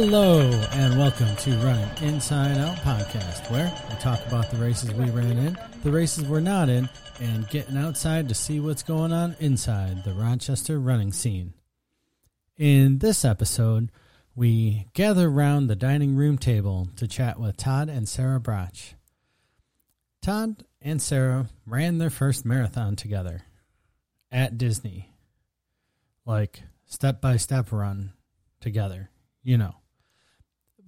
Hello, and welcome to Running Inside Out podcast, where we talk about the races we ran in, the races we're not in, and getting outside to see what's going on inside the Rochester running scene. In this episode, we gather around the dining room table to chat with Todd and Sarah Brach. Todd and Sarah ran their first marathon together at Disney, like step by step run together, you know.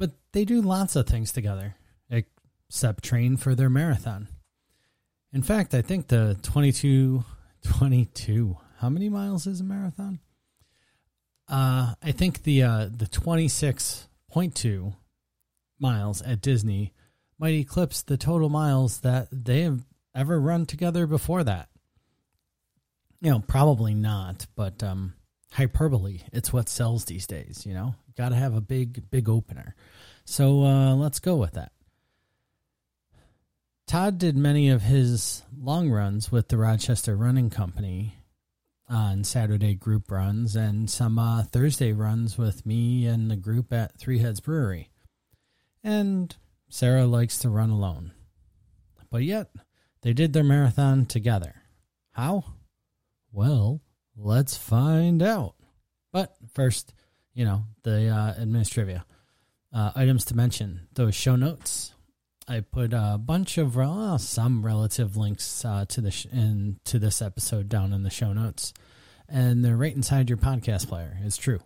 But they do lots of things together, except train for their marathon. In fact, I think the 22 22 how many miles is a marathon? Uh, I think the uh, the 26.2 miles at Disney might eclipse the total miles that they have ever run together before that. You know, probably not, but um, hyperbole. It's what sells these days. You know, got to have a big, big opener. So uh, let's go with that. Todd did many of his long runs with the Rochester Running Company on Saturday group runs and some uh, Thursday runs with me and the group at Three Heads Brewery. And Sarah likes to run alone. But yet, they did their marathon together. How? Well, let's find out. But first, you know, the uh, administrivia. Uh, items to mention those show notes. I put a bunch of uh, some relative links uh, to the sh- in to this episode down in the show notes, and they're right inside your podcast player. It's true.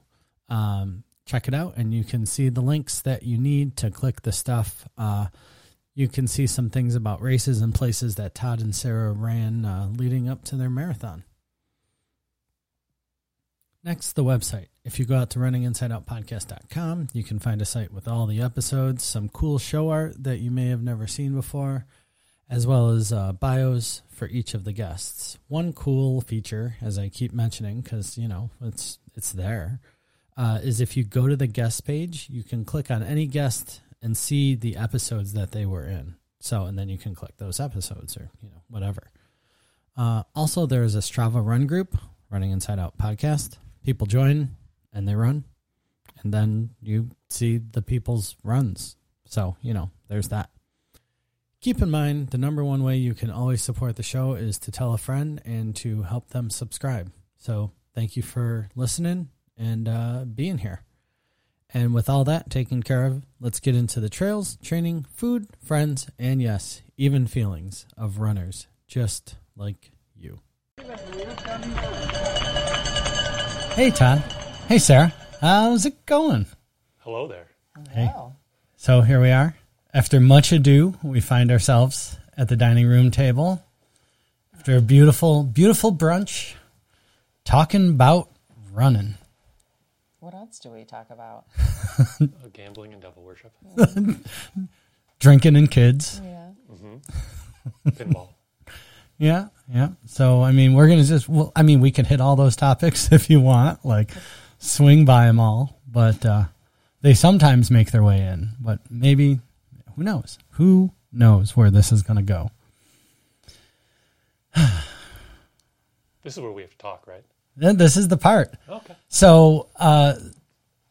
Um, check it out, and you can see the links that you need to click the stuff. Uh, you can see some things about races and places that Todd and Sarah ran uh, leading up to their marathon. Next, the website. If you go out to runninginsideoutpodcast.com, you can find a site with all the episodes, some cool show art that you may have never seen before, as well as uh, bios for each of the guests. One cool feature, as I keep mentioning, because you know it's it's there, uh, is if you go to the guest page, you can click on any guest and see the episodes that they were in. So, and then you can click those episodes or you know whatever. Uh, also, there is a Strava run group, Running Inside Out Podcast people join and they run and then you see the people's runs. So you know there's that. Keep in mind the number one way you can always support the show is to tell a friend and to help them subscribe. So thank you for listening and uh, being here. And with all that taken care of let's get into the trails training food friends and yes even feelings of runners just like you. Hey, Todd. Hey, Sarah. How's it going? Hello there. Hey. So here we are. After much ado, we find ourselves at the dining room table after a beautiful, beautiful brunch, talking about running. What else do we talk about? Uh, gambling and devil worship. Drinking and kids. Yeah. Pinball. Yeah, yeah. So I mean, we're gonna just. Well, I mean, we can hit all those topics if you want, like swing by them all. But uh, they sometimes make their way in. But maybe, who knows? Who knows where this is gonna go? This is where we have to talk, right? This is the part. Okay. So, uh,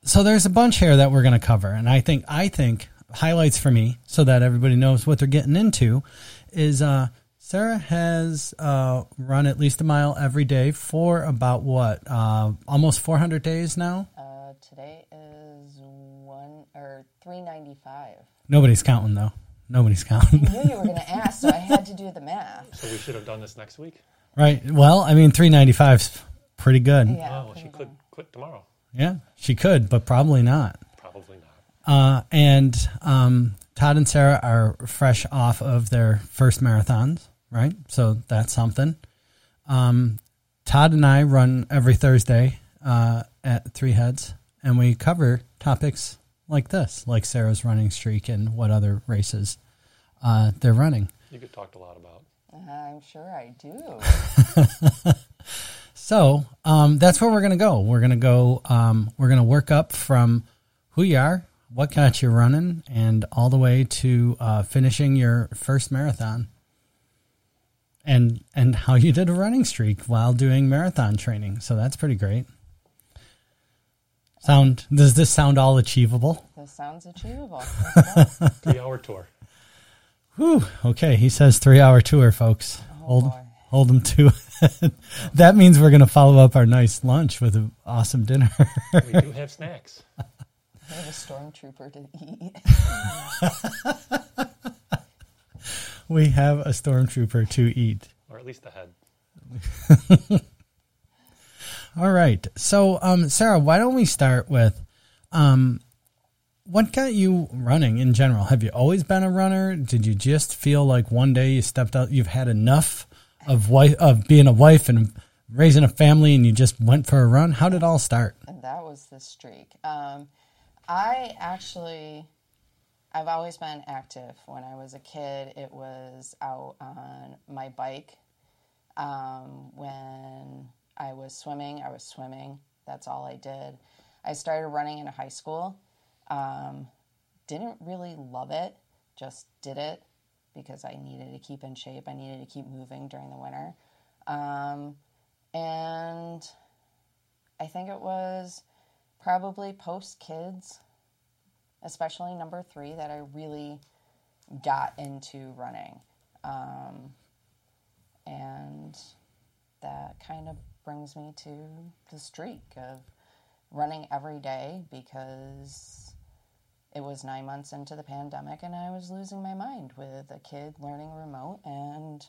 so there's a bunch here that we're going to cover, and I think I think highlights for me, so that everybody knows what they're getting into, is uh, Sarah has uh, run at least a mile every day for about what, uh, almost 400 days now. Uh, today is one or three ninety five. Nobody's counting though. Nobody's counting. I knew you were going to ask, so I had to do the math. So we should have done this next week. right. Well, I mean, 395's pretty good. Yeah. Yeah. oh, well, she could quit tomorrow. Yeah, she could, but probably not. Probably not. Uh, and um, Todd and Sarah are fresh off of their first marathons, right? So that's something. Um, Todd and I run every Thursday uh, at Three Heads, and we cover topics like this, like Sarah's running streak and what other races uh, they're running. You could talk a lot about. I'm sure I do. So um, that's where we're going to go. We're going to go. Um, we're going to work up from who you are, what got you running, and all the way to uh, finishing your first marathon, and and how you did a running streak while doing marathon training. So that's pretty great. Sound does this sound all achievable? This sounds achievable. Three hour tour. Whew. Okay, he says three hour tour, folks. Oh, hold boy. hold them to it. that means we're gonna follow up our nice lunch with an awesome dinner. We do have snacks. We have a stormtrooper to eat. We have a stormtrooper to eat. Or at least a head. All right. So, um, Sarah, why don't we start with um, what got you running in general? Have you always been a runner? Did you just feel like one day you stepped out, you've had enough of wife of being a wife and raising a family, and you just went for a run? How did it all start? And that was the streak. Um, I actually, I've always been active. When I was a kid, it was out on my bike. Um, when I was swimming, I was swimming. That's all I did. I started running in high school. Um, didn't really love it, just did it because I needed to keep in shape. I needed to keep moving during the winter. Um, and I think it was probably post kids, especially number three, that I really got into running. Um, and that kind of brings me to the streak of running every day because it was nine months into the pandemic and I was losing my mind with a kid learning remote and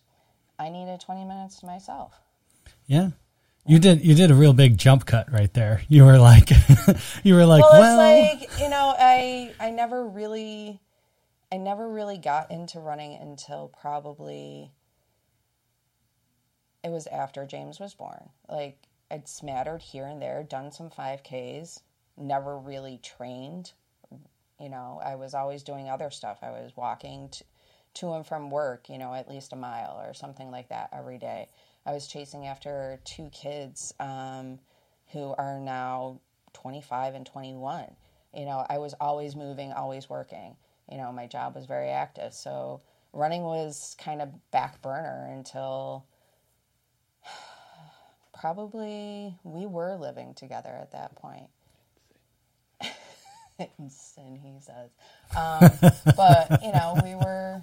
I needed 20 minutes to myself. Yeah. You did you did a real big jump cut right there. You were like you were like, well, well, it's like you know, I I never really, I never really got into running until probably it was after James was born. Like I'd smattered here and there, done some five Ks, never really trained. You know, I was always doing other stuff. I was walking to, to and from work, you know, at least a mile or something like that every day. I was chasing after two kids um, who are now 25 and 21. You know, I was always moving, always working. You know, my job was very active. So running was kind of back burner until probably we were living together at that point. Sin, he says. Um, but, you know, we were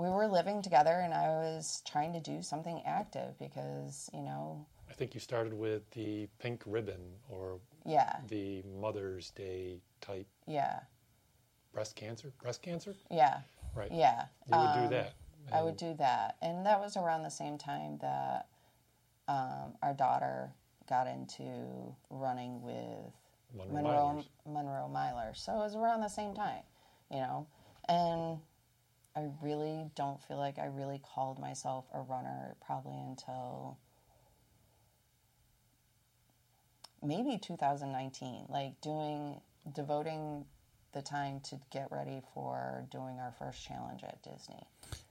we were living together and I was trying to do something active because, you know, I think you started with the pink ribbon or yeah, the Mother's Day type yeah, breast cancer. Breast cancer? yeah, Right. yeah. You would Um, do that. I would do that. And that was around the same time that um, our daughter got into running with Monroe Monroe Milers. Monroe Myler. So it was around the same time, you know. And I really don't feel like I really called myself a runner probably until maybe 2019, like doing devoting the time to get ready for doing our first challenge at Disney.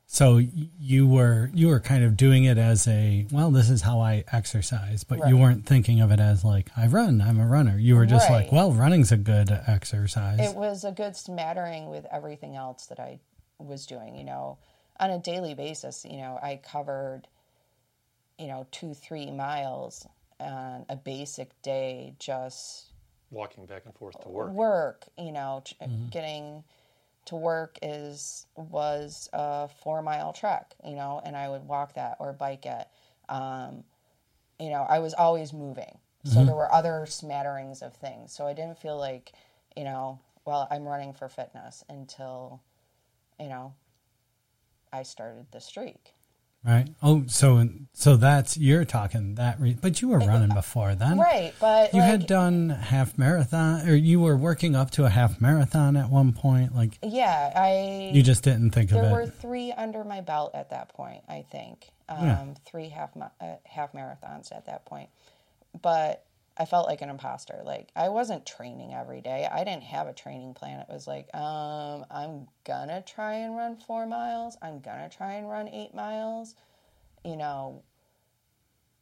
so you were you were kind of doing it as a well, this is how I exercise, but you weren't thinking of it as like I run, I'm a runner. You were just like, well, running's a good exercise. it was a good smattering with everything else that I was doing. You know, on a daily basis, you know, I covered, you know, two, three miles on a basic day, just Walking back and forth to work. work. You know, t- getting to work is was a four mile trek. You know, and I would walk that or bike it. Um, you know, I was always moving. So there were other smatterings of things. So I didn't feel like, you know, well, I'm running for fitness until, you know, I started the streak. right? Oh, so so that's you're talking that, re- but you were running before then, Right, but You like, had done half marathon, or you were working up to a half marathon at one point. Like yeah, I you just didn't think of it. there were three under my belt at that point. I think um, Yeah. three half uh, half marathons at that point, but I felt like an imposter. Like I wasn't training every day. I didn't have a training plan. It was like, um, I'm gonna try and run four miles. I'm gonna try and run eight miles. You know,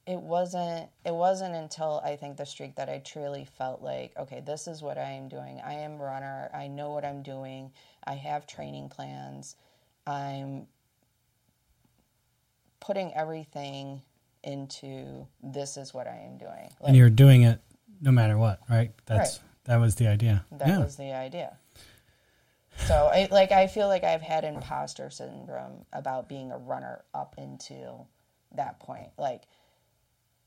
it wasn't it wasn't until I think the streak that I truly felt like, okay, this is what I am doing. I am a runner. I know what I'm doing. I have training plans. I'm putting everything into this is what I am doing. Like, and you're doing it no matter what, right? That's that was the idea. That yeah. was the idea. So, I, like, I feel like I've had imposter syndrome about being a runner up until that point. Like,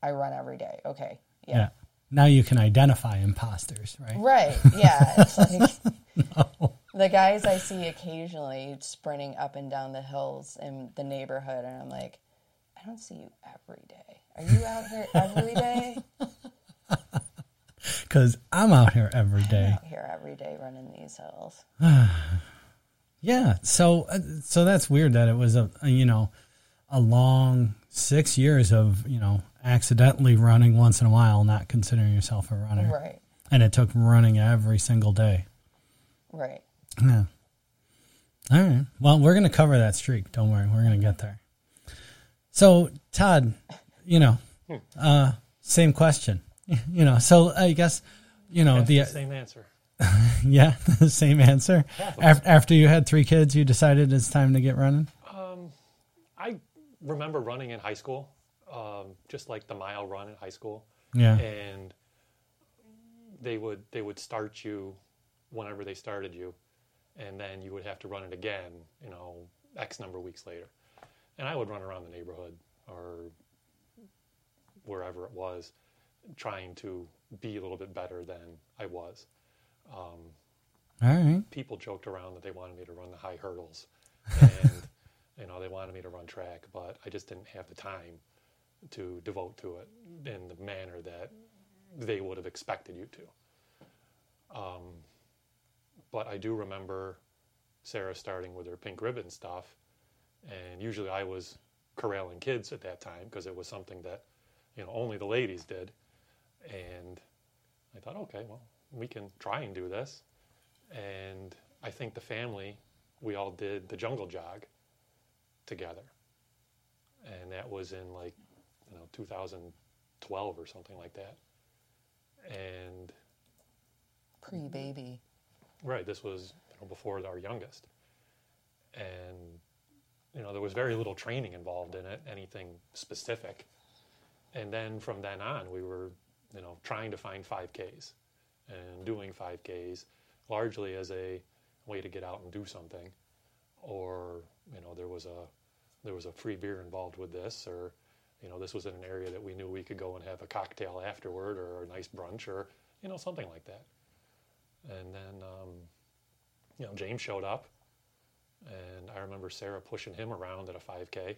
I run every day. Okay, yeah. yeah, Now you can identify imposters, right? right, yeah. It's like the guys I see occasionally sprinting up and down the hills in the neighborhood, and I'm like, I don't see you every day. Are you out here every day? Because I'm out here every day. out here every day running these hills. Yeah. So, uh, so that's weird that it was a, a, you know, a long six years of, you know, accidentally running once in a while, not considering yourself a runner. Right, And it took running every single day. right. Yeah. All right. Well, we're going to cover that streak. Don't worry. We're going to get there. So, Todd, you know, uh, same question. You know, so I guess, you know, the, the same answer. yeah, the same answer. After, after you had three kids, you decided it's time to get running? I remember running in high school, um, just like the mile run in high school, Yeah. and they would they would start you whenever they started you, and then you would have to run it again, you know, X number of weeks later. And I would run around the neighborhood or wherever it was, trying to be a little bit better than I was. All right. people joked around that they wanted me to run the high hurdles and you know they wanted me to run track but i just didn't have the time to devote to it in the manner that they would have expected you to um, but i do remember sarah starting with her pink ribbon stuff and usually i was corralling kids at that time because it was something that you know only the ladies did and i thought okay well we can try and do this and I think the family, we all did the jungle jog together, and that was in like, you know, 2012 or something like that. And Pre baby. right, this was you know, before our youngest, and you know there was very little training involved in it, anything specific. And then from then on, we were, you know, trying to find 5Ks and doing 5Ks largely as a way to get out and do something, or you know there was a there was a free beer involved with this, or you know this was in an area that we knew we could go and have a cocktail afterward, or a nice brunch, or you know something like that. And then um, you know James showed up, and I remember Sarah pushing him around at a 5K.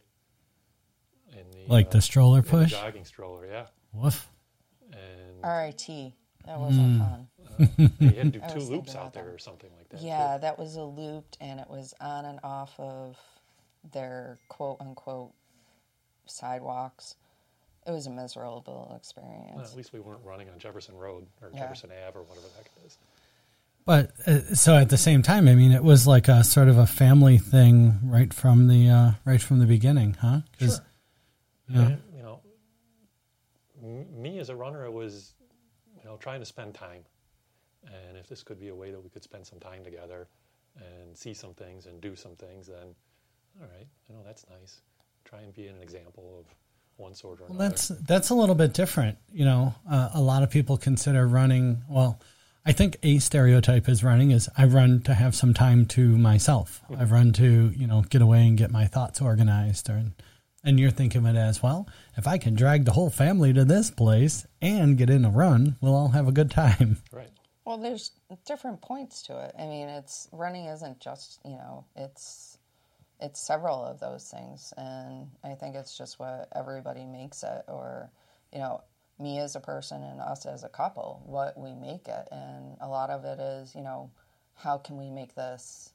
In the Like the uh, stroller in the push? jogging stroller, yeah. Woof. And RIT. That wasn't fun. they had to do two loops out there that. or something like that. too. Yeah, that was a looped and it was on and off of their quote unquote sidewalks. It was a miserable experience. Well, at least we weren't running on Jefferson Road or Yeah. Jefferson Ave or whatever the heck it is. But uh, so at the same time, I mean, it was like a sort of a family thing right from the uh, right from the beginning, huh? Sure. Yeah. And, you know, me as a runner, it was, you know, trying to spend time. And if this could be a way that we could spend some time together and see some things and do some things, then, all right, you know, that's nice. Try and be an example of one sort or Well, another. that's that's a little bit different. You know, uh, a lot of people consider running. Well, I think a stereotype is running is I run to have some time to myself. I run to you know get away and get my thoughts organized. Or, and you're thinking of it as well. If I can drag the whole family to this place and get in a run, we'll all have a good time. right. Well, there's different points to it. I mean, it's running isn't just you know it's it's several of those things, and I think it's just what everybody makes it, or you know, me as a person and us as a couple, what we make it, and a lot of it is you know, how can we make this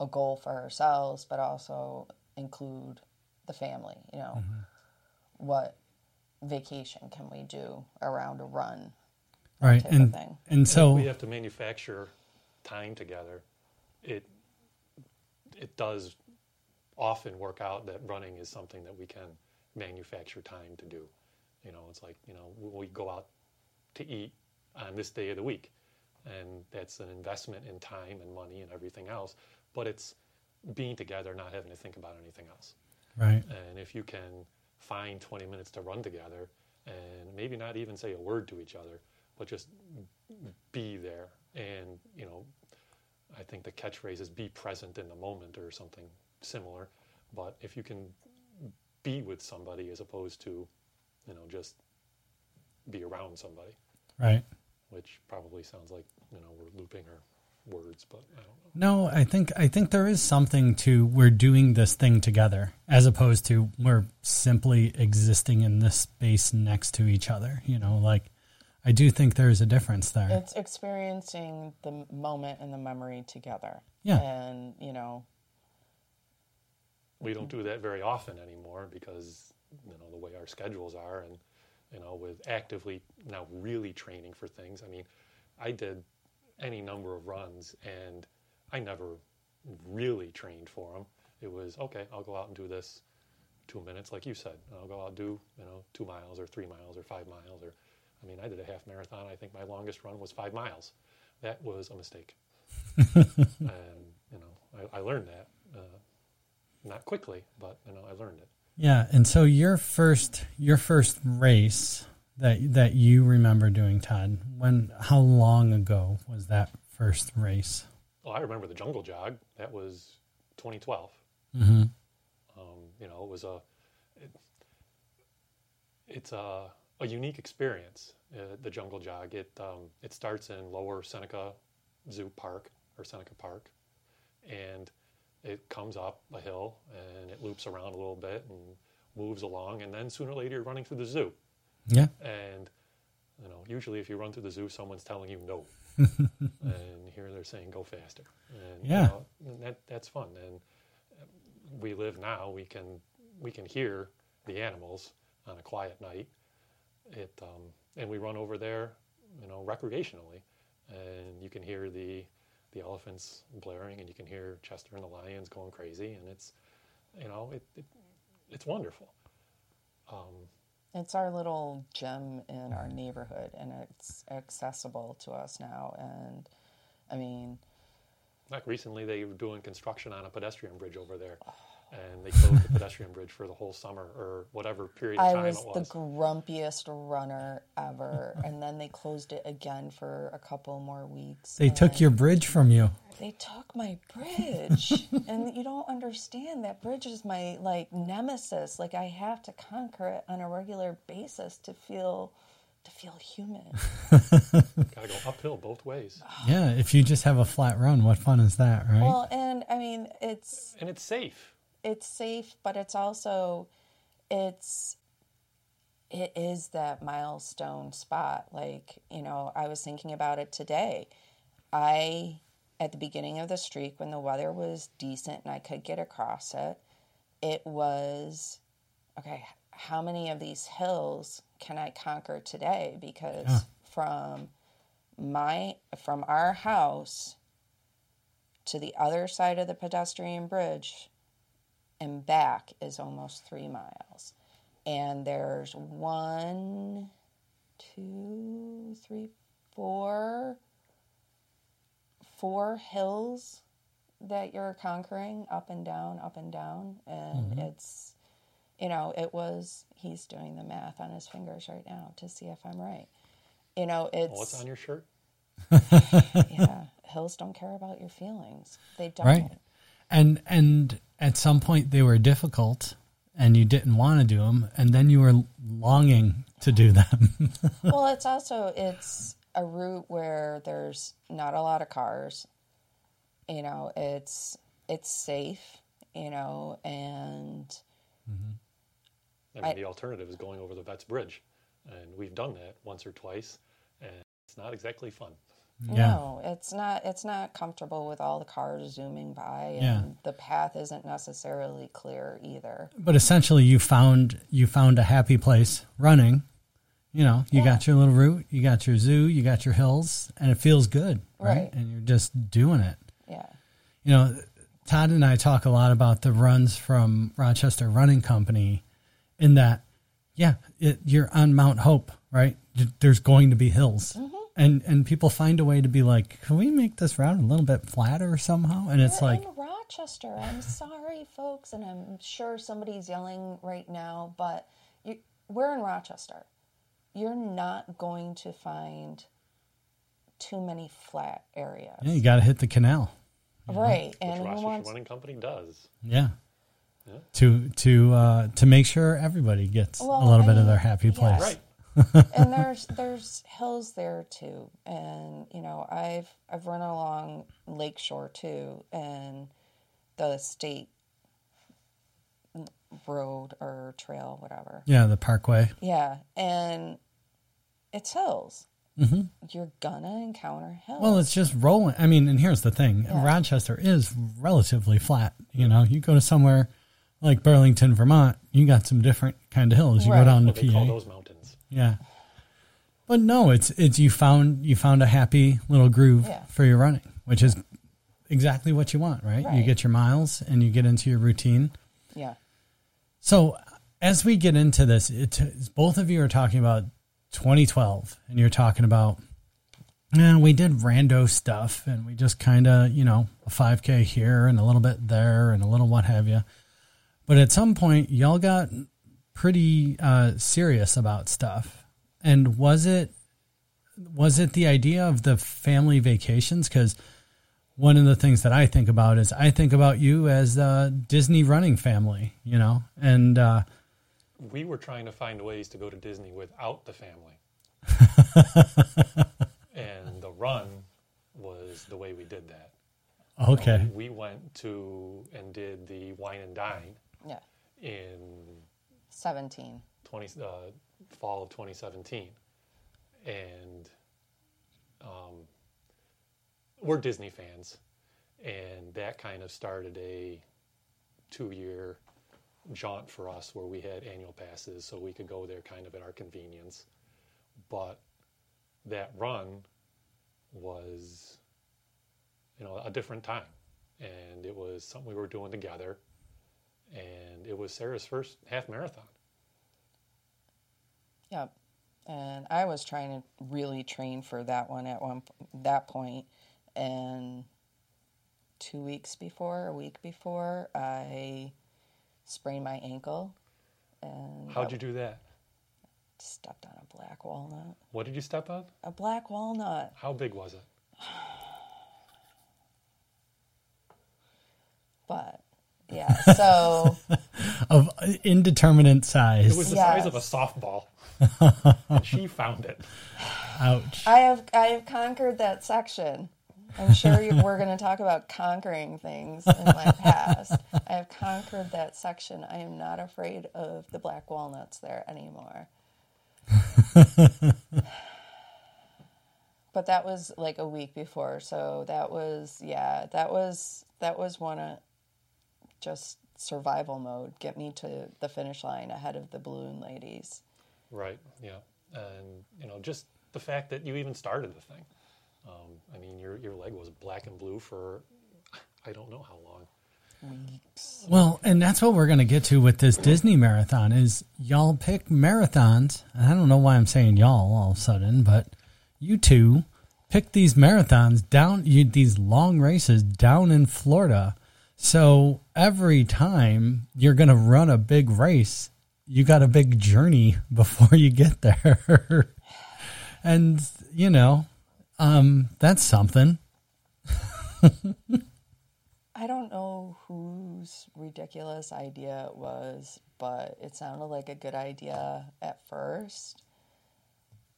a goal for ourselves, but also include the family. You know, mm-hmm. what vacation can we do around a run? Right. And thing. and if so we have to manufacture time together, it it does often work out that running is something that we can manufacture time to do. You know, it's like you know we go out to eat on this day of the week, and that's an investment in time and money and everything else. But it's being together, not having to think about anything else. right. And if you can find 20 minutes to run together and maybe not even say a word to each other, but just be there. And you know, I think the catchphrase is "be present in the moment" or something similar. But if you can be with somebody as opposed to, you know, just be around somebody, Right. which probably sounds like you know we're looping our words, but I don't know. No, I think I think there is something to we're doing this thing together as opposed to we're simply existing in this space next to each other. You know, like I do think there is a difference there. It's experiencing the moment and the memory together. Yeah. And, you know, we don't do that very often anymore because you know the way our schedules are and you know with actively now really training for things. I mean i did any number of runs and i never really trained for them it was okay i'll go out and do this two minutes like you said i'll go out and do you know two miles or three miles or five miles or i mean i did a half marathon. I think my longest run was five miles. That was a mistake. And you know i, I learned that uh, not quickly, but you know, I learned it. Yeah, and so your first your first race that that you remember doing, Todd, when how long ago was that first race? Well, I remember the jungle jog. That was 2012. Mm-hmm. Um, you know, it was a it, it's a, a unique experience. Uh, the jungle jog. It um, it starts in Lower Seneca Zoo Park or Seneca Park, and it comes up a hill and it loops around a little bit and moves along, and then sooner or later you're running through the zoo. Yeah. And you know, usually if you run through the zoo, someone's telling you no, and here they're saying go faster. And you Yeah. know, and that that's fun. And we live now. We can we can hear the animals on a quiet night. It um, and we run over there, you know, recreationally, and you can hear the the elephants blaring, and you can hear Chester and the lions going crazy, and it's you know it, it it's wonderful. Um, it's our little gem in our neighborhood and it's accessible to us now. And I mean, Like recently, they were doing construction on a pedestrian bridge over there, and they closed the pedestrian bridge for the whole summer or whatever period of I time was it the grumpiest runner ever. and then they closed it again for a couple more weeks. They took your bridge from you. They took my bridge. and you don't understand that bridge is my like nemesis. Like I have to conquer it on a regular basis to feel to feel human. Got to go uphill both ways, Yeah, if you just have a flat run, what fun is that, right? well, and I mean, it's and it's safe. It's safe, but it's also it's it is that milestone spot. Like, you know, I was thinking about it today. I at the beginning of the streak when the weather was decent and I could get across it, it was okay, how many of these hills can I conquer today? Because Yeah. from my from our house to the other side of the pedestrian bridge and back is almost three miles. And there's one, two, three, four, four hills that you're conquering up and down, up and down. And mm-hmm. it's, you know, it was, he's doing the math on his fingers right now to see if I'm right. You know, it's, What's on your shirt? yeah, hills don't care about your feelings. They don't. Right. And and at some point they were difficult, and you didn't want to do them, and then you were longing to do them. well, it's also it's a route where there's not a lot of cars. You know, it's it's safe. You know, and mm-hmm. I mean, I- the alternative is going over the Vets Bridge, and we've done that once or twice, and it's not exactly fun. Yeah. no, it's not. It's not comfortable with all the cars zooming by, and Yeah. the path isn't necessarily clear either. but essentially, you found you found a happy place running. You know, you got your little route, you got your zoo, you got your hills, and it feels good, right? Right. And you're just doing it. Yeah. you know, Todd and I talk a lot about the runs from Rochester Running Company in that, yeah, it, you're on Mount Hope, right? There's going to be hills. Mm-hmm. And, and people find a way to be like, can we make this route a little bit flatter somehow? And it's We're like, in Rochester. I'm sorry, folks, and I'm sure somebody's yelling right now, but you, we're in Rochester. You're not going to find too many flat areas. Yeah, you got to hit the canal. Right. Which And who Rochester wants Running Company does. Yeah. To to uh, to make sure everybody gets Well, a little I bit of their happy place. Right. And there's there's hills there too and you know i've i've run along lakeshore too and the state road or trail whatever Yeah, the parkway. yeah and it's hills mm-hmm. you're gonna encounter hills Well, it's just rolling. I mean, and here's the thing: Yeah. Rochester is relatively flat. You know, you go to somewhere like Burlington, Vermont, you got some different kind of hills. You Right. go down to What call PA, those mountains. Yeah. But no, it's it's you found you found a happy little groove Yeah. for your running, which is exactly what you want, right? You get your miles and you get into your routine. yeah So as we get into this, it, both of you are talking about 2012, and you're talking about, yeah, we did rando stuff, and we just kind of, you know, a 5K here and a little bit there and a little what have you. But at some point, y'all got pretty uh, serious about stuff. And was it was it the idea of the family vacations? Because one of the things that I think about is I think about you as a Disney running family, you know, and uh, We were trying to find ways to go to Disney without the family. and the run was the way we did that. okay, We went to and did the wine and dine yeah in 17 20 uh, fall of 2017 and um, we're disney fans and that kind of started a two year jaunt for us where we had annual passes so we could go there kind of at our convenience. But that run was you know a different time and it was something we were doing together and it was sarah's first half marathon. Yep. And I was trying to really train for that one at one that point, and two weeks before, a week before, I sprained my ankle. And how'd you do that? Stepped on a black walnut. what did you step on? A black walnut. how big was it? But yeah, so of indeterminate size. It was the size of a softball. and she found it. Ouch. I have I have conquered that section. I'm sure you, we're going to talk about conquering things in my past. I have conquered that section. I am not afraid of the black walnuts there anymore. but that was like a week before, so that was yeah, that was that was one of just survival mode. Get me to the finish line ahead of the balloon ladies. Right. Yeah. And you know, just the fact that you even started the thing. Um, I mean, your your leg was black and blue for I don't know how long. Weeks. Well, and that's what we're going to get to with this Disney marathon is y'all pick marathons. I don't know why I'm saying y'all all of a sudden, but you two pick these marathons down, you, these long races down in Florida. So every time you're going to run a big race, you got a big journey before you get there. and, you know, um, that's something. I don't know whose ridiculous idea it was, but it sounded like a good idea at first.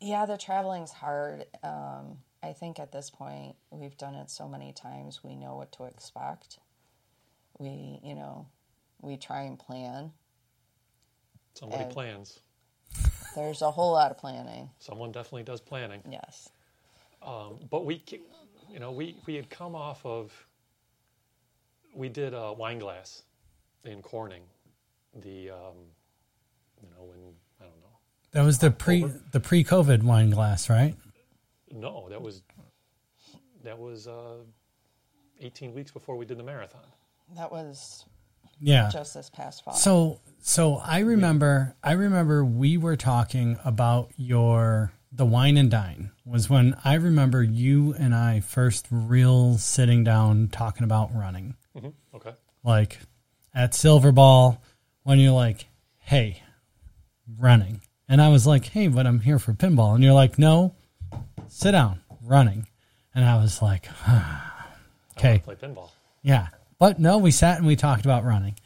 Yeah, the traveling's hard. Um, I think at this point, we've done it so many times, we know what to expect. We, you know, we try and plan. Somebody And- plans. There's a whole lot of planning. Someone definitely does planning. Yes. Um, but we, you know, we we had come off of. We did a Wineglass in Corning. The, um, you know, when I don't know. That was the pre the pre COVID Wineglass, right? No, that was that was uh, 18 weeks before we did the marathon. That was Yeah. just this past fall. So so I remember I remember we were talking about your the wine and dine was when I remember you and I first real sitting down talking about running. hmm Okay. Like at Silver Ball when you're like, "Hey, running." And I was like, "Hey, but I'm here for pinball." And you're like, "No. Sit down. Running." And I was like, I wanna okay, play pinball. yeah. But no, we sat and we talked about running.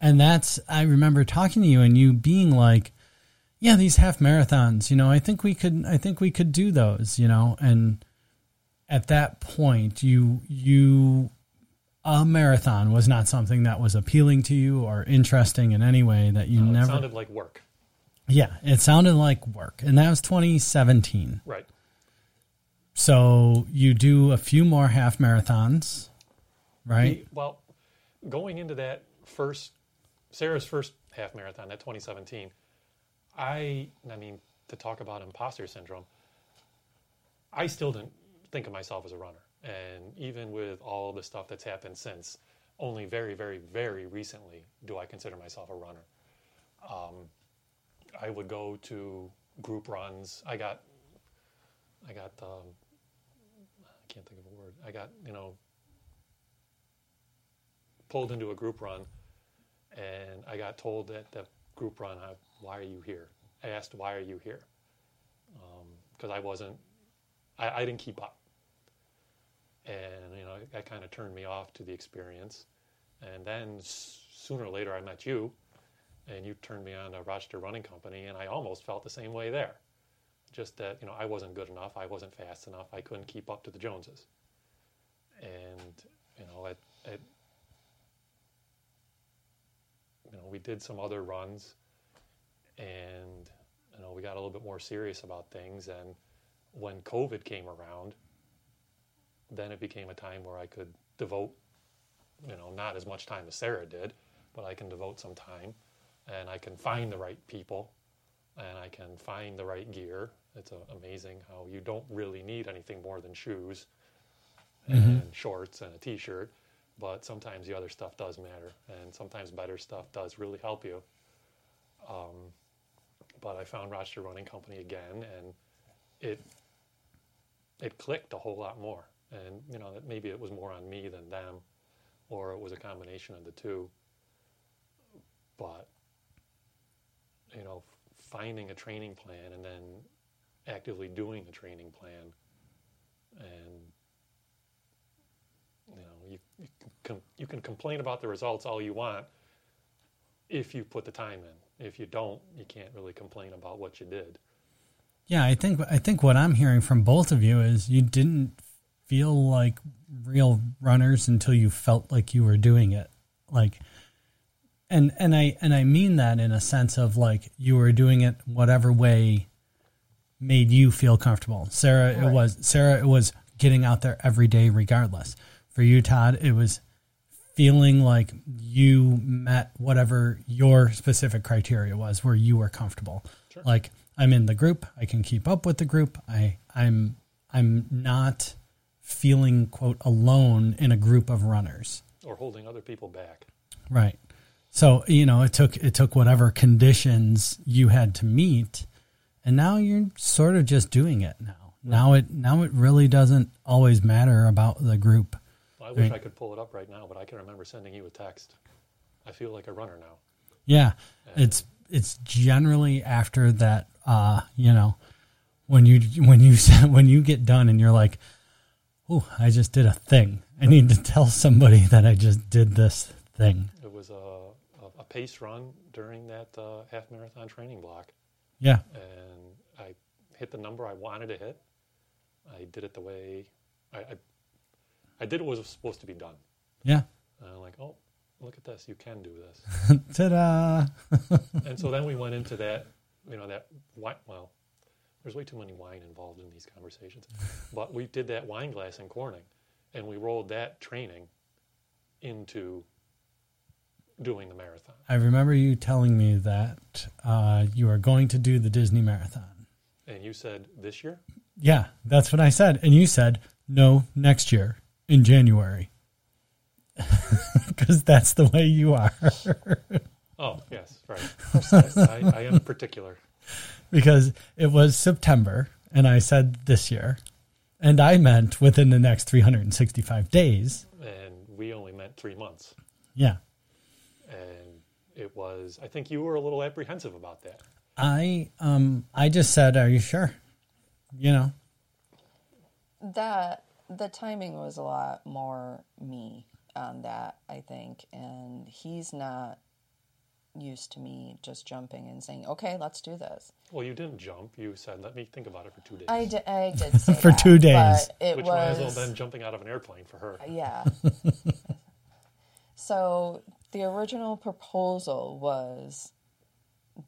And that's, I remember talking to you and you being like, yeah, these half marathons, you know, I think we could, I think we could do those, you know, and at that point, you, you, a marathon was not something that was appealing to you or interesting in any way that you it never, sounded like work. yeah, it sounded like work. And that was 2017. Right. So you do a few more half marathons, right? We- well, going into that first, Sarah's first half marathon, that 2017, I, I mean, to talk about imposter syndrome, I still didn't think of myself as a runner. And even with all the stuff that's happened since, only very, very, very recently do I consider myself a runner. Um, I would go to group runs. I got, I got, um, I can't think of a word. I got, you know, pulled into a group run, and I got told at the group run, I, "Why are you here?" I asked, "Why are you here?" Um, because I wasn't, I, I didn't keep up, and you know that kind of turned me off to the experience. And then s- sooner or later, I met you, and you turned me on to Rochester Running Company, and I almost felt the same way there. Just that you know I wasn't good enough, I wasn't fast enough, I couldn't keep up to the Joneses, and you know at you know, we did some other runs and, you know, we got a little bit more serious about things. And when COVID came around, then it became a time where I could devote, you know, not as much time as Sarah did, but I can devote some time and I can find the right people and I can find the right gear. It's amazing how you don't really need anything more than shoes mm-hmm. and shorts and a t-shirt but sometimes the other stuff does matter and sometimes better stuff does really help you. Um, but i found rochester running company again and it it clicked a whole lot more. And you know maybe it was more on me than them or it was a combination of the two. But you know finding a training plan and then actively doing the training plan and you know you, you, can, com- you can complain about the results all you want if you put the time in if you don't you can't really complain about what you did Yeah, I think I think what I'm hearing from both of you is you didn't feel like real runners until you felt like you were doing it. Like and and I and I mean that in a sense of like you were doing it whatever way made you feel comfortable. Sarah it was Sarah it was getting out there every day regardless. For you Todd it was feeling like you met whatever your specific criteria was where you were comfortable. Sure. Like I'm in the group, I can keep up with the group. I I'm I'm not feeling quote alone in a group of runners. or holding other people back Right. So, you know, it took it took whatever conditions you had to meet and now you're sort of just doing it now. Now it now it really doesn't always matter about the group. I wish i could pull it up right now but i can remember sending you a text i feel like a runner now Yeah, it's it's generally after that. Uh, you know, when you when you when you get done and you're like, "Oh, I just did a thing. I need to tell somebody that I just did this thing." it was a, a, a pace run during that uh, half marathon training block Yeah, and I hit the number I wanted to hit. I did it the way I, I, I did what was supposed to be done. yeah. And I'm like, oh, look at this, you can do this. Ta-da! and so then we went into that, you know, that wine. Well, there's way too many wine involved in these conversations, but we did that Wineglass in Corning, and we rolled that training into doing the marathon. I remember you telling me that uh, you are going to do the Disney Marathon. And you said this year, Yeah, that's what I said, and you said no next year in January because that's the way you are. oh yes, right. I, I am particular. because it was September and I said this year. And I meant within the next 365 days. and we only meant three months. Yeah. And it was, I think you were a little apprehensive about that. I um I just said, "Are you sure?" You know. that the timing was a lot more me on that, I think, and he's not used to me just jumping and saying, "Okay, let's do this." Well, you didn't jump. You said, "Let me think about it for two days." I did, I did say For that, two days. but it which was might as well been jumping out of an airplane for her. yeah. so the original proposal was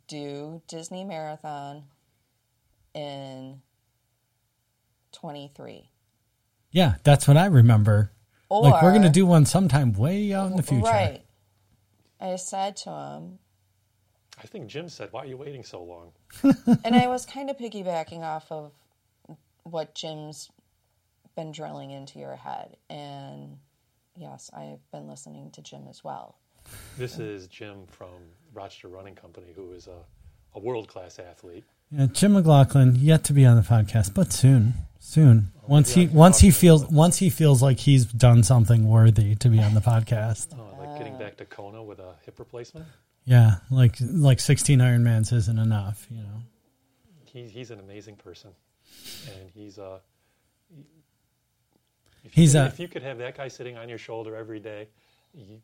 do Disney Marathon in 23. Yeah, that's what I remember. Or, like we're going to do one sometime way out in the future. Right. I said to him, I think Jim said, "Why are you waiting so long?" and I was kind of piggybacking off of what Jim's been drilling into your head. And yes, I've been listening to Jim as well. This is Jim from Rochester Running Company, who is a, a world class athlete. Yeah, Jim McLaughlin yet to be on the podcast, but soon, soon. Once he maybe I can once he talk to him feels once he feels like he's done something worthy to be on the podcast. Uh, like getting back to Kona with a hip replacement. Yeah, like like sixteen Ironmans isn't enough, you know. He, he's an amazing person, and he's uh, he- if He's could, a- if you could have that guy sitting on your shoulder every day, you,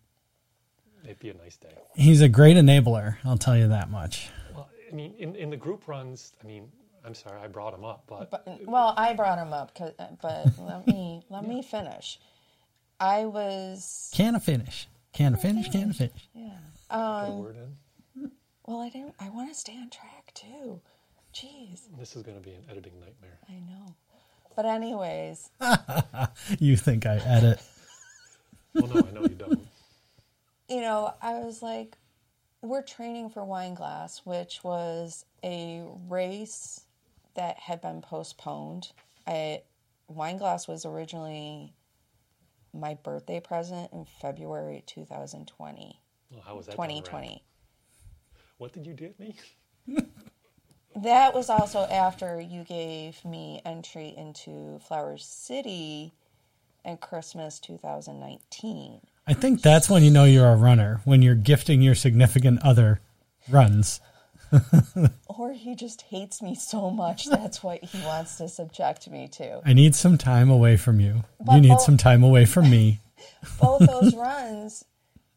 it'd be a nice day. He's a great enabler, I'll tell you that much. Well, I mean, in, in the group runs, I mean, I'm sorry I brought him up, but, But well, I brought him up, 'cause- but let me let me finish. I was Can of finish. Can of finish, can of finish. yeah. put a Um, word in. well, I didn't. I want to stay on track too. Jeez, This is going to be an editing nightmare. I know. But anyways, You think I edit. Well, no, I know you don't. you know, I was like, we're training for Wineglass, which was a race that had been postponed. I Wineglass was originally my birthday present in February 2020. Well, how was that? 2020. What did you get me? That was also after you gave me entry into Flower City and Christmas 2019. I think that's when you know you're a runner, when you're gifting your significant other runs. Or he just hates me so much that's what he wants to subject me to. I need some time away from you. But you need both- some time away from me. Both those runs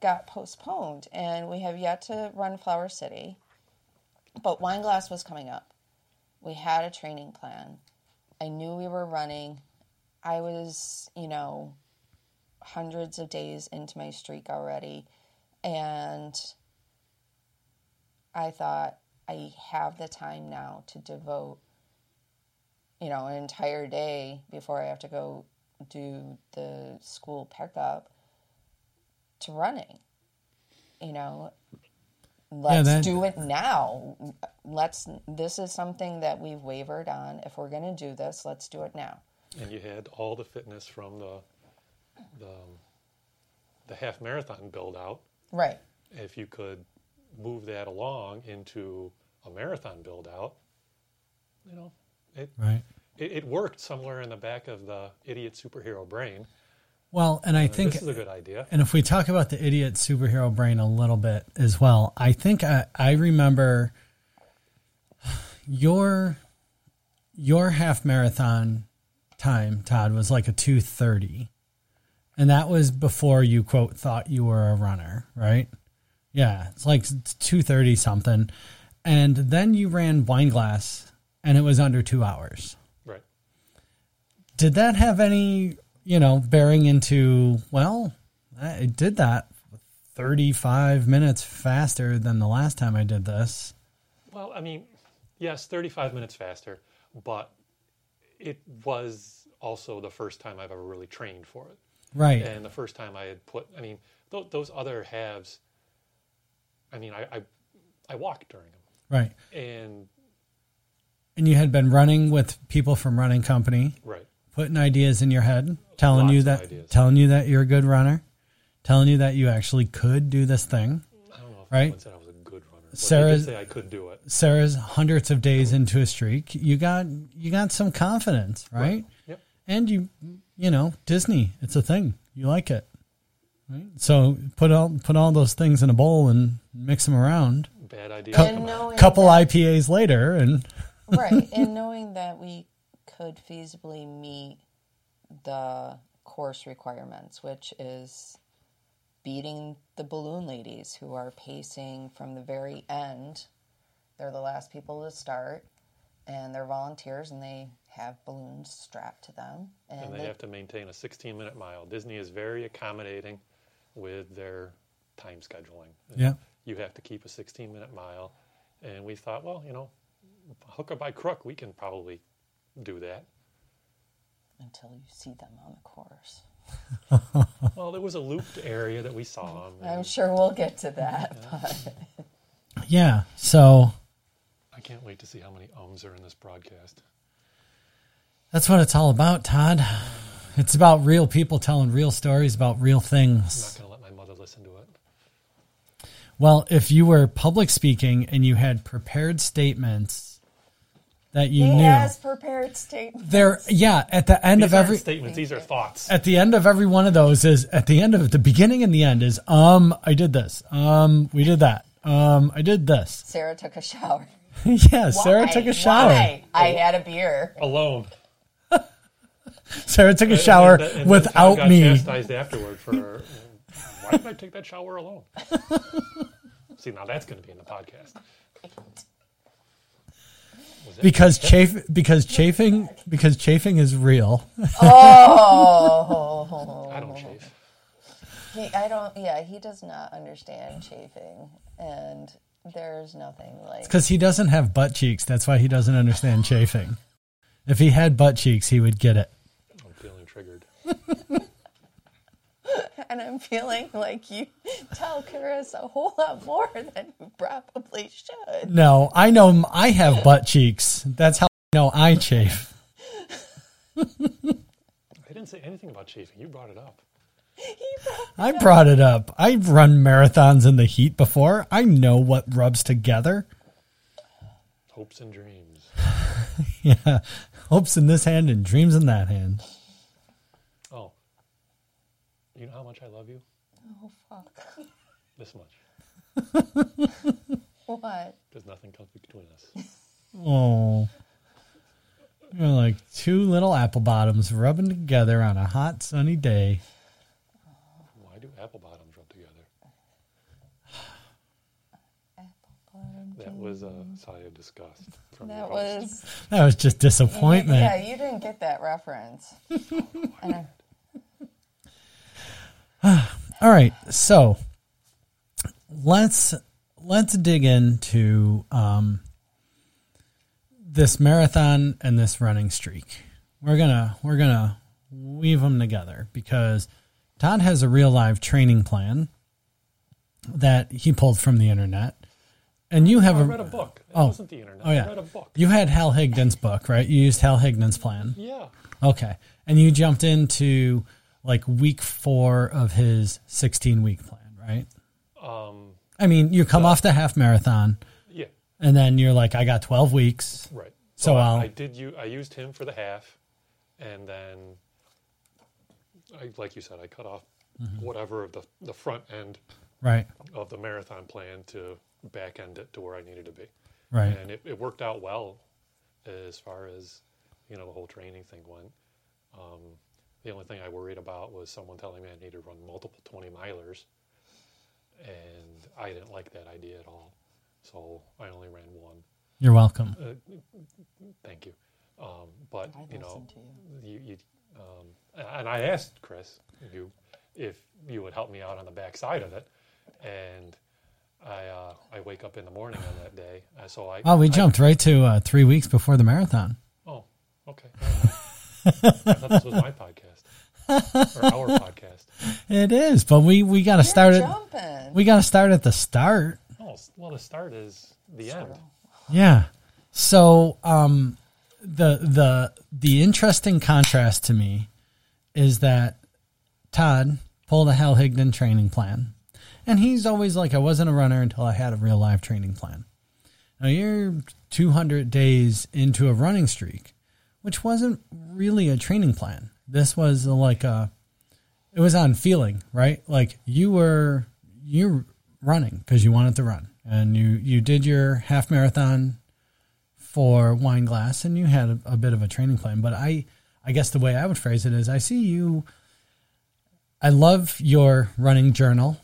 got postponed, and we have yet to run Flower City. But Wineglass was coming up. We had a training plan. I knew we were running. I was, you know, hundreds of days into my streak already. And I thought, I have the time now to devote, you know, an entire day before I have to go do the school pickup to running. You know, let's that- do it now. Let's. This is something that we've wavered on. If we're going to do this, let's do it now. And you had all the fitness from the the, the half marathon build out. Right. If you could move that along into a marathon build out, you know, it, Right. it it worked somewhere in the back of the idiot superhero brain. Well, and I think this is a good idea. And if we talk about the idiot superhero brain a little bit as well, I think I, I remember your your half marathon time, Todd, was like a two thirty, and that was before you quote thought you were a runner, right? Yeah, it's like two thirty something, and then you ran Wineglass, and it was under two hours Right. did that have any you know bearing into well i did that 35 minutes faster than the last time i did this Well, I mean, yes, 35 minutes faster, but it was also the first time I've ever really trained for it. Right And the first time I had put, I mean, th- those other halves, I mean, I, I, I walked during them. right And, and you had been running with people from running company right. putting ideas in your head telling Lots you that telling you that you're a good runner telling you that you actually could do this thing I don't know if Right. anyone said I was a good runner. Sarah's- they did say I could do it. sarah's hundreds of days into a streak you got you got some confidence right. Yep. and you you know disney it's a thing you like it right so put all put all those things in a bowl and mix them around Bad idea. Cou- couple that- ipas later and right. And knowing that we could feasibly meet the course requirements, which is beating the balloon ladies who are pacing from the very end. They're the last people to start, and they're volunteers, and they have balloons strapped to them. And they have to maintain a 16 minute mile. Disney is very accommodating with their time scheduling. Yeah. You have to keep a 16 minute mile. And we thought, well, you know, hook or by crook, we can probably do that. until you see them on the course. Well, there was a looped area that we saw. I'm sure we'll get to that. But Yeah. So I can't wait to see how many ums are in this broadcast. That's what it's all about, Todd. It's about real people telling real stories about real things. I'm not going to let my mother listen to it. Well, if you were public speaking and you had prepared statements that you he knew, has prepared statements. there, yeah, at the end These of every statements, these are thoughts. at the end of every one of those is at the end of the beginning and the end is um I did this um we did that um I did this Sarah took a shower. yeah Sarah took a shower Why? I had a beer. Alone. Sarah took a shower And- and- and Tom without got me chastised afterward for uh, why did I take that shower alone? See, now that's going to be in the podcast. Because chafe because chafing because chafing is real Oh, I don't chafe. he, I don't. Yeah, he does not understand chafing, and there's nothing like. because he doesn't have butt cheeks that's why he doesn't understand chafing if he had butt cheeks he would get it I'm feeling triggered. And I'm feeling like you tell Chris a whole lot more than you probably should. no I know I have butt cheeks that's how I know I chafe I didn't say anything about chafing. You brought it up. I brought it up I've run marathons in the heat before I know what rubs together Hopes and dreams. Yeah. Hopes in this hand and dreams in that hand. Oh. You know how much I love you? Oh fuck! This much. What? There's nothing comes between us. Oh. You're like two little apple bottoms rubbing together on a hot sunny day. Why do apple bottoms rub together? Apple bottoms. That was a sigh of disgust from That your host. was. That was just disappointment. Yeah, you didn't get that reference. Oh, and I- All right. So let's let's dig into um, this marathon and this running streak. We're gonna we're gonna weave them together because Todd has a real live training plan that he pulled from the internet, and you have I a read a book. It Oh. wasn't the internet. Oh, yeah. I read a book. you had Hal Higdon's book, right? You used Hal Higdon's plan. Yeah. Okay. And you jumped into like week four of his 16 week plan, right? Um, I mean, you come off the half marathon yeah. and then you're like, I got 12 weeks. Right. So I, I'll- I did you I used him for the half and then I like you said, I cut off Mm-hmm. whatever of the the front end Right. of the marathon plan to back end it to where I needed to be. Right. And it, it worked out well as far as, you know, the whole training thing went. Um, the only thing I worried about was someone telling me I needed to run multiple 20 milers. And I didn't like that idea at all. So I only ran one. You're welcome. Uh, thank you. Um, but, I you know, to you. you, you um, and I asked Chris you if you would help me out on the backside of it, and I uh, I wake up in the morning on that day, uh, so I Oh, we I- jumped right to uh, three weeks before the marathon. oh, okay. I thought this was my podcast or our podcast. It is, but we, we got to start You're it. We got to start at the start. Oh, well, the start is the end. Yeah. So um, the the the interesting contrast to me is that Todd pulled a Hal Higdon training plan, and he's always like, I wasn't a runner until I had a real life training plan. Now you're 200 days into a running streak, which wasn't really a training plan. This was like a, it was on feeling, right? Like you were you running because you wanted to run, and you you did your half marathon for Wineglass and you had a, a bit of a training plan but i I guess the way I would phrase it is I see you. I love your running journal.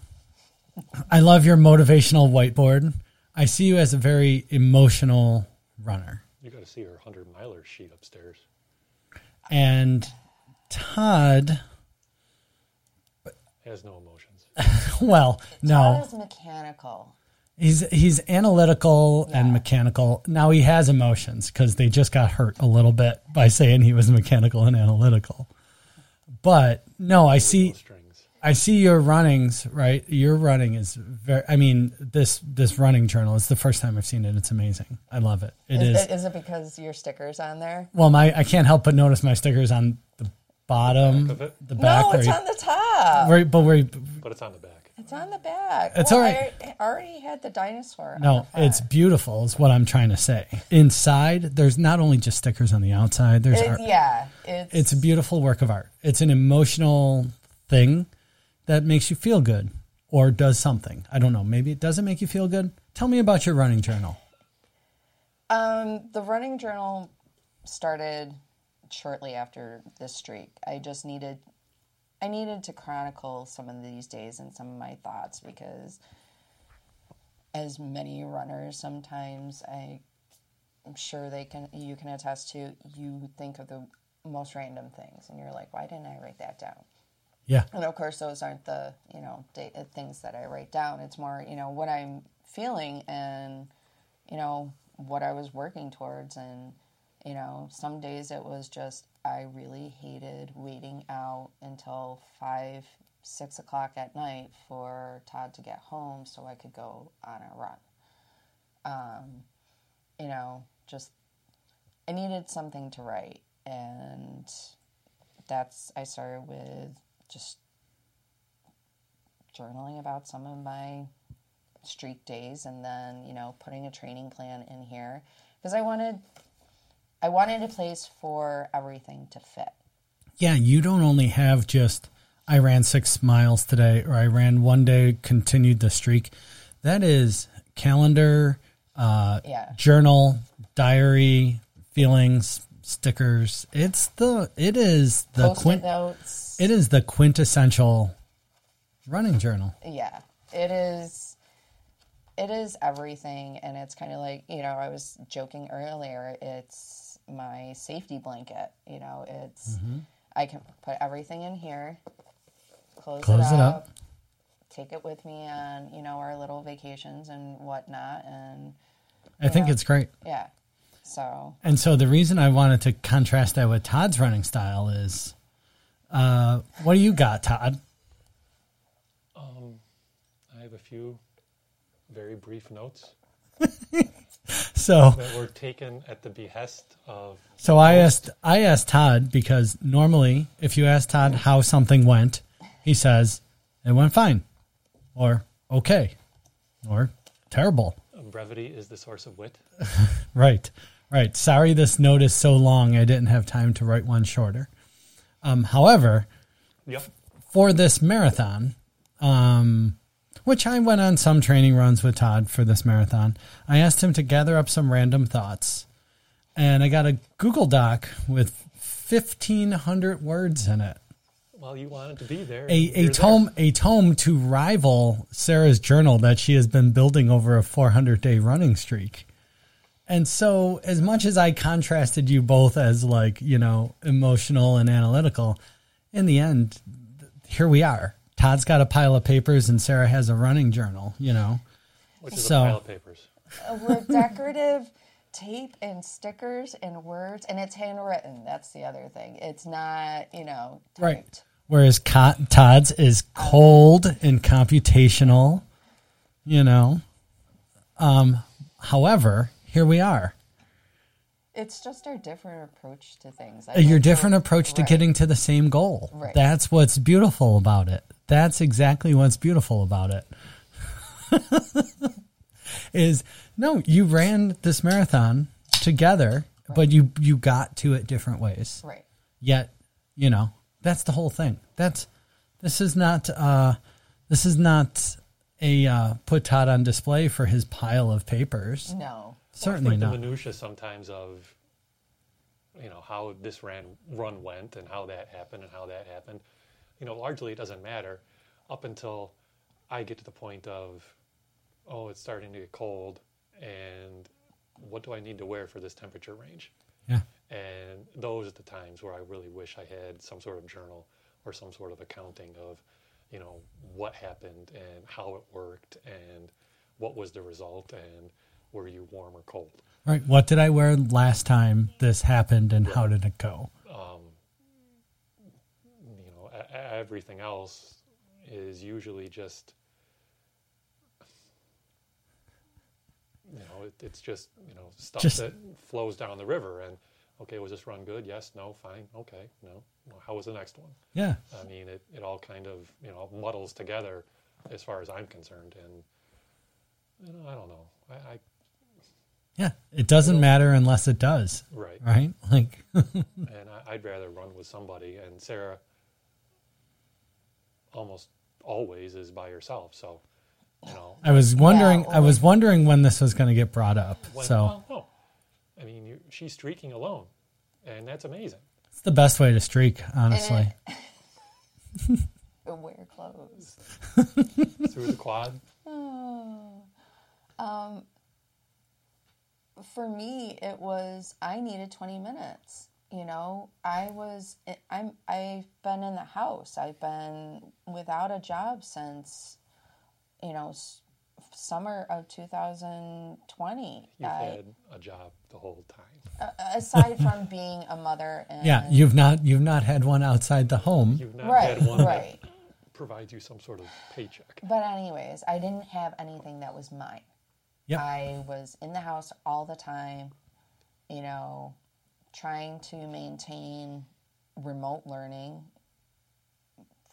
I love your motivational whiteboard. I see you as a very emotional runner. You got to see her 100 miler sheet upstairs. And Todd, Has no emotions. well, no, Todd is mechanical. he's he's analytical and mechanical. Now he has emotions because they just got hurt a little bit by saying he was mechanical and analytical. But no, I see I see your runnings, right? Your running is very. I mean, this this running journal is the first time I've seen it. It's amazing. I love it. It Is, is. it, is it because your stickers on there? Well, my I can't help but notice my stickers on the bottom, The back of it? the back, no, it's you- on the top. where- but where you- But it's on the back. It's on the back. It's well, all right. I already had the dinosaur. on the no, it's beautiful. Is what I'm trying to say. Inside, there's not only just stickers on the outside. There's It- art. yeah. It's It's a beautiful work of art. It's an emotional thing that makes you feel good or does something. I don't know. Maybe it doesn't make you feel good. Tell me about your running journal. Um, the running journal started shortly after this streak. I just needed, I needed to chronicle some of these days and some of my thoughts because, as many runners, sometimes I, I'm sure they can, you can attest to. You think of the most random things, and you're like, why didn't I write that down? Yeah. And of course, those aren't the you know da- uh, things that I write down. It's more you know what I'm feeling and you know what I was working towards. And you know, some days it was just I really hated waiting out until five, six o'clock at night for Todd to get home so I could go on a run. Um, you know, just I needed something to write, and that's I started with just journaling about some of my streak days and then you know putting a training plan in here because i wanted i wanted a place for everything to fit Yeah, you don't only have just I ran six miles today or I ran one day, continued the streak. That is calendar, uh, Yeah. journal, diary, feelings, stickers. It's the it is the quint notes it is the quintessential running journal. yeah it is it is everything and it's kind of like you know i was joking earlier it's my safety blanket you know it's Mm-hmm. i can put everything in here close, Close it, it up, up. take it with me on you know our little vacations and whatnot and I think Yeah. it's great. yeah so And so the reason I wanted to contrast that with Todd's running style is uh, what do you got, Todd? Um, I have a few very brief notes So that were taken at the behest of So I asked I asked Todd because normally if you ask Todd how something went, he says it went fine or okay or terrible. brevity is the source of wit. Right. Right. Sorry this note is so long I didn't have time to write one shorter. Um, however, Yep. for this marathon, um, which I went on some training runs with Todd for this marathon, I asked him to gather up some random thoughts. And I got a Google Doc with 1,500 words in it. Well, you wanted to be there. A, a there. tome a tome to rival Sarah's journal that she has been building over a 400 day running streak. And so, as much as I contrasted you both as like you know emotional and analytical, in the end, th- here we are. Todd's got a pile of papers, and Sarah has a running journal. You know, which is so- a pile of papers. uh, with decorative tape and stickers and words and it's handwritten that's the other thing it's not you know typed. right? Whereas Co- Todd's is cold and computational. You know, um, however, here we are. It's just our different approach to things I Uh, your different approach to right. getting to the same goal. Right. That's what's beautiful about it. That's exactly what's beautiful about it. is no, you ran this marathon together, but you you got to it different ways. right Yet, you know, that's the whole thing. That's this is not uh this is not a uh, put Todd on display for his pile of papers. no Certainly not. the minutia sometimes of you know how this ran run went and how that happened and how that happened. You know, largely it doesn't matter up until I get to the point of, oh, it's starting to get cold, and what do I need to wear for this temperature range? Yeah. And those are the times where I really wish I had some sort of journal or some sort of accounting of, you know, what happened and how it worked and what was the result and were you warm or cold. Right. What did I wear last time this happened and how did it go? Um, you know, everything else is usually just, you know, it, it's just, you know, stuff Just- that flows down the river and, okay, was this run good? Yes, no, fine, okay, no. Well, how was the next one? Yeah. I mean, it, it all kind of, you know, muddles together as far as I'm concerned. And, you know, I don't know. I, I Yeah. It doesn't matter unless it does. right. Right? Like and I, I'd rather run with somebody. And Sarah almost always is by herself. So, you know, I was wondering Yeah, I was wondering when this was going to get brought up. when, so well, no. I mean, you, she's streaking alone, and that's amazing. it's the best way to streak, honestly. And Wear clothes. Through the quad, oh, um, for me it was i needed 20 minutes you know i was eh, i'm i've been in the house i've been without a job since you know summer of 2020 you've I, had a job the whole time. aside from being a mother and Yeah, you've not you've not had one outside the home. You've not right had one right that provides you some sort of paycheck. but anyways i didn't have anything that was mine Yep. I was in the house all the time, you know, trying to maintain remote learning.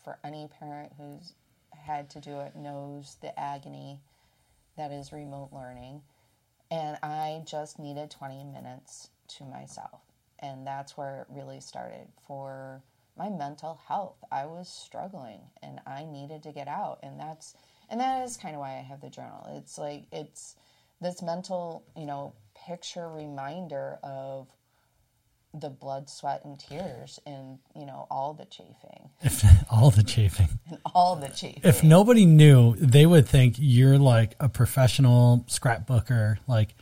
For any parent who's had to do it knows the agony that is remote learning. And I just needed 20 minutes to myself. And that's where it really started for my mental health. I was struggling and I needed to get out. And that's, and that is kind of why I have the journal. It's like, it's this mental, you know, picture reminder of the blood, sweat, and tears and, you know, all the chafing If all the chafing. and all the chafing. If nobody knew, they would think you're like a professional scrapbooker, like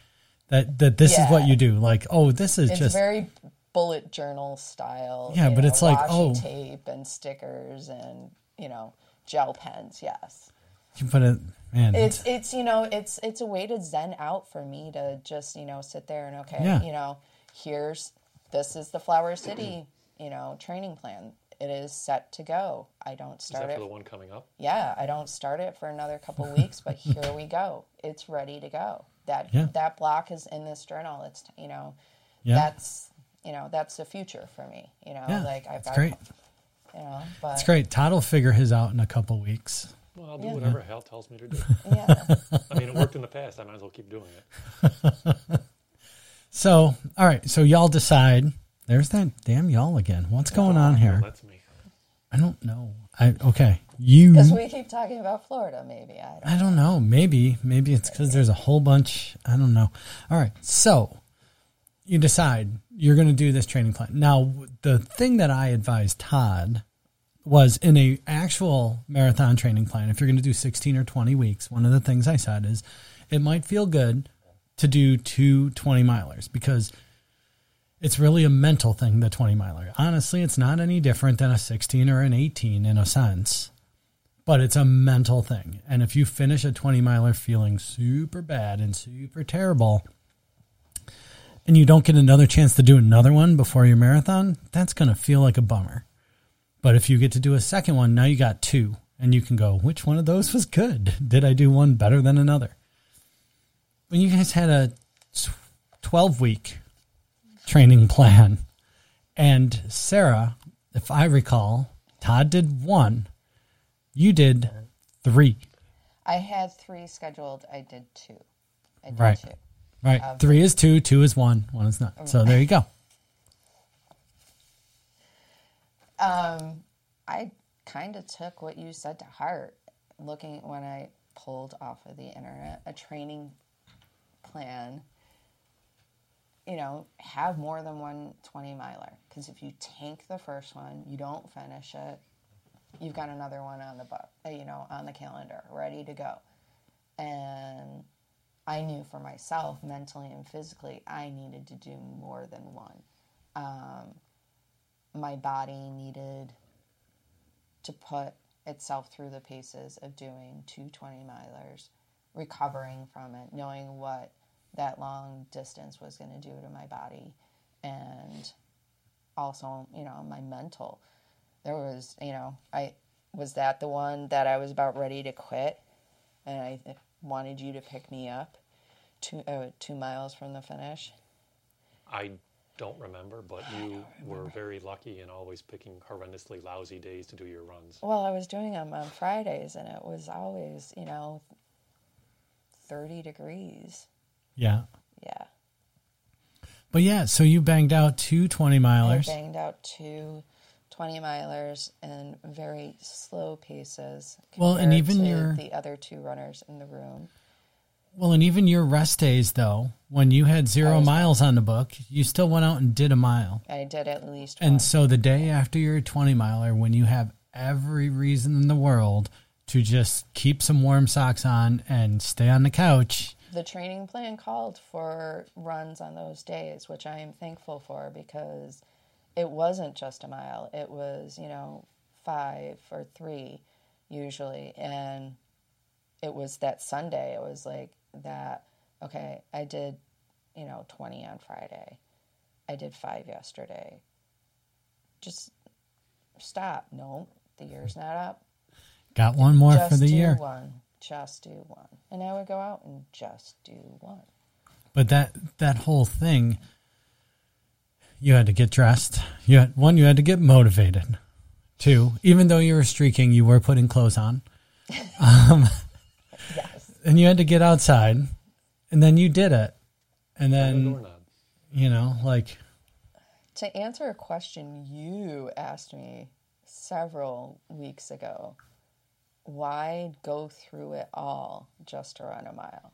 that that this is what you do. Like, oh, this is it's just very bullet journal style. Yeah, but know, it's like, oh. tape and stickers and you know gel pens. Yes, you put it man. it's it's you know it's it's a way to zen out for me to just you know sit there and okay Yeah. you know here's this is the Flower City you know training plan. It is set to go. I don't Is start that it. for the one coming up? yeah, I don't start it for another couple weeks, but here we go. It's ready to go. That Yeah. that block is in this journal. It's you know yeah. that's you know that's the future for me you know Yeah, like i've got great. you know but It's great. Todd will figure his out in a couple weeks. Well, I'll do Yeah. whatever Hal tells me to do. yeah I mean, it worked in the past. I might as well keep doing it. So, all right. So y'all decide. There's that damn y'all again. What's going on Well, here? that's me. I don't know. I okay. You. because we keep talking about florida maybe i don't I don't know. Maybe maybe it's because there's a whole bunch. I don't know. All right. So you decide you're going to do this training plan. Now, the thing that I advised Todd was in a actual marathon training plan. If you're going to do 16 or 20 weeks, one of the things I said is it might feel good to do two 20 milers because it's really a mental thing, the 20 miler. Honestly, it's not any different than a 16 or an 18 in a sense, but it's a mental thing. And if you finish a 20 miler feeling super bad and super terrible, and you don't get another chance to do another one before your marathon, that's going to feel like a bummer. But if you get to do a second one, now you got two, and you can go, which one of those was good? Did I do one better than another? When you guys had a 12 week training plan, and Sarah, if I recall, Todd did one, you did three, i had three scheduled i did two i did Right. two right? Um, three is two, two is one, one is not. So there you go. Um i kind of took what you said to heart looking when i pulled off of the internet a training plan you know, have more than one 20 miler. Because if you tank the first one, you don't finish it, you've got another one on the book, uh, you know, on the calendar, ready to go. And I knew for myself, mentally and physically, I needed to do more than one. Um, my body needed to put itself through the paces of doing two 20 milers, recovering from it, knowing what that long distance was going to do to my body, and also, you know, my mental. There was, you know, I was that the one that I was about ready to quit, and I wanted you to pick me up two uh, two miles from the finish. I don't remember, but you were very lucky in always picking horrendously lousy days to do your runs. Well, I was doing them on Fridays, and it was always, you know, thirty degrees. Yeah. Yeah, But yeah, so you banged out two 20 I milers. banged out two 20 milers in very slow paces. Well, and even to your- the other two runners in the room. Well, and even your rest days, though, when you had zero miles on the book, you still went out and did a mile. I did at least And one. so the day after your 20 miler, when you have every reason in the world to just keep some warm socks on and stay on the couch, the training plan called for runs on those days, which I am thankful for because it wasn't just a mile. It was, you know, five or three usually. And it was that Sunday, it was like that, okay, I did, you know, 20 on Friday. I did five yesterday. Just stop. No, the year's not up. got one more just for the year. Just do year. one. Just do one. And I would go out and just do one. But that that whole thing, you had to get dressed. You had one, you had to get motivated. Two, even though you were streaking, you were putting clothes on. Yes. Um, and you had to get outside and then you did it and then doorknob. you know like To answer a question you asked me several weeks ago, why go through it all just to run a mile?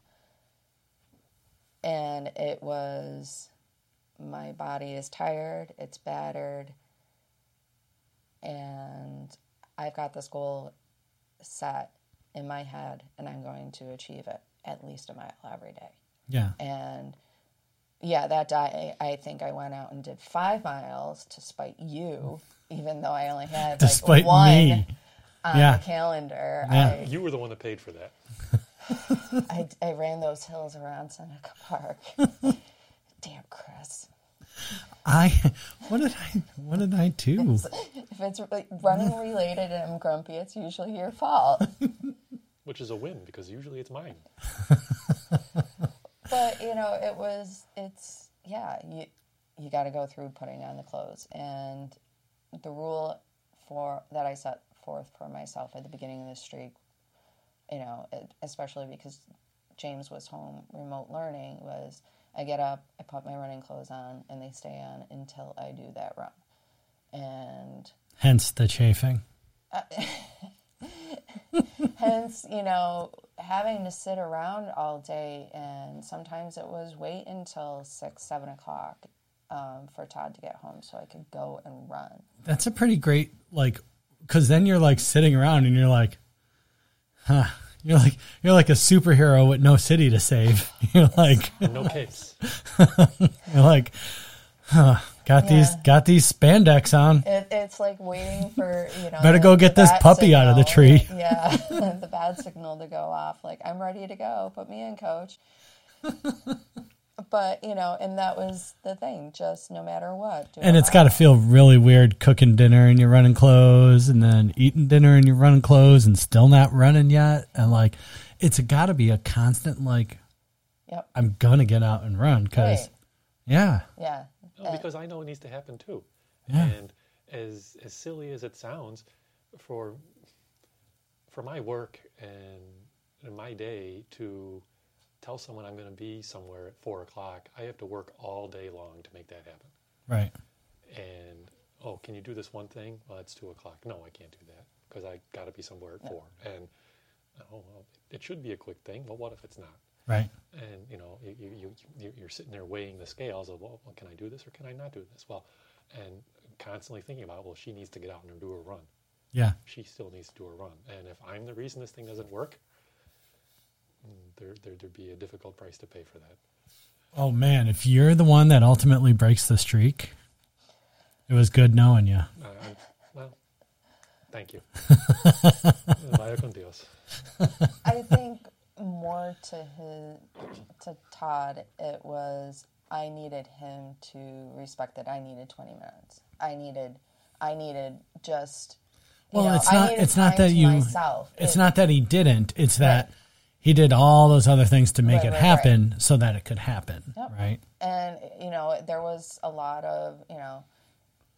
And it was my body is tired, it's battered, and I've got this goal set in my head, and I'm going to achieve it at least a mile every day. yeah And yeah, that day I think I went out and did five miles to spite you, even though I only had despite like one me on Yeah. the calendar. Yeah. You were the one that paid for that. I, I, I ran those hills around Seneca Park. Damn, Chris. i what did i what did i do If it's like running related and I'm grumpy, it's usually your fault. Which is a win because usually it's mine. but you know it was it's yeah you you got to go through putting on the clothes. And the rule for that i set forth for myself at the beginning of the streak you know it, especially because james was home remote learning was i get up i put my running clothes on and they stay on until i do that run. And hence the chafing uh, hence you know having to sit around all day and sometimes it was wait until six seven o'clock um, for todd to get home so i could go and run. That's a pretty great like because then you're like sitting around and you're like huh you're like you're like a superhero with no city to save. You're like No capes. you're like huh, got these got these spandex on. It, it's like waiting for you know Better go get this puppy out of the tree. yeah the bad signal to go off. Like i'm ready to go. Put me in coach. But you know and that was the thing. Just no matter what And it it's got to feel really weird cooking dinner and you're running clothes and then eating dinner and you're running clothes and still not running yet. And like, it's got to be a constant, like, yep. I'm going to get out and run because, Right. yeah, yeah No, because I know it needs to happen too. Yeah. And as as silly as it sounds, for for my work and, and my day to tell someone I'm going to be somewhere at four o'clock, I have to work all day long to make that happen. right. And oh, can you do this one thing? Well, it's two o'clock. No, I can't do that because I got to be somewhere at four. And oh well, it should be a quick thing. Well, what if it's not? Right. and you know you, you, you you- you're sitting there weighing the scales of well, well can i do this or can i not do this well and constantly thinking about well she needs to get out and do a run Yeah. she still needs to do a run and if i'm the reason this thing doesn't work there, there there'd be a difficult price to pay for that Oh man, if you're the one that ultimately breaks the streak, it was good knowing you. uh, well thank you Vaya Dios. I think more to his to Todd, it was I needed him to respect that I needed 20 minutes. I needed I needed just Well, know, it's not. It's not that you. myself. It's It- not that he didn't. It's that he did all those other things to make Right, it right, right. happen, so that it could happen. Yep. Right. and you know there was a lot of you know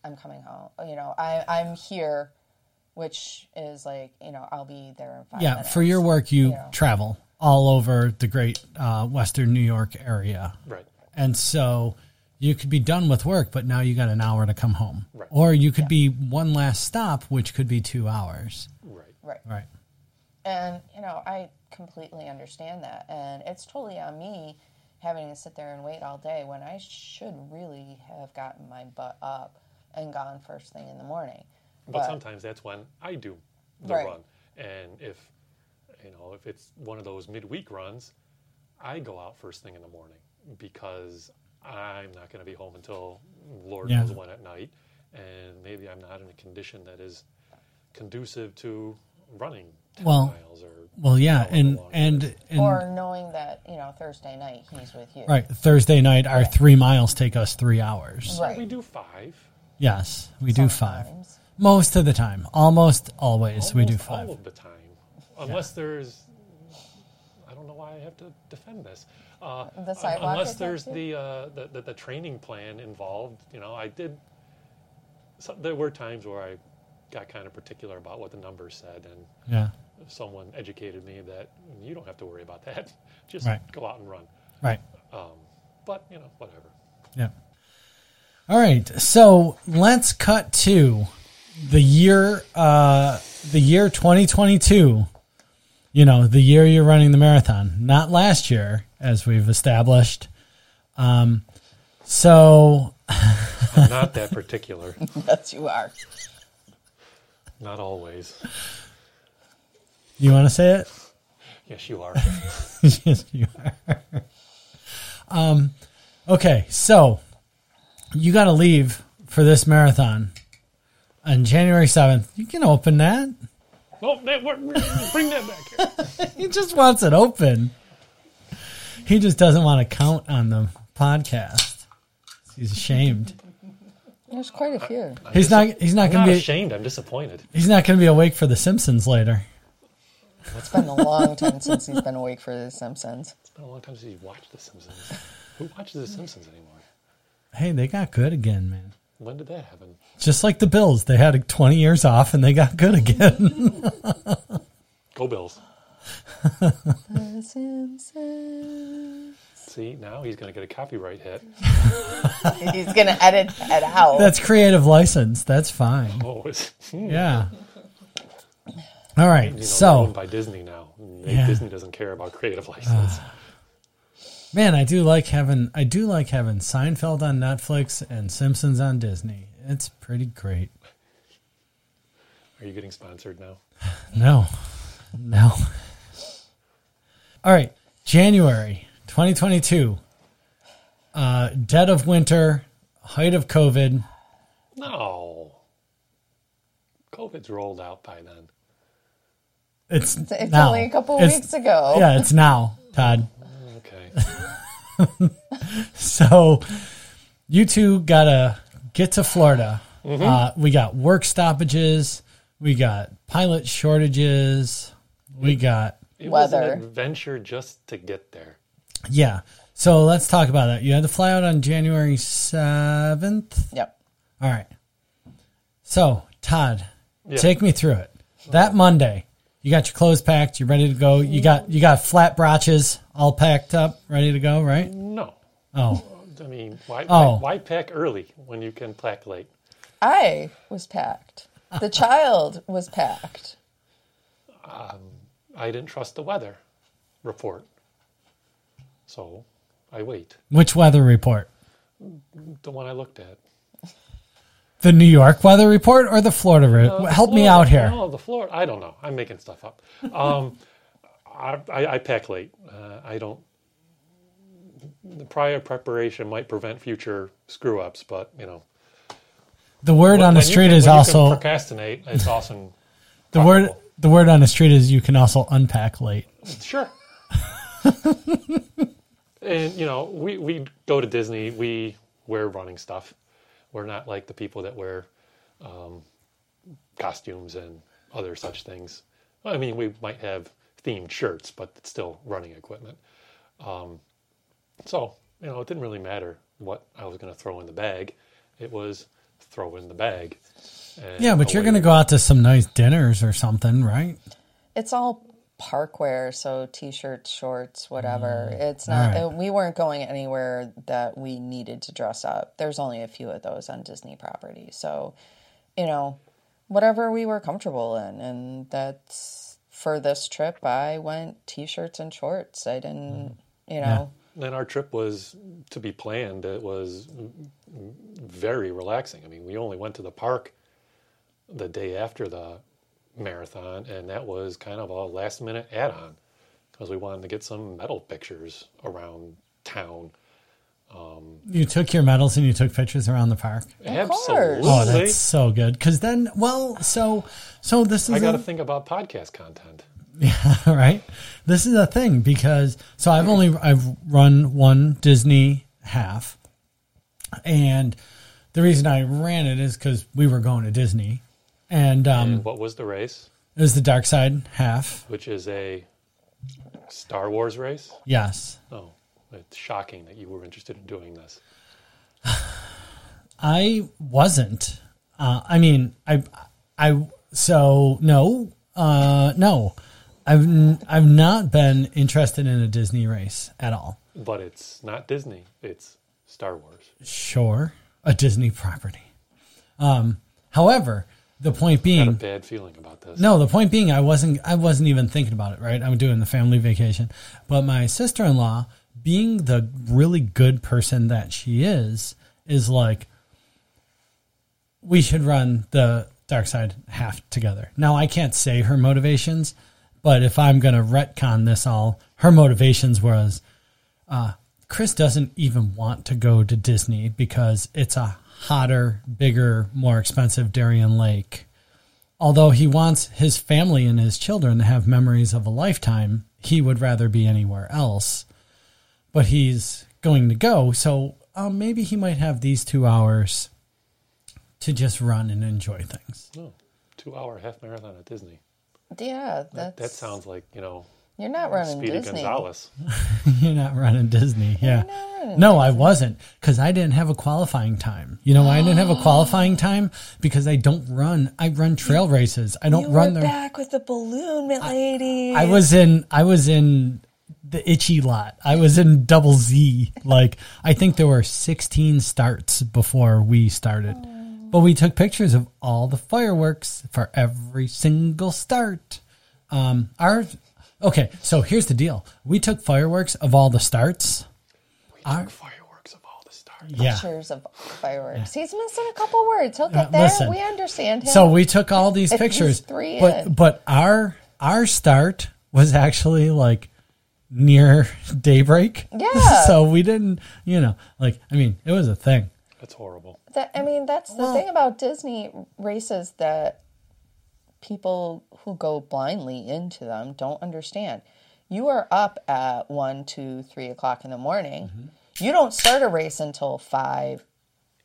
i'm coming home you know I, i'm here which is like you know i'll be there in five Yeah. minutes. For your work, you Yeah. travel all over the great uh, Western New York area, right and so you could be done with work, but now you got an hour to come home, Right. or you could be one last stop, which could be two hours. right right Right. and you know i completely understand that and it's totally on me having to sit there and wait all day when i should really have gotten my butt up and gone first thing in the morning but sometimes that's when I do the Right. run. And if you know, if it's one of those midweek runs, I go out first thing in the morning because I'm not going to be home until Lord Yeah. knows when at night, and maybe I'm not in a condition that is conducive to running 10 Well, miles or Well, yeah, and and, and or knowing that you know thursday night he's with you right Thursday night, our three miles take us three hours. right we do five. Yes, we do five most of the time. Almost always, we do five. all of the time, unless there's. I don't know why I have to defend this. Uh, The sidewalk unless there's the, uh, the, the the training plan involved. You know, I did. So there were times where I got kind of particular about what the numbers said, and Yeah, someone educated me that you don't have to worry about that. Just Right. go out and run. right. Um, but you know, whatever. Yeah. All right, so let's cut to the year, uh, the year 2022. You know, the year you're running the marathon, not last year, as we've established. Um, so I'm not that particular. yes you are Not always. you want to say it? Yes, you are. yes, you are. um, okay, so you got to leave for this marathon on January 7th. You can open that. No, that, we're- we're- bring that back here. He just wants it open. He just doesn't want to count on the podcast. He's ashamed. there's quite a few He's not. He's not going to be. ashamed. I'm disappointed. He's not going to be awake for The Simpsons later. it's been a long time since he's been awake for the simpsons It's been a long time since you've watched The Simpsons. Who watches The Simpsons anymore? Hey, they got good again, man. When did that happen? Just like the Bills, they had 20 years off and they got good again. Go Bills. the simpsons See, now he's going to get a copyright hit. he's gonna edit that out That's creative license. That's fine. Oh, it's you Yeah. All right. know, So, owned by Disney now. Yeah. Disney doesn't care about creative license. man, I do like having I do like having Seinfeld on Netflix and Simpsons on Disney. It's pretty great. Are you getting sponsored now? No. No. All right. January 2022. Uh, dead of winter, height of COVID. No. COVID's rolled out by then. It's it's now. only a couple It's- weeks ago Yeah, it's now, Todd. Okay. So you two gotta get to Florida. Uh, we got work stoppages. We got pilot shortages. We got It was Weather. an adventure just to get there. yeah. So let's talk about that. You had to fly out on January seventh. yep All right. So Todd, Yeah. take me through it. That Monday, you got your clothes packed. You're ready to go. You got you got flat brotches all packed up, ready to go. Right? No. Oh, I mean, why, Oh. why, why pack early when you can pack late? i was packed the child was packed I didn't trust the weather report. So I wait. Which weather report? The one I looked at. The New York weather report or the Florida? Re- Uh, the Help me out here. No, the Florida. I don't know. I'm making stuff up. Um, I, I, I pack late. Uh, I don't. The prior preparation might prevent future screw ups, but you know. The word on the street can- is when you can also procrastinate. It's awesome. the word. The word on the street is you can also unpack late. Sure. and you know, we we go to Disney. We wear running stuff. We're not like the people that wear um, costumes and other such things. I mean, we might have themed shirts, but it's still running equipment. Um, so you know, it didn't really matter what I was going to throw in the bag. It was throw in the bag. and Yeah, but you're going to go out to some nice dinners or something, right? It's all parkwear, so t-shirts, shorts, whatever. It's not. All right. uh, we weren't going anywhere that we needed to dress up. There's only a few of those on Disney property, so you know, whatever we were comfortable in, and that's for this trip. I went t-shirts and shorts. I didn't, you know. And our trip was to be planned. It was very relaxing. I mean, we only went to the park the day after the marathon, and that was kind of a last minute add on because we wanted to get some medal pictures around town. Um, you took your medals and you took pictures around the park. Absolutely. Oh, that's so good. Because then, well, so so this is I got a- to think about podcast content. All right. This is a thing because so I've only I've run one Disney half, and the reason I ran it is because we were going to Disney, and um, and what was the race? it was the Dark Side half. Which is a Star Wars race? Yes, Oh, it's shocking that you were interested in doing this. I wasn't. Uh, I mean, I I so no, uh, no. I've n- I've not been interested in a Disney race at all. But it's not Disney, it's Star Wars. Sure, a Disney property. Um, however, the point I had a being, bad feeling about this. no, the point being, I wasn't, I wasn't even thinking about it. Right, I'm doing the family vacation, but my sister-in-law, being the really good person that she is, is like, we should run the dark side half together. Now, I can't say her motivations, but if I'm going to retcon this all, her motivations was uh, Chris doesn't even want to go to Disney because it's a hotter, bigger, more expensive Darien Lake. Although he wants his family and his children to have memories of a lifetime, he would rather be anywhere else. But he's going to go, so um, maybe he might have these two hours to just run and enjoy things. No, two hour half marathon at Disney. Yeah, that's That, that sounds like, you know, You're not running Speedy Disney. Gonzalez. You're not running Disney, yeah. not running No, I wasn't because I didn't have a qualifying time. You know why I didn't have a oh. qualifying time? Because I don't run. I run trail races. I don't You run were the. back with the balloon, my lady. I was in. I was in the itchy lot. I was in double Z. Like I think there were 16 starts before we started, oh. But we took pictures of all the fireworks for every single start. Um, our okay. So here's the deal. We took fireworks of all the starts. We took fireworks of all the stars. Yeah. pictures of fireworks. He's missing a couple words. He'll Uh, get there. listen. we understand him. So we took all these If he's pictures, three but in. but our our start was actually like near daybreak. Yeah. so we didn't, you know, like I mean, it was a thing. That's horrible. That, I mean, that's the Well- thing about Disney races that people who go blindly into them don't understand. You are up at one, two, three o'clock in the morning. Mm-hmm. You don't start a race until five,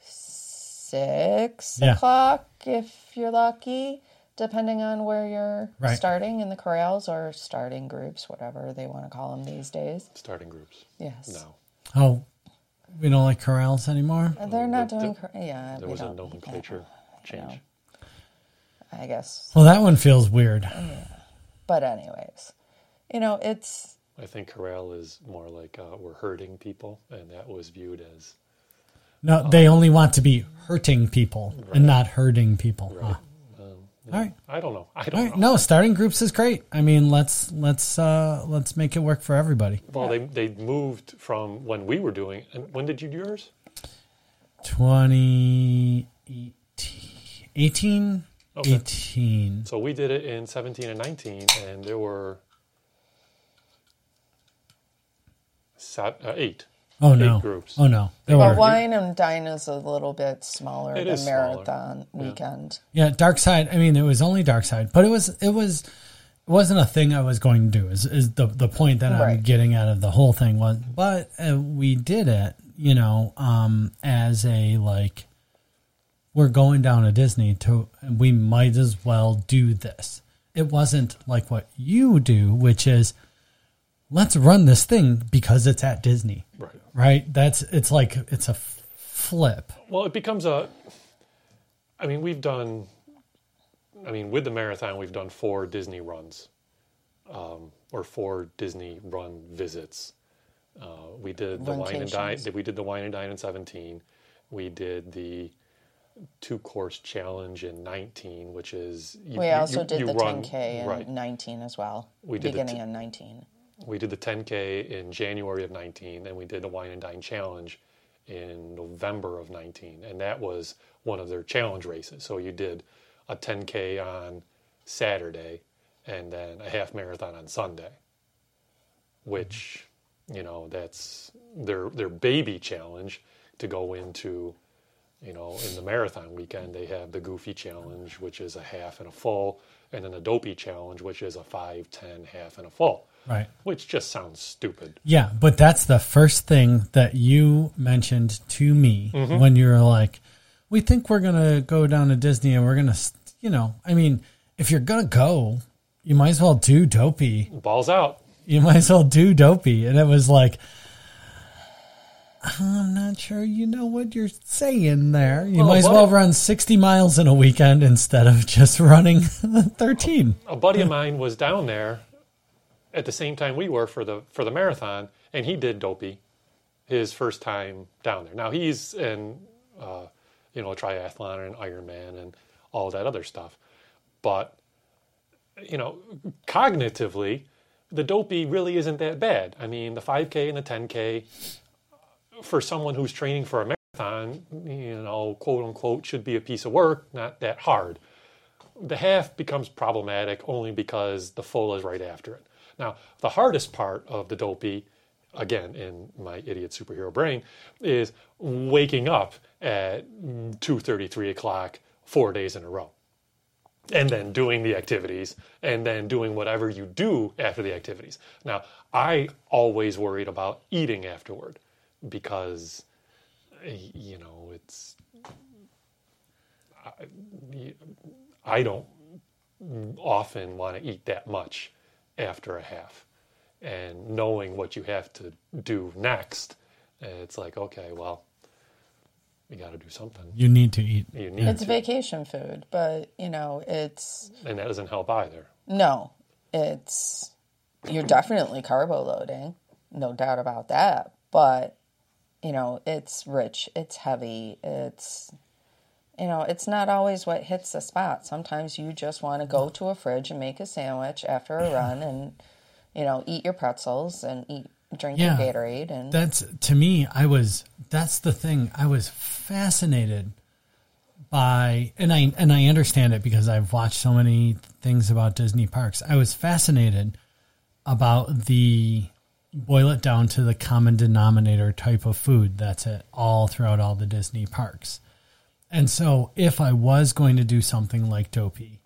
six Yeah. o'clock if you're lucky, depending on where you're Right. starting in the corrals or starting groups, whatever they want to call them these days. Starting groups. Yes. No. Oh, we don't like corrals anymore. Uh, they're not There- doing, cor- yeah. There we was a don't- nomenclature change. I guess. Well, that one feels weird. Yeah. But anyways, you know, it's I think corral is more like uh, we're hurting people, and that was viewed as No, they um, only want to be hurting people and not hurting people. Huh. Ah. All right. I don't know. I don't right. know. No, starting groups is great. I mean, let's let's uh let's make it work for everybody. Well, they they moved from when we were doing. And when did you do yours? 2018 18 Okay. 18. So we did it in 17 and 19, and there were set, uh, eight. Oh Eight no. groups. Oh no. There But were wine and dine is a little bit smaller It than is smaller. marathon Yeah. weekend. Yeah, Dark Side. I mean, it was only Dark Side, but it was it was it wasn't a thing I was going to do. Is is the the point that I'm Right. getting out of the whole thing was, but uh, we did it, you know, um, as a like we're going down to Disney to we might as well do this. It wasn't like what you do, which is let's run this thing because it's at Disney, Right. Right? That's it's like it's a flip. Well, it becomes a. I mean, we've done. I mean, with the marathon, we've done four Disney runs, um, or four Disney run visits. Uh, we did the wine and dine. We did the wine and dine in seventeen. We did the two course challenge in nineteen, which is you, We also you- did you the run- 10K in right. 19 as well. We did beginning t- in 19. We did the 10K in January of 19, and we did the Wine and Dine Challenge in November of 19. And that was one of their challenge races. So you did a 10K on Saturday and then a half marathon on Sunday, which, you know, that's their, their baby challenge to go into, you know, in the marathon weekend. They have the Goofy Challenge, which is a half and a full, and then the Dopey Challenge, which is a 5, 10, half, and a full Right. which just sounds stupid. Yeah, but that's the first thing that you mentioned to me mm-hmm. when you were like, "We think we're gonna go down to Disney and we're gonna, you know, I mean, if you're gonna go, you might as well do Dopey. Balls out. You might as well do Dopey." And it was like, I'm not sure you know what you're saying there. You Well, might as well run 60 miles in a weekend instead of just running 13. A buddy of mine was down there at the same time we were for the for the marathon, and he did Dopey, his first time down there. Now he's in, uh, you know, a triathlon and Ironman and all that other stuff, but you know, cognitively, the Dopey really isn't that bad. I mean, the 5K and the 10K for someone who's training for a marathon, you know, quote unquote, should be a piece of work, not that hard. The half becomes problematic only because the full is right after it. Now, the hardest part of the dopey, again, in my idiot superhero brain, is waking up at 2.30, 3 o'clock, four days in a row. And then doing the activities, and then doing whatever you do after the activities. Now, I always worried about eating afterward because, you know, it's I don't often want to eat that much after a half. And knowing what you have to do next, it's like, okay, well, you got to do something. You need to eat. You need It's to. vacation food, but you know, it's And that doesn't help either. no, it's you're definitely carbo loading, no doubt about that. But you know, it's rich, it's heavy, it's you know, it's not always what hits the spot. Sometimes you just want to go to a fridge and make a sandwich after a run, and you know, eat your pretzels and eat drink Yeah. your Gatorade, and That's to me, I was that's the thing. I was fascinated by and I and I understand it because I've watched so many things about Disney parks. I was fascinated about the boil it down to the common denominator type of food that's it all throughout all the Disney parks. And so if I was going to do something like Dopey,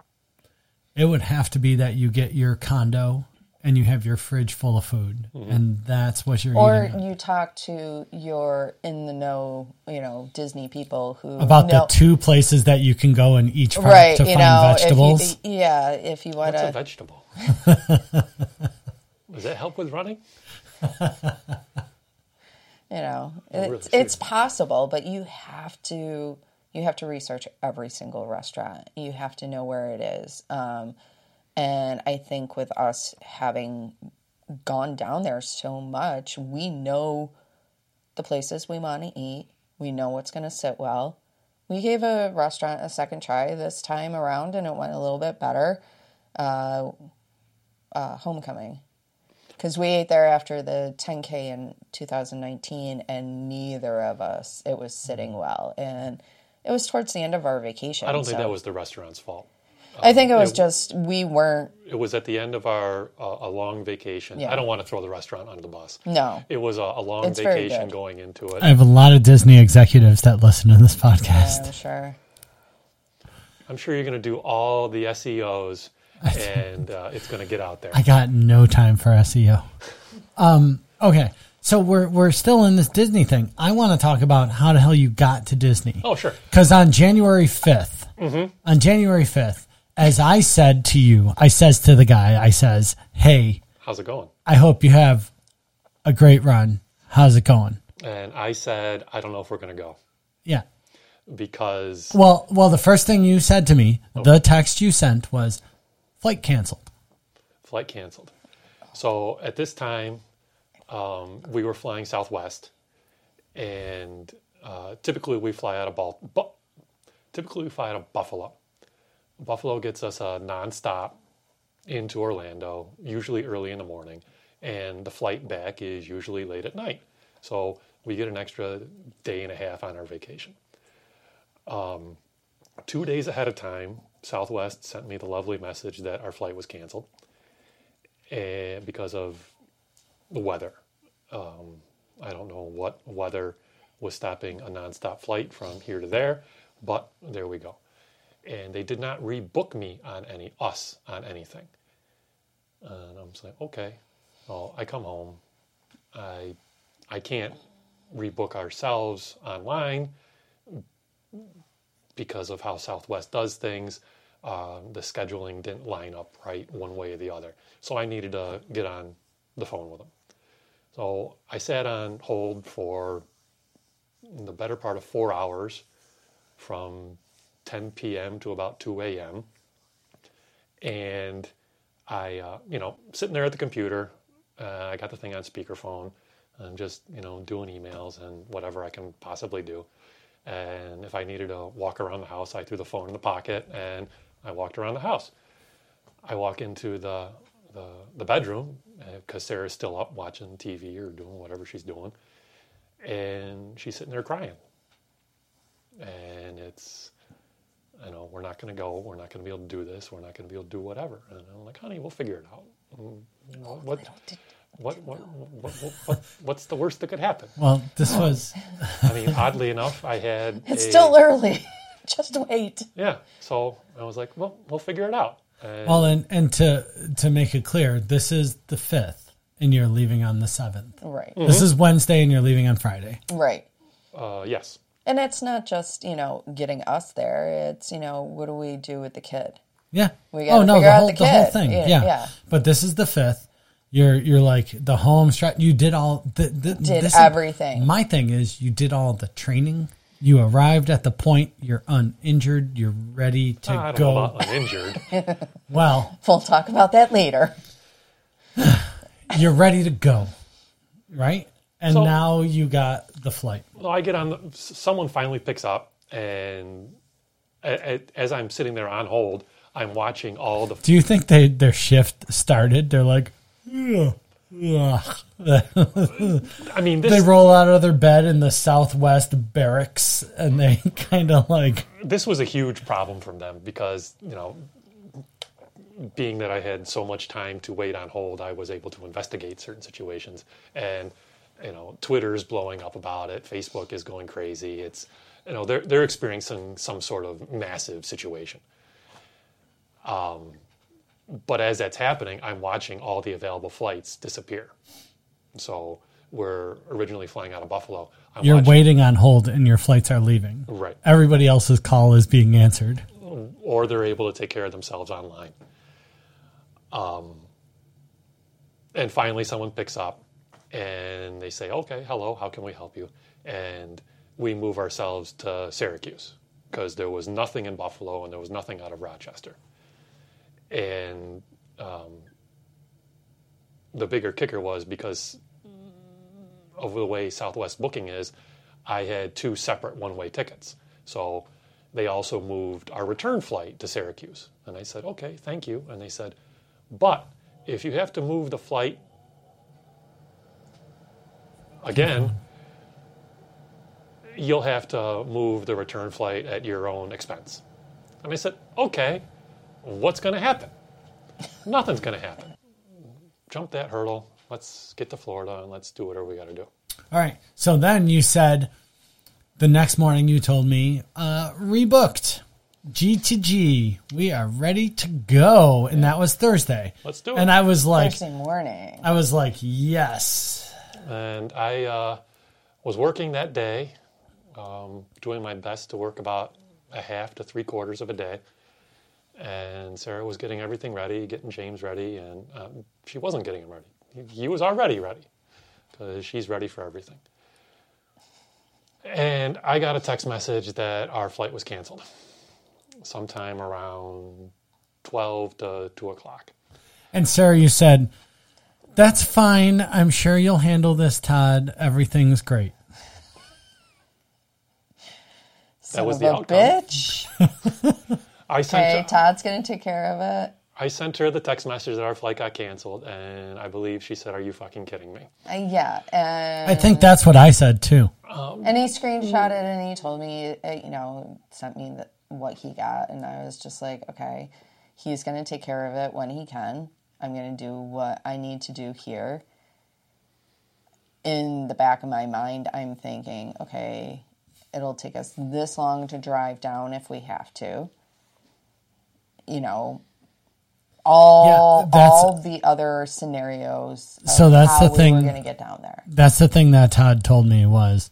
it would have to be that you get your condo and you have your fridge full of food mm-hmm. and that's what you're or eating. you talk to your in the know, you know, Disney people who about know, the two places that you can go in each park right, to you find know, vegetables. If you, yeah, if you want What's a to, vegetable? Does that help with running? you know, it's, should. it's possible, but you have to you have to research every single restaurant. You have to know where it is. Um, and I think with us having gone down there so much, we know the places we want to eat. We know what's going to sit well. we gave a restaurant a second try this time around, and it went a little bit better. Uh, uh, homecoming, because we ate there after the 10k in 2019, and neither of us it was sitting well, and it was towards the end of our vacation. I don't think so- that was the restaurant's fault. I think it was it- just we weren't. It was at the end of our uh, a long vacation. Yeah. I don't want to throw the restaurant under the bus. No, It was a, a long It's vacation going into it. I have a lot of Disney executives that listen to this podcast. I'm sure. I'm sure you're going to do all the SEOs, and uh, it's going to get out there. I got no time for SEO. Um, okay, so we're we're still in this Disney thing. I want to talk about how the hell you got to Disney. Oh, sure. Because on January 5th, mm-hmm. on January 5th, as I said to you, I says to the guy, I says, hey, How's it going? I hope you have a great run. How's it going? And I said, I don't know if we're going to go Yeah. because Well, well, the first thing you said to me, oh. the text you sent was flight canceled. flight canceled. So at this time, um, we were flying Southwest, and uh, typically we fly out of Bal- Bu- typically we fly out of Buffalo. Buffalo gets us a nonstop into Orlando, usually early in the morning, and the flight back is usually late at night. So we get an extra day and a half on our vacation. Um, two days ahead of time, Southwest sent me the lovely message that our flight was canceled and because of the weather. Um, I don't know what weather was stopping a nonstop flight from here to there, but there we go. And they did not rebook me on any us on anything. And I'm just like, okay. Well, I come home. I I can't rebook ourselves online because of how Southwest does things. Um, the scheduling didn't line up right one way or the other. So I needed to get on the phone with them. So I sat on hold for the better part of four hours from 10 p.m. to about 2 a.m. And I, uh, you know, sitting there at the computer, uh, I got the thing on speakerphone and just, you know, doing emails and whatever I can possibly do. And if I needed to walk around the house, I threw the phone in the pocket and I walked around the house. I walk into the the, the bedroom because Sarah's still up watching TV or doing whatever she's doing, and she's sitting there crying. And it's, you know, we're not going to go. We're not going to be able to do this. We're not going to be able to do whatever. And I'm like, honey, we'll figure it out. Mm, you know, what, what, what, what, what, what, what's the worst that could happen? Well, this was I mean, oddly enough, I had It's a- still early. Just wait. Yeah. So I was like, well, we'll figure it out. And well, and and to to make it clear, this is the fifth, and you're leaving on the seventh. Right. This is Wednesday, and you're leaving on Friday. Right. uh, yes. And it's not just, you know, getting us there. It's, you know, what do we do with the kid? Yeah. We gotta oh no, figure the out whole the the, whole thing. Yeah, Yeah, yeah. But this is the fifth. You're you're like the home stretch. You did all the, the Did this is- everything. my thing is you did all the training. You arrived at the point. You're uninjured. You're ready to I don't go. know about uninjured. well, We'll talk about that later. you're ready to go, right? And So- now you got the flight. well, I get on. The, someone finally picks up, and a, a, as I'm sitting there on hold, I'm watching all the. Do you think they their shift started? They're like, "Ugh, ugh." I mean, this they roll out of their bed in the Southwest barracks, and they kind of like, this was a huge problem from them because you know, being that I had so much time to wait on hold, I was able to investigate certain situations, and you know, Twitter's blowing up about it. Facebook is going crazy. It's you know they're they're experiencing some sort of massive situation. Um, but as that's happening, I'm watching all the available flights disappear. So we're originally flying out of Buffalo. I'm you're watching- waiting on hold, and your flights are leaving. right. Everybody else's call is being answered. or they're able to take care of themselves online. Um, and finally, someone picks up and they say, Okay, hello, how can we help you? And we move ourselves to Syracuse because there was nothing in Buffalo and there was nothing out of Rochester. And um, the bigger kicker was because of the way Southwest booking is, I had two separate one way tickets. So they also moved our return flight to Syracuse. And I said, okay, thank you. And they said, but if you have to move the flight again, you'll have to move the return flight at your own expense. And I said, okay, what's going to happen? Nothing's going to happen. Jump that hurdle. Let's get to Florida and let's do whatever we got to do. All right. So then you said the next morning you told me uh, rebooked G to G. We are ready to go, and that was Thursday. Let's do it. And I was like, Thursday morning. I was like, yes. And I uh, was working that day, um, doing my best to work about a half to three quarters of a day. And Sarah was getting everything ready, getting James ready, and um, she wasn't getting him ready. He, he was already ready because she's ready for everything. And I got a text message that our flight was canceled sometime around 12 to 2 o'clock. And Sarah, you said, that's fine. I'm sure you'll handle this, Todd. Everything's great. Son was of the a outcome. bitch. I sent, Okay, her, Todd's gonna take care of it. I sent her the text message that our flight got canceled, and I believe she said, Are you fucking kidding me? Uh, yeah, and I think that's what I said too. and he screenshotted and he told me, uh, you know, sent me the, what he got, and I was just like, okay, he's gonna take care of it when he can. I'm gonna do what I need to do here. In the back of my mind, I'm thinking, okay, it'll take us this long to drive down if we have to. You know, all Yeah, that's- all the other scenarios. Of So that's how the we thing- We're going to get down there. That's the thing that Todd told me was,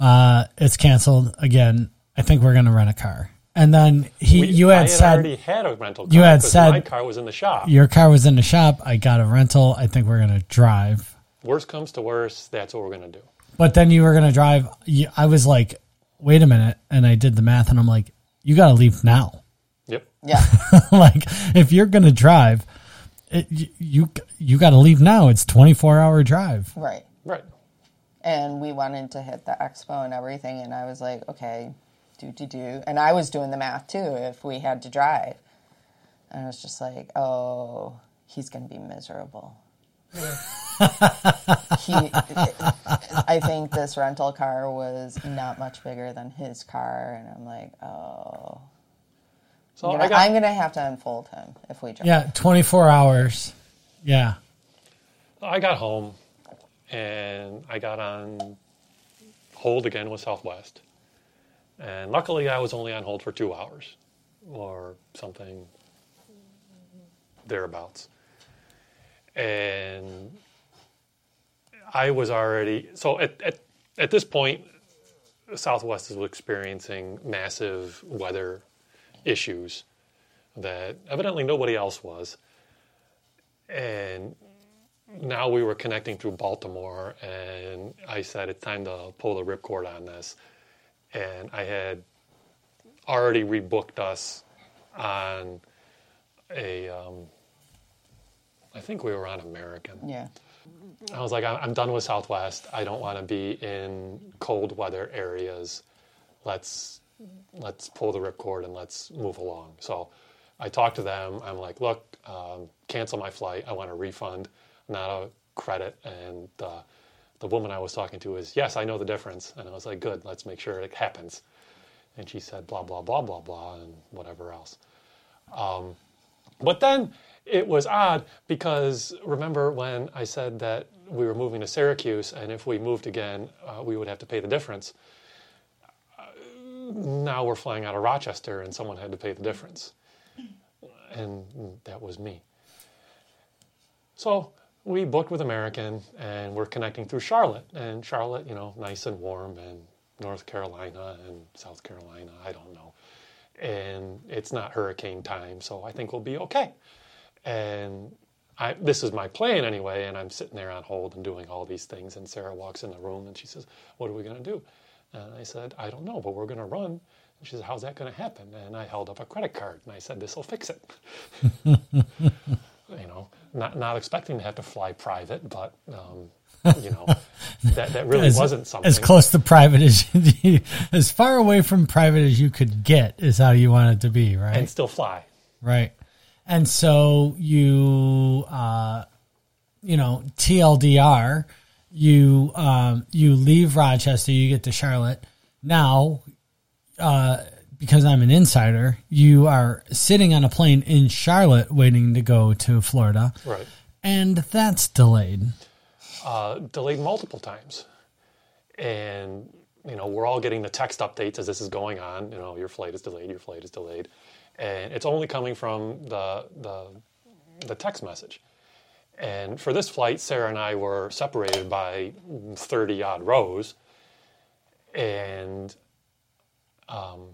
uh, it's canceled again. I think we're going to rent a car. And then he, We- you I had said already had a rental car. You had said- my car was in the shop. your car was in the shop. I got a rental. I think we're going to drive. Worst comes to worst, that's what we're gonna do. But then you were going to drive. I was like, wait a minute. And I did the math and I'm like, you got to leave now. Yep. Yeah. like if you're going to drive, it, you, you, you got to leave now. It's 24 hour drive. right. Right. and we wanted to hit the expo and everything and i was like okay do do do and i was doing the math too if we had to drive and i was just like oh he's going to be miserable he, i think this rental car was not much bigger than his car and i'm like oh So I'm I gonna, got I'm gonna have to unfold him if we drive Yeah. 24 hours. Yeah. I got home and I got on hold again with Southwest. And luckily I was only on hold for two hours or something thereabouts. And I was already so at, at, at this point Southwest is experiencing massive weather issues that evidently nobody else was. And now we were connecting through Baltimore, and I said it's time to pull the ripcord on this. And I had already rebooked us on a, um, I think we were on American. yeah I was like, I'm, I'm done with Southwest. I don't want to be in cold weather areas. Let's let's pull the ripcord and let's move along. So I talked to them. I'm like, look, um, cancel my flight. I want a refund, not a credit. And uh, the woman I was talking to is, yes, I know the difference. And I was like, good. Let's make sure it happens. And she said, blah blah blah blah blah, and whatever else. But then it was odd because remember when I said that we were moving to Syracuse, and if we moved again, uh, we would have to pay the difference. Now we're flying out of Rochester, and someone had to pay the difference, and that was me. So we booked with American, and we're connecting through Charlotte, and Charlotte, you know, nice and warm, and North Carolina and South Carolina, I don't know and it's not hurricane time, so I think we'll be okay. And I, this is my plan anyway, and I'm sitting there on hold and doing all these things. And Sarah walks in the room and she says, "What are we going to do?" And I said, "I don't know, but we're going to run." And she says, "How's that going to happen?" And I held up a credit card and I said, "This will fix it." you know, not not expecting to have to fly private, but um, you know, that, that really as, wasn't something. as close to private as you, as far away from private as you could get is how you want it to be, right? and still fly. Right. And so you, uh, you know, TLDR, you, um, you leave Rochester, you get to Charlotte. Now, uh, because I'm an insider, you are sitting on a plane in Charlotte waiting to go to Florida. Right. And that's delayed. uh, delayed multiple times. And, you know, we're all getting the text updates as this is going on. You know, your flight is delayed, your flight is delayed. And it's only coming from the, the, the text message. And for this flight, Sarah and I were separated by 30 odd rows. And um,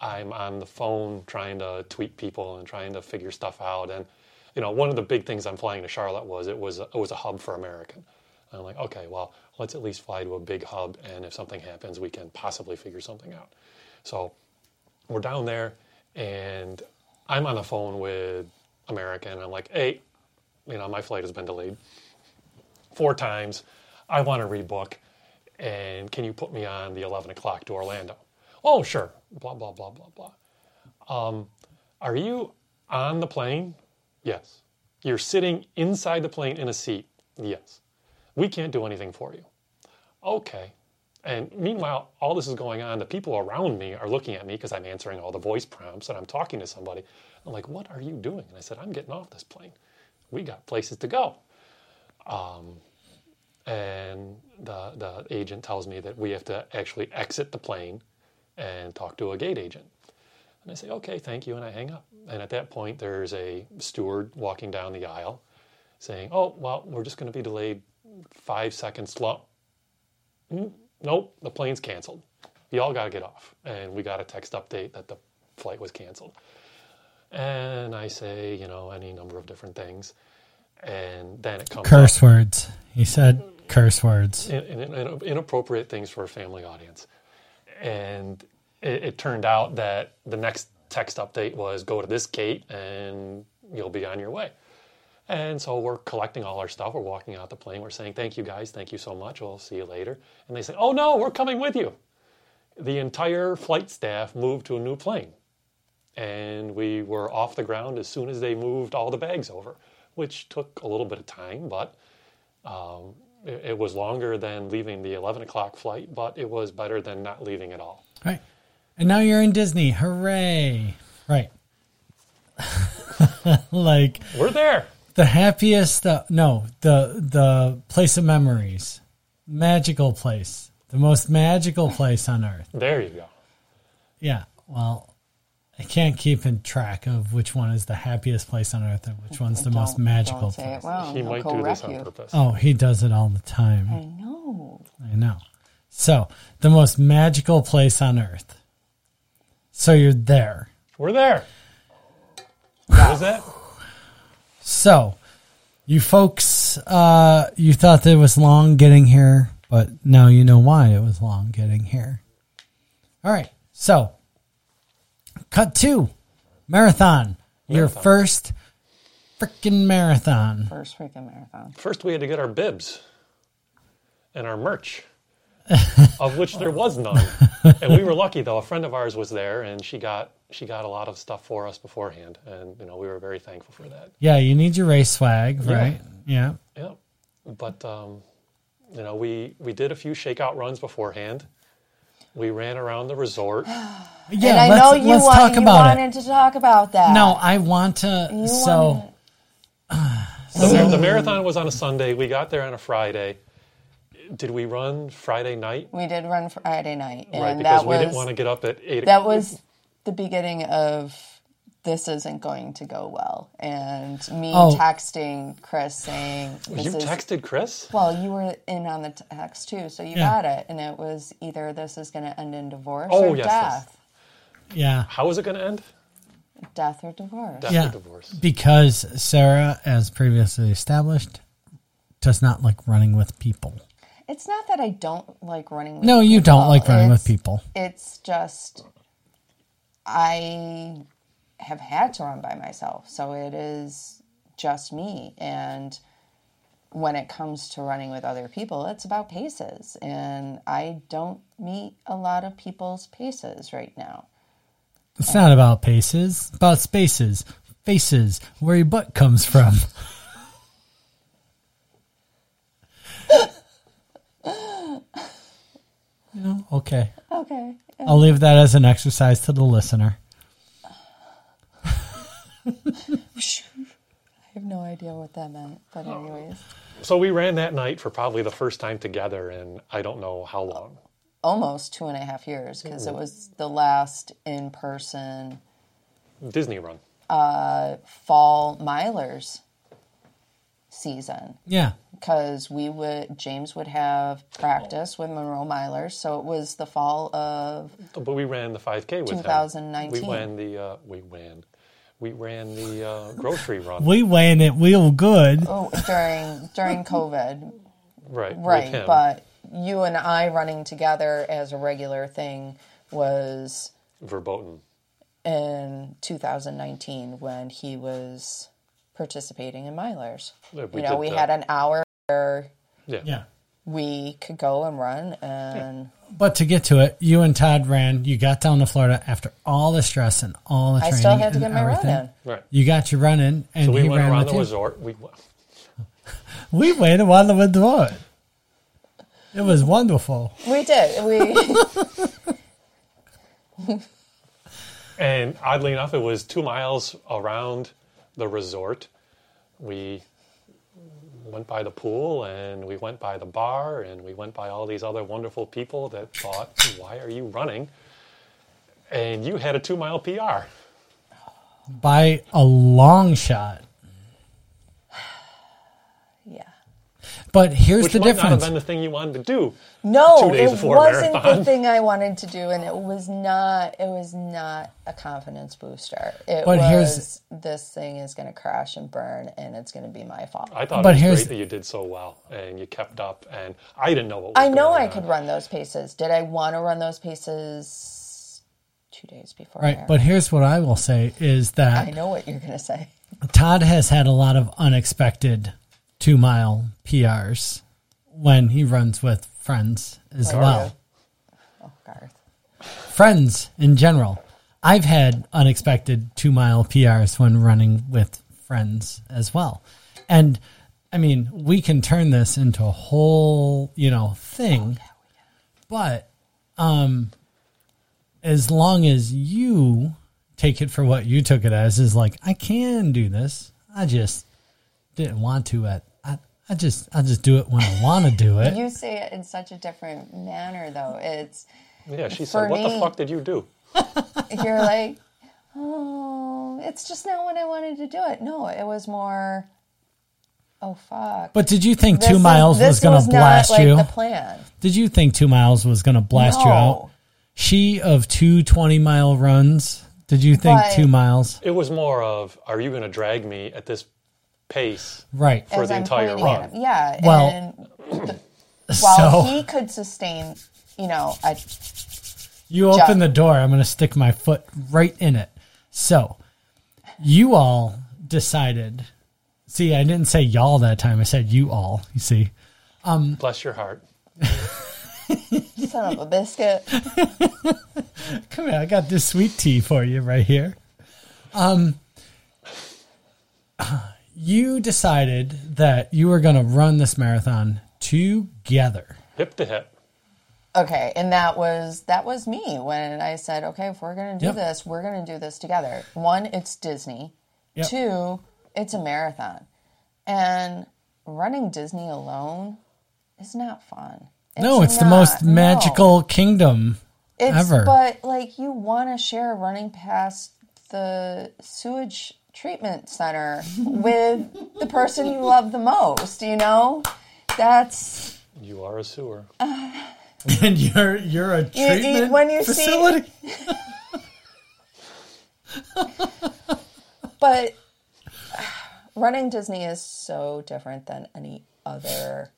I'm on the phone trying to tweet people and trying to figure stuff out. And you know, one of the big things I'm flying to Charlotte was it was a, it was a hub for American. I'm like, okay, well, let's at least fly to a big hub, and if something happens, we can possibly figure something out. So we're down there, and I'm on the phone with American. I'm like, hey, you know, my flight has been delayed four times. I want to rebook, and can you put me on the 11 o'clock to Orlando? Oh, sure. Blah blah blah blah blah. Um, are you on the plane? Yes. You're sitting inside the plane in a seat? Yes. We can't do anything for you. Okay. And meanwhile, all this is going on. The people around me are looking at me because I'm answering all the voice prompts and I'm talking to somebody. I'm like, what are you doing? And I said, I'm getting off this plane. We got places to go. Um, and the, the agent tells me that we have to actually exit the plane and talk to a gate agent. And I say, okay, thank you, and I hang up. And at that point, there's a steward walking down the aisle saying, oh, well, we're just going to be delayed five seconds long. Mm, nope, the plane's canceled. You all got to get off. And we got a text update that the flight was canceled. And I say, you know, any number of different things. And then it comes Curse words. He said curse words. in, in, in, inappropriate things for a family audience. And it, it turned out that the next text update was go to this gate and you'll be on your way. And so we're collecting all our stuff. We're walking out the plane. We're saying, thank you guys. Thank you so much. We'll see you later. And they say, oh no, we're coming with you. The entire flight staff moved to a new plane. And we were off the ground as soon as they moved all the bags over, which took a little bit of time, but um, it, it was longer than leaving the 11 o'clock flight, but it was better than not leaving at all. Right. And now you're in Disney. Hooray. Right. like We're there. the happiest uh, no, the the place of memories. Magical place. The most magical place on earth. There you go. Yeah. Well, I can't keep in track of which one is the happiest place on earth and which one's the most Don't- magical Don't say place. it well. He He'll might do this on purpose. Oh, he does it all the time. I know. I know. So, the most magical place on earth. So you're there. We're there. What was that? So, you folks, uh, you thought that it was long getting here, but now you know why it was long getting here. All right. So, cut two marathon. Your Marathon. first freaking marathon. First freaking marathon. First, we had to get our bibs and our merch, of which there was none. And we were lucky, though. A friend of ours was there, and she got she got a lot of stuff for us beforehand, and you know we were very thankful for that. Yeah, you need your race swag, right? Yeah. Yeah, but um, you know we we did a few shakeout runs beforehand. We ran around the resort. Yeah, and I let's, know you, let's want, talk you about it. wanted to talk about that. No, I want to. You so, wanted- The, the marathon was on a Sunday. We got there on a Friday. Did we run Friday night? we did run Friday night, and right, because that we was didn't want to get up at eight. that was the beginning of this isn't going to go well, and me Oh. texting Chris saying, this You is, texted Chris? Well, you were in on the text too, so you Yeah. got it, and it was either this is going to end in divorce Oh, or yes, yes. death, yeah. How is it going to end? death or divorce. Death Yeah. or divorce. Because Sarah, as previously established, does not like running with people. It's not that I don't like running. with No, you don't like running with people. It's just I have had to run by myself, so it is just me, and when it comes to running with other people, it's about paces. And I don't meet a lot of people's paces right now. It's not about paces, it's about spaces, faces, where your butt comes from. you know, okay. Okay. I'll leave that as an exercise to the listener. I have no idea what that meant. But, anyways, So we ran that night for probably the first time together in I don't know how long. almost two and a half years because it was the last in person Disney run. fall milers season. Yeah. because we would James would have practice with Monroe Milers, so it was the fall of But we ran the 5K with him. 2019. We ran the uh, we ran we ran the uh, grocery run. We ran it real good. oh during during COVID, right. with right? him. But you and I running together as a regular thing was verboten. in 2019 when he was participating in Milers. Yeah, you know, we that. had an hour where Yeah. Yeah. We could go and run and. But to get to it, you and Todd ran. You got down to Florida after all the stress and all the training I still had to get my run in. Right. You got your run in, and So we he went ran around the you. resort. We We went and won the resort. It was wonderful. We did. We And oddly enough, it was two miles around the resort. We went by the pool and we went by the bar and we went by all these other wonderful people that thought, Why are you running? And you had a two mile PR. By a long shot. yeah. But here's Which the might not have difference. been the thing you wanted to do. No, Two days it before wasn't the thing I wanted to do, and it was not. It was not a confidence booster. It But was here's- this thing is going to crash and burn, and it's going to be my fault. I thought But it was here's- great that you did so well and you kept up. And I didn't know what was I know going I on. could run those paces. Did I want to run those paces two days before? Right. But here's what I will say is that I know what you're going to say. Todd has had a lot of unexpected two mile PRs when he runs with friends as Oh, well. Oh, Garth. Friends in general. I've had unexpected two mile PRs when running with friends as well. And I mean, we can turn this into a whole, you know, thing. But um as long as you take it for what you took it as is like I can do this. I just didn't want to at I, I just I just do it when I want to do it. You say it in such a different manner, though. It's Yeah, she For said, What the fuck did you do? you're like, oh, it's just not when I wanted to do it. No, it was more, oh fuck. But did you think This two miles this was going to not, blast like, you? The plan. Did you think two miles was going to blast you out? She of two 20 mile runs. Did you think But- two miles? It was more of, Are you going to drag me at this pace? Right. For As the I'm entire pointing run. him. Yeah. Well, and while so he could sustain, you know, a you open the door. I'm going to stick my foot right in it. So you all decided. See, I didn't say y'all that time. I said you all. You see. Bless your heart. son of a biscuit. Come here, I got this sweet tea for you right here. Um, you decided that you were going to run this marathon together. Hip to hip. Okay, and that was that was me when I said, okay, if we're gonna do Yep. this, we're gonna do this together. One, it's Disney. Yep. Two, it's a marathon, and running Disney alone is not fun. no, it's the not. most No. magical kingdom It's, ever. But like, you want to share running past the sewage treatment center with the person you love the most. You know, that's You are a sewer. and you're you're a you- treatment when you see- facility. But running Disney is so different than any other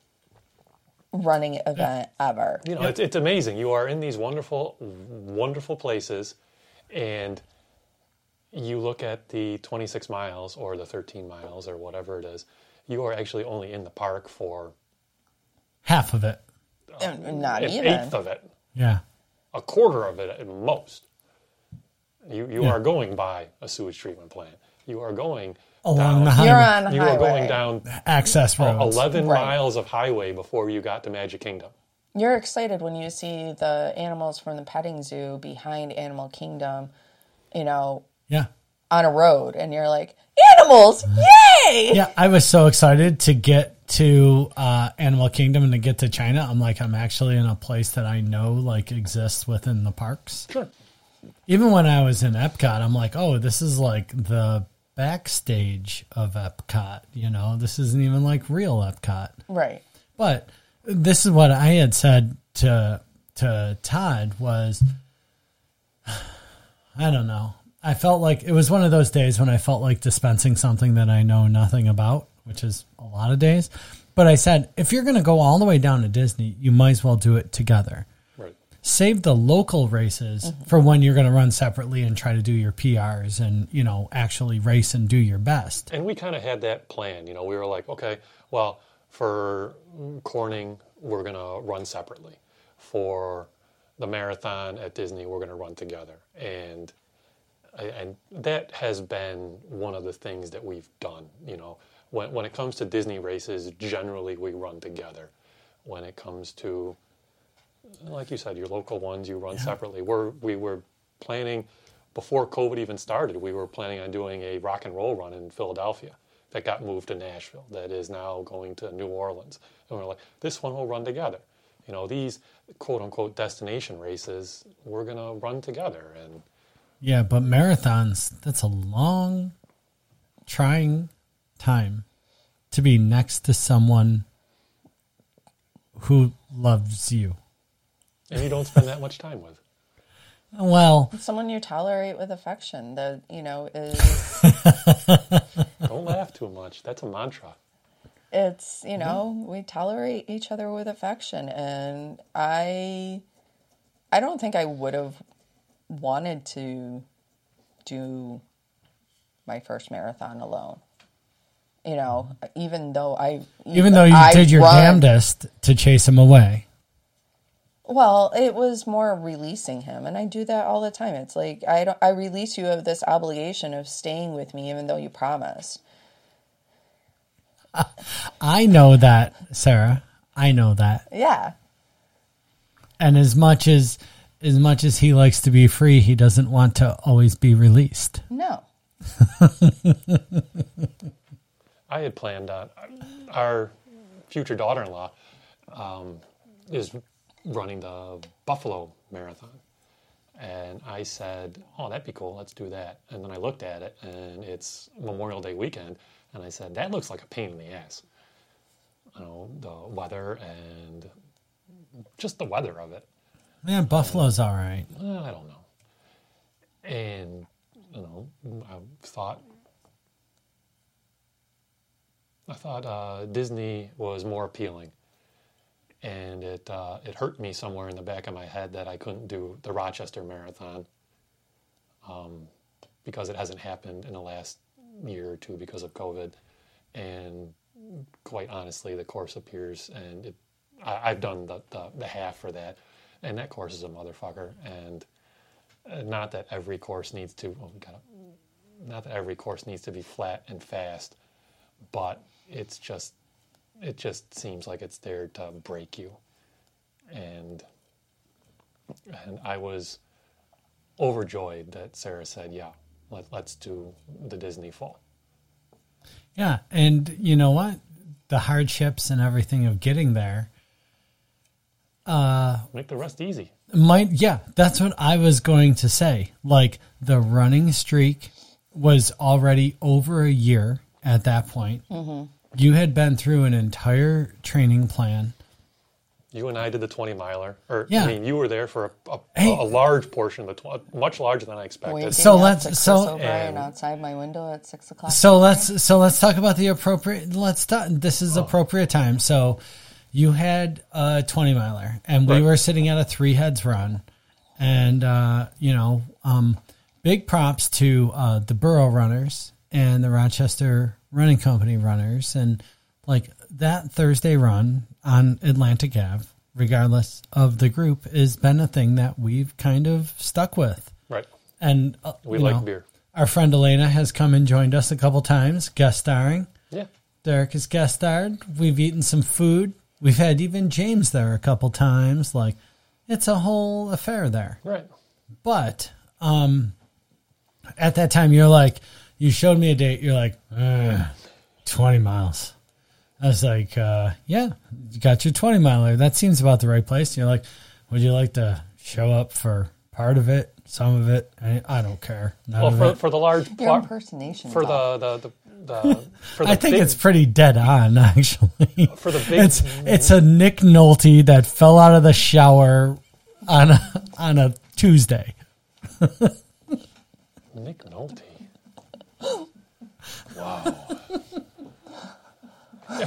running event ever. You know, it's, it's amazing. You are in these wonderful, wonderful places, and you look at the 26 miles or the 13 miles or whatever it is, you are actually only in the park for Half of it. Uh, Not an even. eighth of it, Yeah. a quarter of it at most. You you Yeah. are going by a sewage treatment plant. You are going Along down, the You're highway. on You highway. are going down Access roads. 11 Right. miles of highway before you got to Magic Kingdom. You're excited when you see the animals from the petting zoo behind Animal Kingdom, you know, Yeah. on a road, and you're like, animals, yay! Yeah, I was so excited to get to uh, Animal Kingdom and to get to China. I'm like, I'm actually in a place that I know like exists within the parks. Sure. Even when I was in Epcot, I'm like, oh, this is like the backstage of Epcot. You know, this isn't even like real Epcot. Right. But this is what I had said to to Todd was I don't know. I felt like it was one of those days when I felt like dispensing something that I know nothing about, which is a lot of days. But I said, if you're going to go all the way down to Disney, you might as well do it together. Right. Save the local races mm-hmm. for when you're going to run separately and try to do your PRs and, you know, actually race and do your best. And we kind of had that plan. You know, we were like, okay, well, for Corning, we're going to run separately. For the marathon at Disney, we're going to run together. And and that has been one of the things that we've done. You know, when when it comes to Disney races, generally we run together. When it comes to, like you said, your local ones, you run separately. We're we were planning before COVID even started. We were planning on doing a rock and roll run in Philadelphia that got moved to Nashville. That is now going to New Orleans, and we're like, this one will run together. You know, these quote unquote destination races, we're gonna run together and. Yeah, but marathons, that's a long, trying time to be next to someone who loves you. and you don't spend that much time with. Well, Someone you tolerate with affection that, you know, is, Don't laugh too much. That's a mantra. it's, you know, we tolerate each other with affection. And I, I don't think I would have wanted to do my first marathon alone. You know, even though I, even though you I did your run- damnedest to chase him away. Well, it was more releasing him, and I do that all the time. It's like I don't, I release you of this obligation of staying with me, even though you promised. I know that, Sarah. I know that. Yeah, And as much as as much as he likes to be free, he doesn't want to always be released. no, I had planned on our future daughter-in-law um, is running the Buffalo Marathon, and I said, "Oh, that'd be cool. Let's do that." And then I looked at it, and it's Memorial Day weekend, and I said, "That looks like a pain in the ass." You know, the weather and just the weather of it. Man, Buffalo's all right. I don't know. And you know, I thought I thought uh, Disney was more appealing, and it uh, it hurt me somewhere in the back of my head that I couldn't do the Rochester Marathon um, because it hasn't happened in the last year or two because of COVID, and quite honestly, the course appears and it, I, I've done the, the the half for that, and that course is a motherfucker, and uh, not that every course needs to. Oh, we gotta, not that every course needs to be flat and fast, but it's just it just seems like it's there to break you, and and I was overjoyed that Sarah said, "Yeah, let, let's do the Disney fall." Yeah, and you know what? The hardships and everything of getting there Uh, Make the rest easy. might yeah, that's what I was going to say. Like the running streak was already over a year at that point. Mm-hmm. You had been through an entire training plan. You and I did the 20 miler, or Yeah. I mean, you were there for a, a, Hey. a large portion of the tw- much larger than I expected. waiting So up let's- to so- O'Brien And- outside my window at six o'clock. So let's so let's talk about the appropriate. Let's talk. This is oh. appropriate time. So you had a twenty miler, and we Right. were sitting at a three heads run, and uh, you know, um, big props to uh, the Borough runners and the Rochester running company runners, and like that Thursday run on Atlantic Ave, regardless of the group, has been a thing that we've kind of stuck with. Right. And uh, We like know, beer. Our friend Elena has come and joined us a couple times, guest starring. Yeah. Derek has guest starred. We've eaten some food. We've had even James there a couple times. Like, it's a whole affair there. Right. But um, at that time, you're like, you showed me a date. You're like, "Ugh, 20 miles. I was like, uh, yeah, you got your 20 miler. That seems about the right place. You're like, would you like to show up for part of it, some of it? I, I don't care. None Well, for, for the large Your impersonation. for the the, the, the for the I think big, it's pretty dead on, actually. for the big It's it's a Nick Nolte that fell out of the shower on a, on a Tuesday. Nick Nolte. Wow.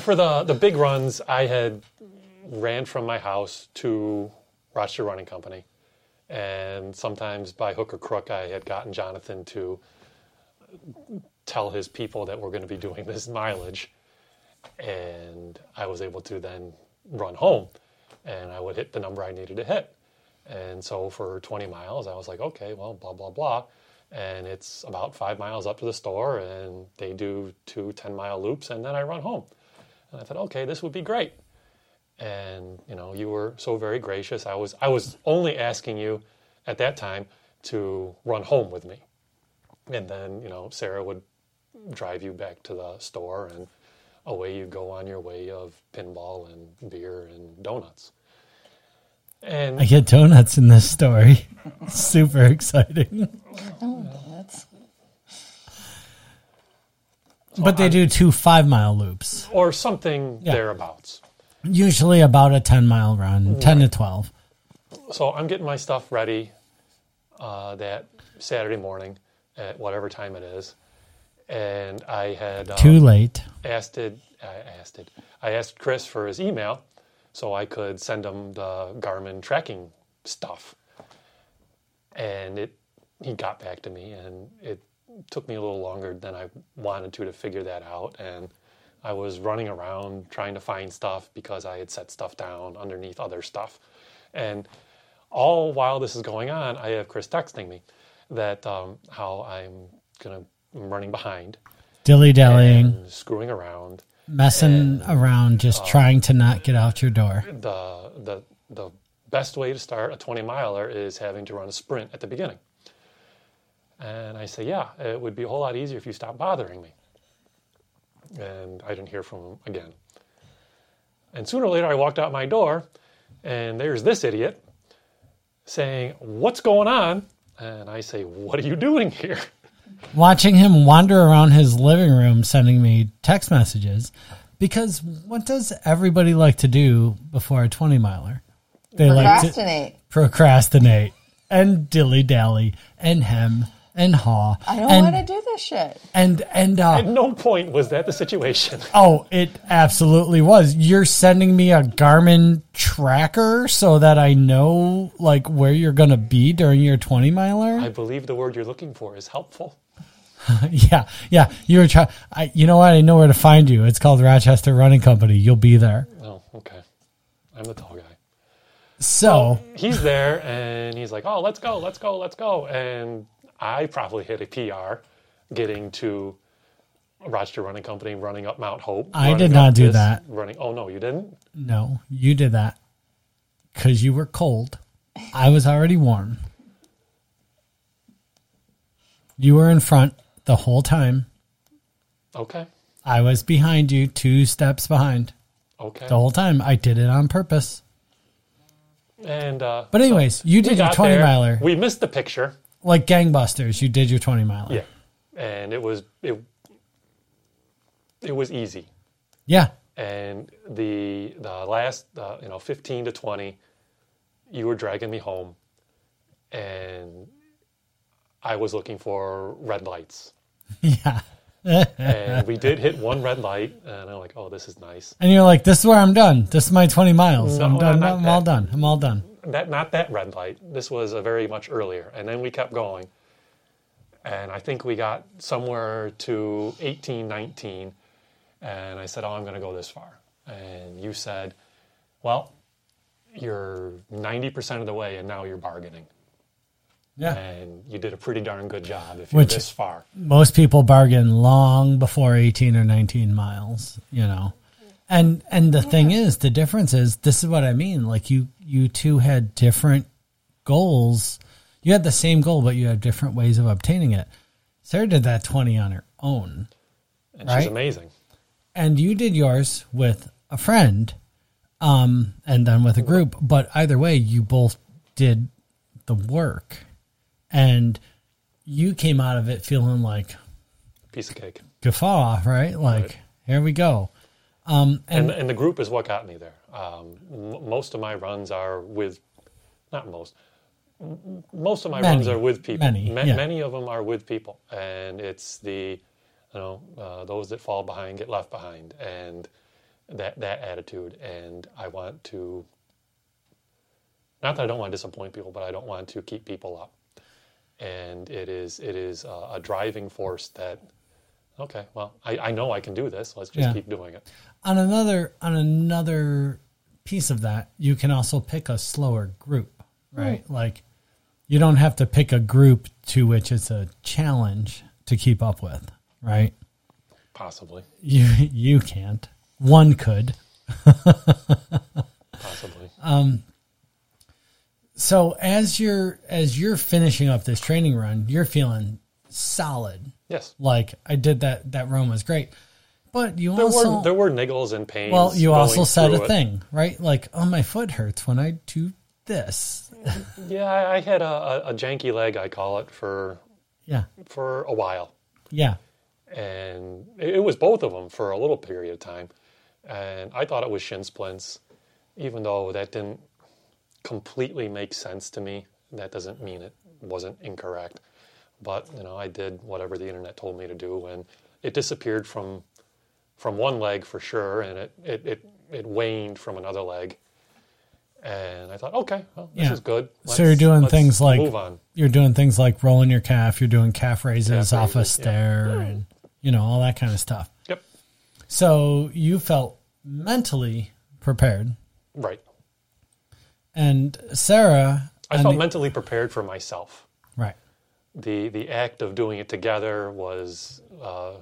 For the the big runs, I had ran from my house to Rochester Running Company, and sometimes by hook or crook, I had gotten Jonathan to tell his people that we're going to be doing this mileage, and I was able to then run home, and I would hit the number I needed to hit. And so for 20 miles, I was like, okay, well, blah, blah, blah. And it's about five miles up to the store, and they do two 10 mile loops, and then I run home. And I thought, okay, this would be great. And you know, you were so very gracious. I was I was only asking you at that time to run home with me, and then you know Sarah would drive you back to the store, and away you go on your way of pinball and beer and donuts. And I get donuts in this story. Super exciting. That's But they do two five mile loops, or something Yeah. thereabouts. usually about a 10 mile run, 10 to 12. So I'm getting my stuff ready uh, that Saturday morning at whatever time it is, and I had um, Too late. asked it. I asked it. I asked Chris for his email so I could send him the Garmin tracking stuff, and it he got back to me, and it took me a little longer than I wanted to to figure that out, and I was running around trying to find stuff because I had set stuff down underneath other stuff, and all while this is going on, I have Chris texting me that um, how I'm gonna running behind Dilly dallying, screwing around. messing around, just uh, trying to not get out your door. the the the best way to start a 20 miler is having to run a sprint at the beginning. And I say, yeah, it would be a whole lot easier if you stopped bothering me. And I didn't hear from him again. And sooner or later, I walked out my door, and there's this idiot saying, "What's going on?" And I say, "What are you doing here?" Watching him wander around his living room sending me text messages because what does everybody like to do before a 20 miler? They like to procrastinate. procrastinate and dilly dally and hem and haw. I don't and, want to do this shit. And, and, uh, At no point was that the situation. Oh, it absolutely was. You're sending me a Garmin tracker so that I know like where you're going to be during your 20 miler? I believe the word you're looking for is helpful. yeah. Yeah, you were trying you know what? I know where to find you. It's called Rochester Running Company. You'll be there. Oh, okay. I'm the tall guy. So, he's there and he's like, "Oh, let's go, let's go, let's go." And I probably hit a PR getting to Rochester Running Company, running up Mount Hope. I did not do this- that. Running. Oh no, you didn't. no, you did that cuz you were cold. I was already warm. You were in front the whole time. Okay. I was behind you, two steps behind. Okay. The whole time I did it on purpose. And uh, But anyways, you did your 20 there. miler We missed the picture. like gangbusters. You did your 20 miler. Yeah. And it was it. It was easy. Yeah. and the the last uh, you know 15 to 20 you were dragging me home and i was looking for red lights Yeah. and we did hit one red light and i'm like oh this is nice And you're like, this is where I'm done. This is my 20 miles. I'm done. I'm all done. I'm all done. that not that red light this was a very much earlier and then we kept going And I think we got somewhere to 18, 19. And I said, Oh, I'm going to go this far. And you said, Well, you're 90% of the way and now you're bargaining. Yeah. And you did a pretty darn good job if you're Which- this far. Most people bargain long before 18 or 19 miles, you know. And and the thing is, the difference is this is what I mean. Like you you two had different goals. You had the same goal, but you had different ways of obtaining it. Sarah did that 20 on her own. And Right. she's amazing. and you did yours with a friend um and then with a group but either way you both did the work and you came out of it feeling like Piece of cake. guffaw right like Right. here we go um and, and, and the group is what got me there. Um, m- most of my runs are with, not most, m- most of my Many. runs are with people. Many, Ma- yeah. Many of them are with people, and it's the, you know, uh, those that fall behind get left behind, and that that attitude. And I want to, not that I don't want to disappoint people, but I don't want to keep people up. And it is it is uh, a driving force that. Okay, well, I, I know I can do this. Let's just Yeah. keep doing it. on another on another piece of that you can also pick a slower group right like you don't have to pick a group to which it's a challenge to keep up with right Possibly, you you can't one could possibly. So as you're as you're finishing up this training run you're feeling solid. Yes, like i did that that run was great. But you there also were there were niggles and pains. well you also said a it. thing right? Like oh my foot hurts when i do this. Yeah, I, I had a, a, janky leg, I call it, for yeah. for a while, yeah. And it, it was both of them for a little period of time, and I thought it was shin splints, even though that didn't completely make sense to me. That doesn't mean it wasn't incorrect, but you know I did whatever the internet told me to do, and it disappeared from from one leg for sure, and it it it, it waned from another leg. And I thought, okay, well, this Yeah. is good. So you're doing let's things like- move on. you're doing things like rolling your calf, you're doing calf raises Calf off a raises, yeah. stair, and you know all that kind of stuff. Yep, So you felt mentally prepared, right. And Sarah, I felt the- mentally prepared for myself. right, The the act of doing it together was uh,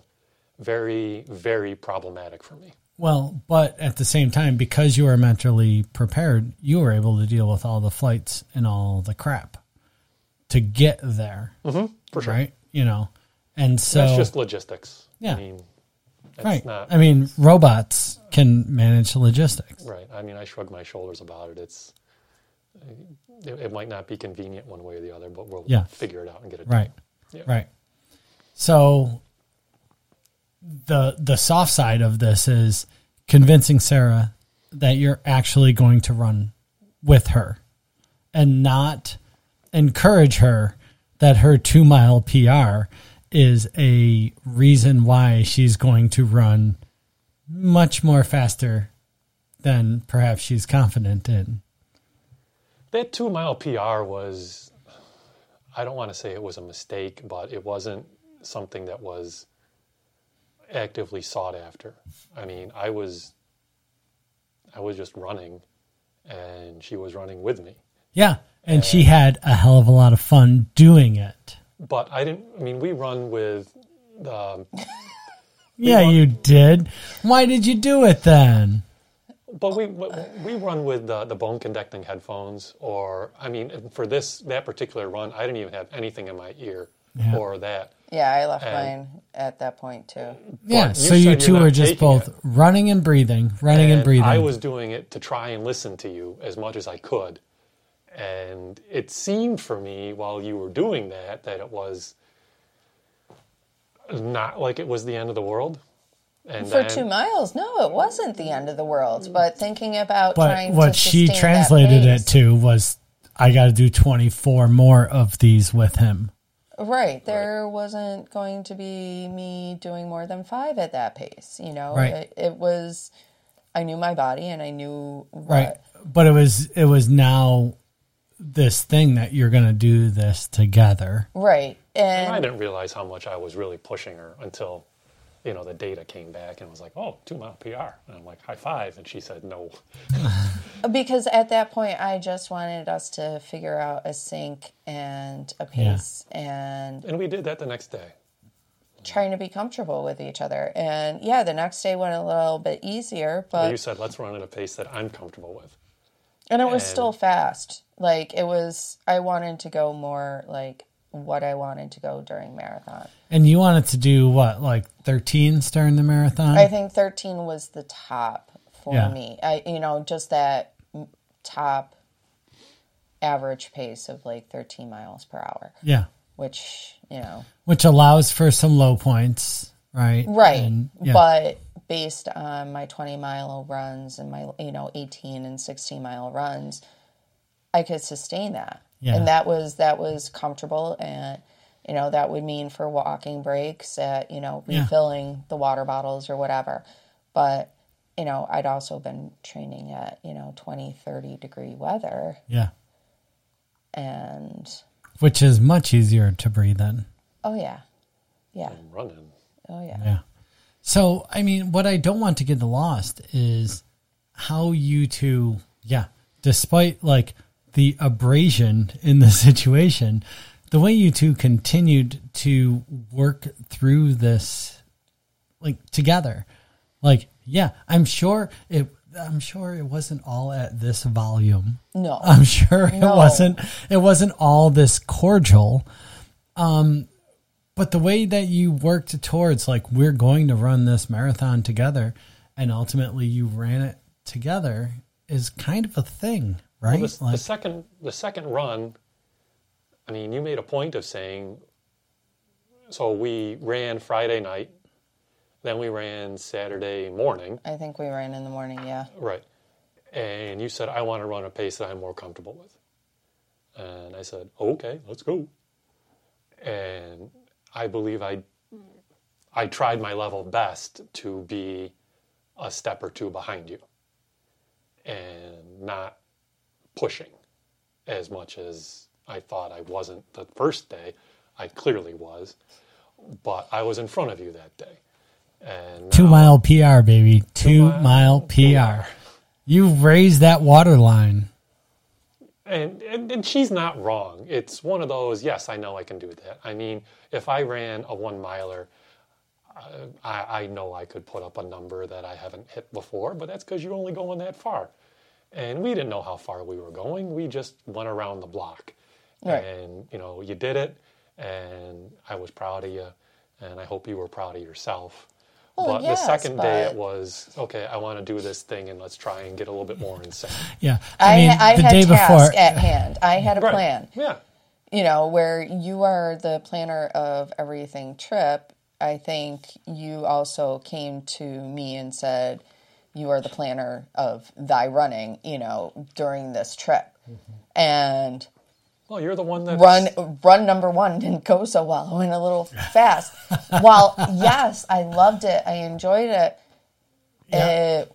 very very problematic for me. well, but at the same time, because you were mentally prepared, you were able to deal with all the flights and all the crap to get there, Mm-hmm, for sure. right? You know, and so That's just logistics. Yeah. I mean, right. not I mean, robots can manage logistics. right. I mean, I shrug my shoulders about it. It's it, it might not be convenient one way or the other, but we'll Yeah. figure it out and get it Right. Yeah. Right. So the the soft side of this is convincing Sarah that you're actually going to run with her and not encourage her that her 2 mile PR is a reason why she's going to run much more faster than perhaps she's confident in. That two mile PR was, I don't want to say it was a mistake, but it wasn't something that was actively sought after. I mean, I was, I was just running, and she was running with me. Yeah, and she had a hell of a lot of fun doing it. But I didn't. I mean, we run with. Um, Yeah, want- you did. Why did you do it then? But we we run with the, the bone conducting headphones, or I mean, for this that particular run, I didn't even have anything in my ear Yeah. or that. Yeah, I left And- mine at that point too. Yeah, you so you said two you're just both it. running and breathing, running and, And breathing. I was doing it to try and listen to you as much as I could. And it seemed for me while you were doing that that it was not like it was the end of the world. And For then, two miles, no, it wasn't the end of the world. Mm. But thinking about but trying what to she sustain that translated it to was I got to do 24 more of these with him. Right. There wasn't going to be me doing more than five at that pace. You know, Right. it, it was, I knew my body and I knew what. Right. But it was it was now this thing that you're going to do this together. Right. And I didn't realize how much I was really pushing her until, you know, the data came back and was like, oh, two mile PR. And I'm like, high five. And she said, no. because at that point, I just wanted us to figure out a sync and a pace and And we did that the next day. trying to be comfortable with each other. And yeah, the next day went a little bit easier, But you said, let's run at a pace that I'm comfortable with. and it was and- still fast. Like it was, I wanted to go more like what I wanted to go during marathon. And you wanted to do what, like 13s during the marathon? I think 13 was the top for Yeah. me. I, you know, just that top average pace of like 13 miles per hour, yeah. which, you know, Which allows for some low points, right? right. And, yeah. But based on my 20 mile runs and my, you know, 18 and 16 mile runs, I could sustain that. Yeah. And that was, that was comfortable. And, you know, that would mean for walking breaks at, you know, Yeah. refilling the water bottles or whatever. But, you know, I'd also been training at, you know, 20, 30 degree weather. yeah. And, Which is much easier to breathe in. oh, yeah. Yeah. I'm running. Oh, yeah. Yeah. So, I mean, what I don't want to get lost is how you two, yeah, despite like the abrasion in the situation, the way you two continued to work through this, like together. Like, yeah, I'm sure it. I'm sure it wasn't all at this volume. No. I'm sure it No. wasn't. It wasn't all this cordial. Um, but the way that you worked towards like we're going to run this marathon together, and ultimately you ran it together is kind of a thing, right? Well, the, like, the second the second run, I mean, you made a point of saying. So we ran Friday night, then we ran Saturday morning, I think we ran in the morning. Yeah. right? And you said I want to run a pace that I'm more comfortable with, and I said okay, let's go. And I believe I I tried my level best to be a step or two behind you, and not pushing as much as I thought I wasn't the first day. I clearly was, but I was in front of you that day. And two now- mile PR, baby. Two, mile mile PR. You've raised that water line. And, and and she's not wrong. It's one of those. Yes, I know I can do that. I mean, if I ran a one miler, uh, I, I know I could put up a number that I haven't hit before. But that's because you're only going that far, and we didn't know how far we were going. We just went around the block, Right. and you know you did it, and I was proud of you, and I hope you were proud of yourself. Well, but yes, the second day it was okay. I want to do this thing, and let's try and get a little bit more insane. Yeah. I, I mean, I the had day task before. at hand. I had a Right. plan. Yeah. You know, where you are the planner of everything trip, I think you also came to me and said, You are the planner of thy running, you know, during this trip. And Well, you're the one that run run number one didn't go so well. I went a little fast. While yes, I loved it. I enjoyed it. It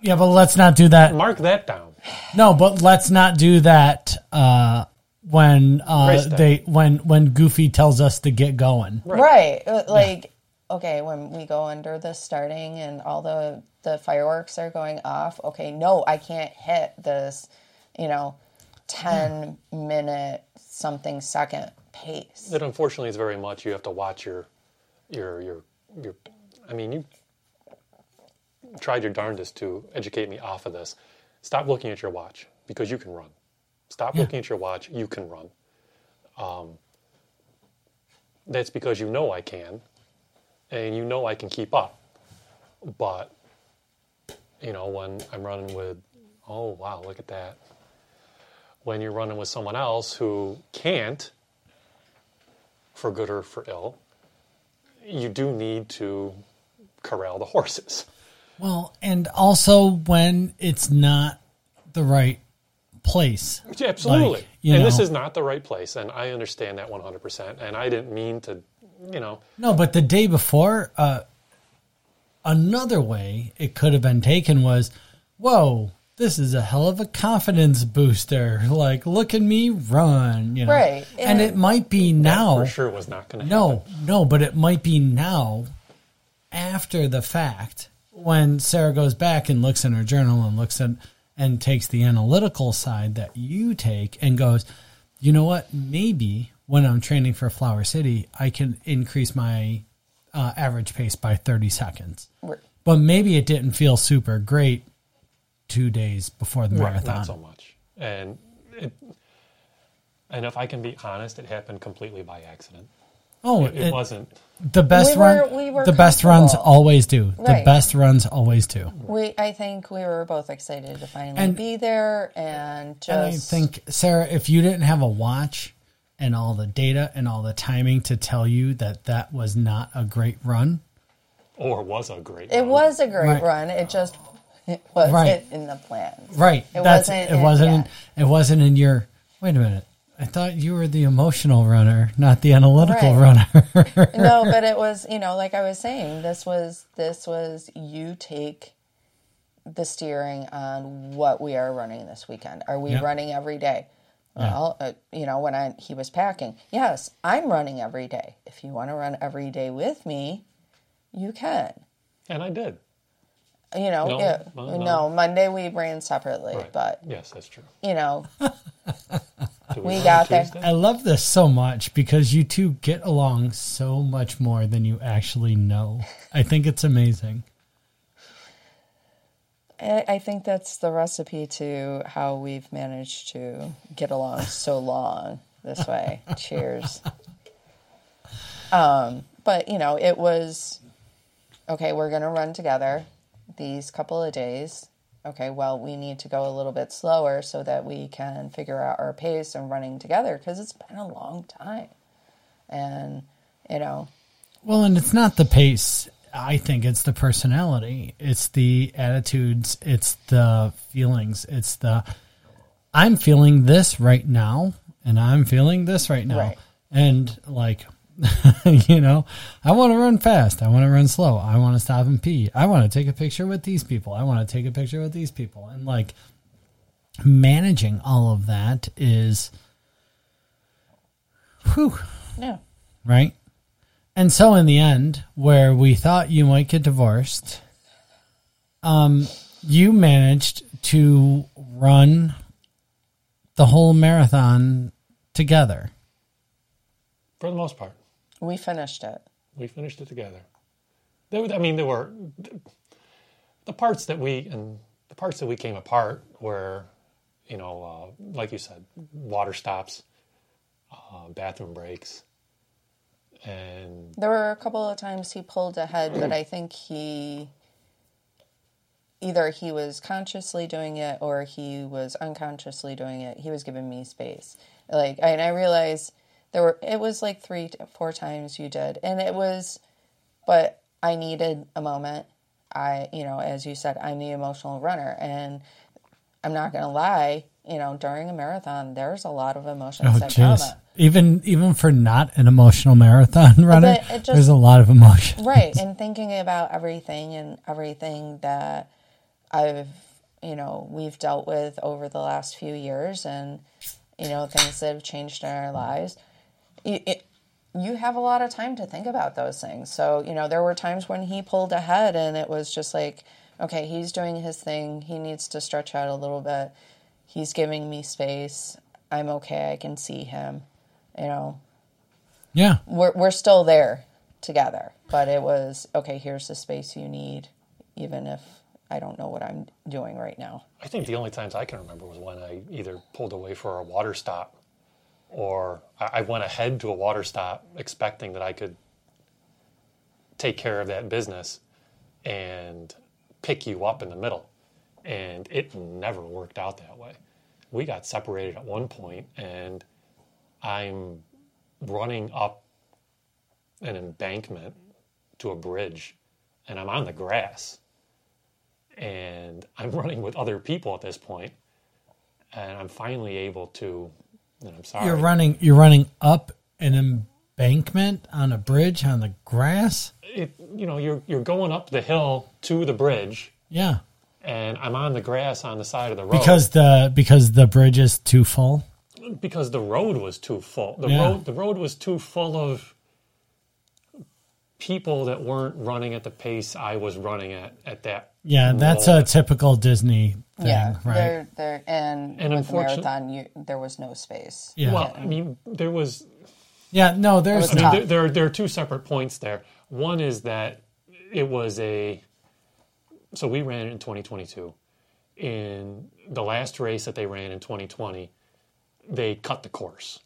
yeah, but let's not do that. Mark that down. No, but let's not do that uh, when uh, they when when Goofy tells us to get going. Right. Uh, Like, okay, when we go under the starting and all the the fireworks are going off, okay, no, I can't hit this, you know, 10 minute something second pace. It unfortunately is very much you have to watch your, your, your, your. I mean, you tried your darndest to educate me off of this. Stop looking at your watch because you can run. Stop Yeah. looking at your watch. You can run. Um, that's because you know I can, and you know I can keep up. But you know when I'm running with, oh wow, look at that. When you're running with someone else who can't, for good or for ill, you do need to corral the horses. Well, and also when it's not the right place. Yeah, Absolutely. Like, and this is not the right place, and I understand that 100%. And I didn't mean to, you know, No, but the day before, uh, another way it could have been taken was, whoa, this is a hell of a confidence booster. Like, look at me run, you know. Right. And And- it might be now. For sure was not going to No, no, but it might be now after the fact when Sarah goes back and looks in her journal and looks at and takes the analytical side that you take and goes, you know what? Maybe when I'm training for Flower City, I can increase my uh, average pace by 30 seconds. Right. But maybe it didn't feel super great two days before the Right, marathon. not so much. And it, and if I can be honest, it happened completely by accident. oh, It, it wasn't. the best We were- run. we were the best runs always do. The best runs always do. We, I think we were both excited to finally And- be there and just. And I think, Sarah, if you didn't have a watch and all the data and all the timing to tell you that that was not a great run, Or was a great. it run. was a great Right. run. It just it wasn't Right. in the plan. right? It that's wasn't it. in- Wasn't. yeah. In, it wasn't in your. Wait a minute. I thought you were the emotional runner, not the analytical Right. runner. no, but it was you know like I was saying, this was this was you take the steering on what we are running this weekend. Are we Yeah. running every day? Well, uh, you know, when I he was packing, yes, I'm running every day. If you want to run every day with me, you can. And I did. You know, No, yeah, no, no, no. Monday we ran separately, Right. but yes, that's true. you know, Do We got there. I love this so much because you two get along so much more than you actually know. I think it's amazing. I I think that's the recipe to how we've managed to get along so long this way. Cheers. Um, but you know, it was okay. We're gonna run together these couple of days. Okay, well, we need to go a little bit slower so that we can figure out our pace and running together because it's been a long time. And you know, Well, and it's not the pace. I think it's the personality. It's the attitudes. It's the feelings. It's the I'm feeling this right now, and I'm feeling this right now. Right. And like, you know, I want to run fast. I want to run slow. I want to stop and pee. I want to take a picture with these people. I want to take a picture with these people. And like, managing all of that is, whew, yeah, right? And so in the end, where we thought you might get divorced, um, you managed to run the whole marathon together. For the most part, we finished it. we finished it together. There, I mean, there were the parts that we and the parts that we came apart were, you know, uh, like you said, water stops, uh, bathroom breaks, and There were a couple of times he pulled ahead, but I think he either he was consciously doing it or he was unconsciously doing it. He was giving me space. Like and I realized there were it was like three four times you did. And it was but I needed a moment. I you know, as you said, I'm the emotional runner and I'm not gonna lie, you know, during a marathon there's a lot of emotions Oh, that come jeez. Even even for not an emotional marathon runner, just- there's a lot of emotion. right and thinking about everything and everything that i've you know we've dealt with over the last few years and you know things that have changed in our lives it, it, you have a lot of time to think about those things. So you know there were times when he pulled ahead and it was just like okay he's doing his thing. He needs to stretch out a little bit. He's giving me space. I'm okay. I can see him you know Yeah. we're we're still there together. But it was okay. Here's the space you need, even if I don't know what I'm doing right now. I think the only times I can remember was when I either pulled away for a water stop or I I went ahead to a water stop expecting that I could take care of that business and pick you up in the middle. And it never worked out that way. We got separated at one point and I'm running up an embankment to a bridge and I'm on the grass and I'm running with other people at this point, and I'm finally able to. And I'm sorry. You're running you're running up an embankment on a bridge on the grass? It, you know, you're you're going up the hill to the bridge, Yeah. and I'm on the grass on the side of the road Because the because the bridge is too full. Because the road was too full. The Yeah. road the road was too full of people that weren't running at the pace I was running at at that. Yeah, that's a typical Disney thing, yeah, right? There, there, and, And with the marathon, you, there was no space. Yeah. Well, I mean, there was Yeah, no, there's I mean, there, there, are- there are two separate points there. One is that it was a. So we ran it in 2022. In the last race that they ran in 2020, they cut the course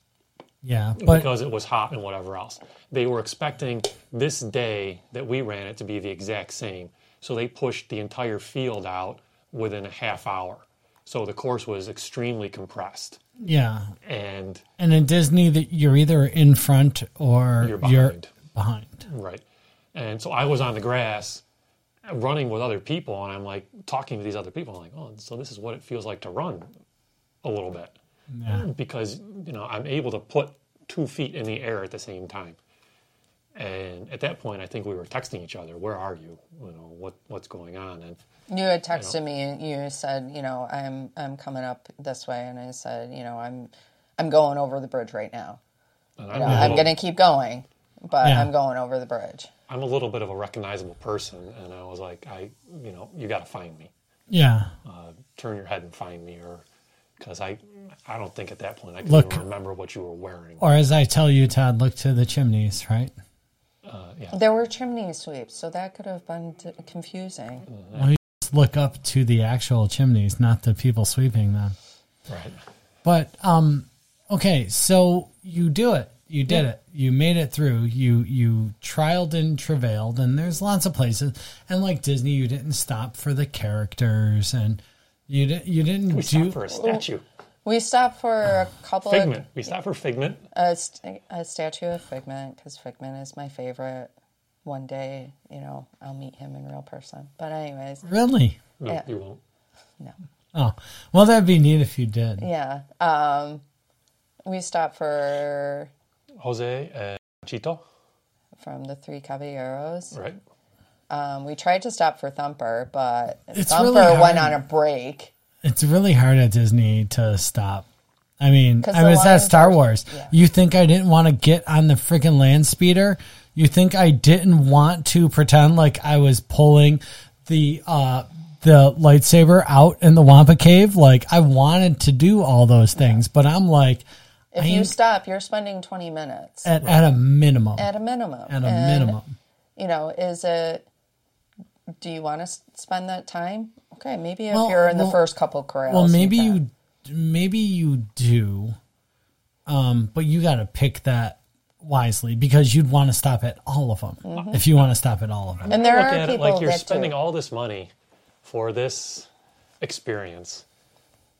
yeah, but because it was hot and whatever else. They were expecting this day that we ran it to be the exact same. So they pushed the entire field out within a half hour. So the course was extremely compressed. yeah, And and in Disney, that you're either in front or You're you're behind. behind. Right. And so I was on the grass running with other people, and I'm like talking to these other people. I'm like, oh, so this is what it feels like to run a little bit. Yeah. Because, you know, I'm able to put two feet in the air at the same time. And at that point, I think we were texting each other, where are you? You know, what, what's going on? And You had texted me and you said, you know, I'm I'm coming up this way, and I said, you know, I'm I'm going over the bridge right now. I'm, know, a I'm going to keep going, but Yeah. I'm going over the bridge. I'm a little bit of a recognizable person. And I was like, I, you know, you got to find me. Yeah, uh, turn your head and find me, or because I, I don't think at that point I can Look- remember what you were wearing. or as I tell you, Todd, look to the chimneys, right? Uh, yeah, There were chimney sweeps, so that could have been t- confusing. Just look up to the actual chimneys, not the people sweeping them. right. But um, okay, so you do it. You did it. You made it through. You you trialed and travailed, and there's lots of places. And like Disney, you didn't stop for the characters, and you didn't you didn't We do. stopped for a statue. We stopped for a couple Figment. We stopped for Figment. a, st- a statue of Figment because Figment is my favorite. One day, you know, I'll meet him in real person. But anyways, really? No, Yeah. you won't. no. Oh, well, that'd be neat if you did. Yeah. Um, we stopped for Jose and Chito. from the Three Caballeros. Right. Um, we tried to stop for Thumper, but It's Thumper really went on a break. It's really hard at Disney to stop. I mean, I was at Star Wars. yeah. You think I didn't want to get on the freaking land speeder? You think I didn't want to pretend like I was pulling the uh the lightsaber out in the Wampa cave? Like I wanted to do all those things, but I'm like If I you stop, you're spending 20 minutes at, at a minimum. at a minimum. At a And, minimum. You know, is it, do you want to spend that time? Okay, maybe if Well, you're in the first couple corrals. Well, maybe can. you maybe you do, um, but you got to pick that wisely because you'd want to stop at all of them Mm-hmm. if you want to stop at all of them. And there Look are at it people like you're that spending do. all this money for this experience.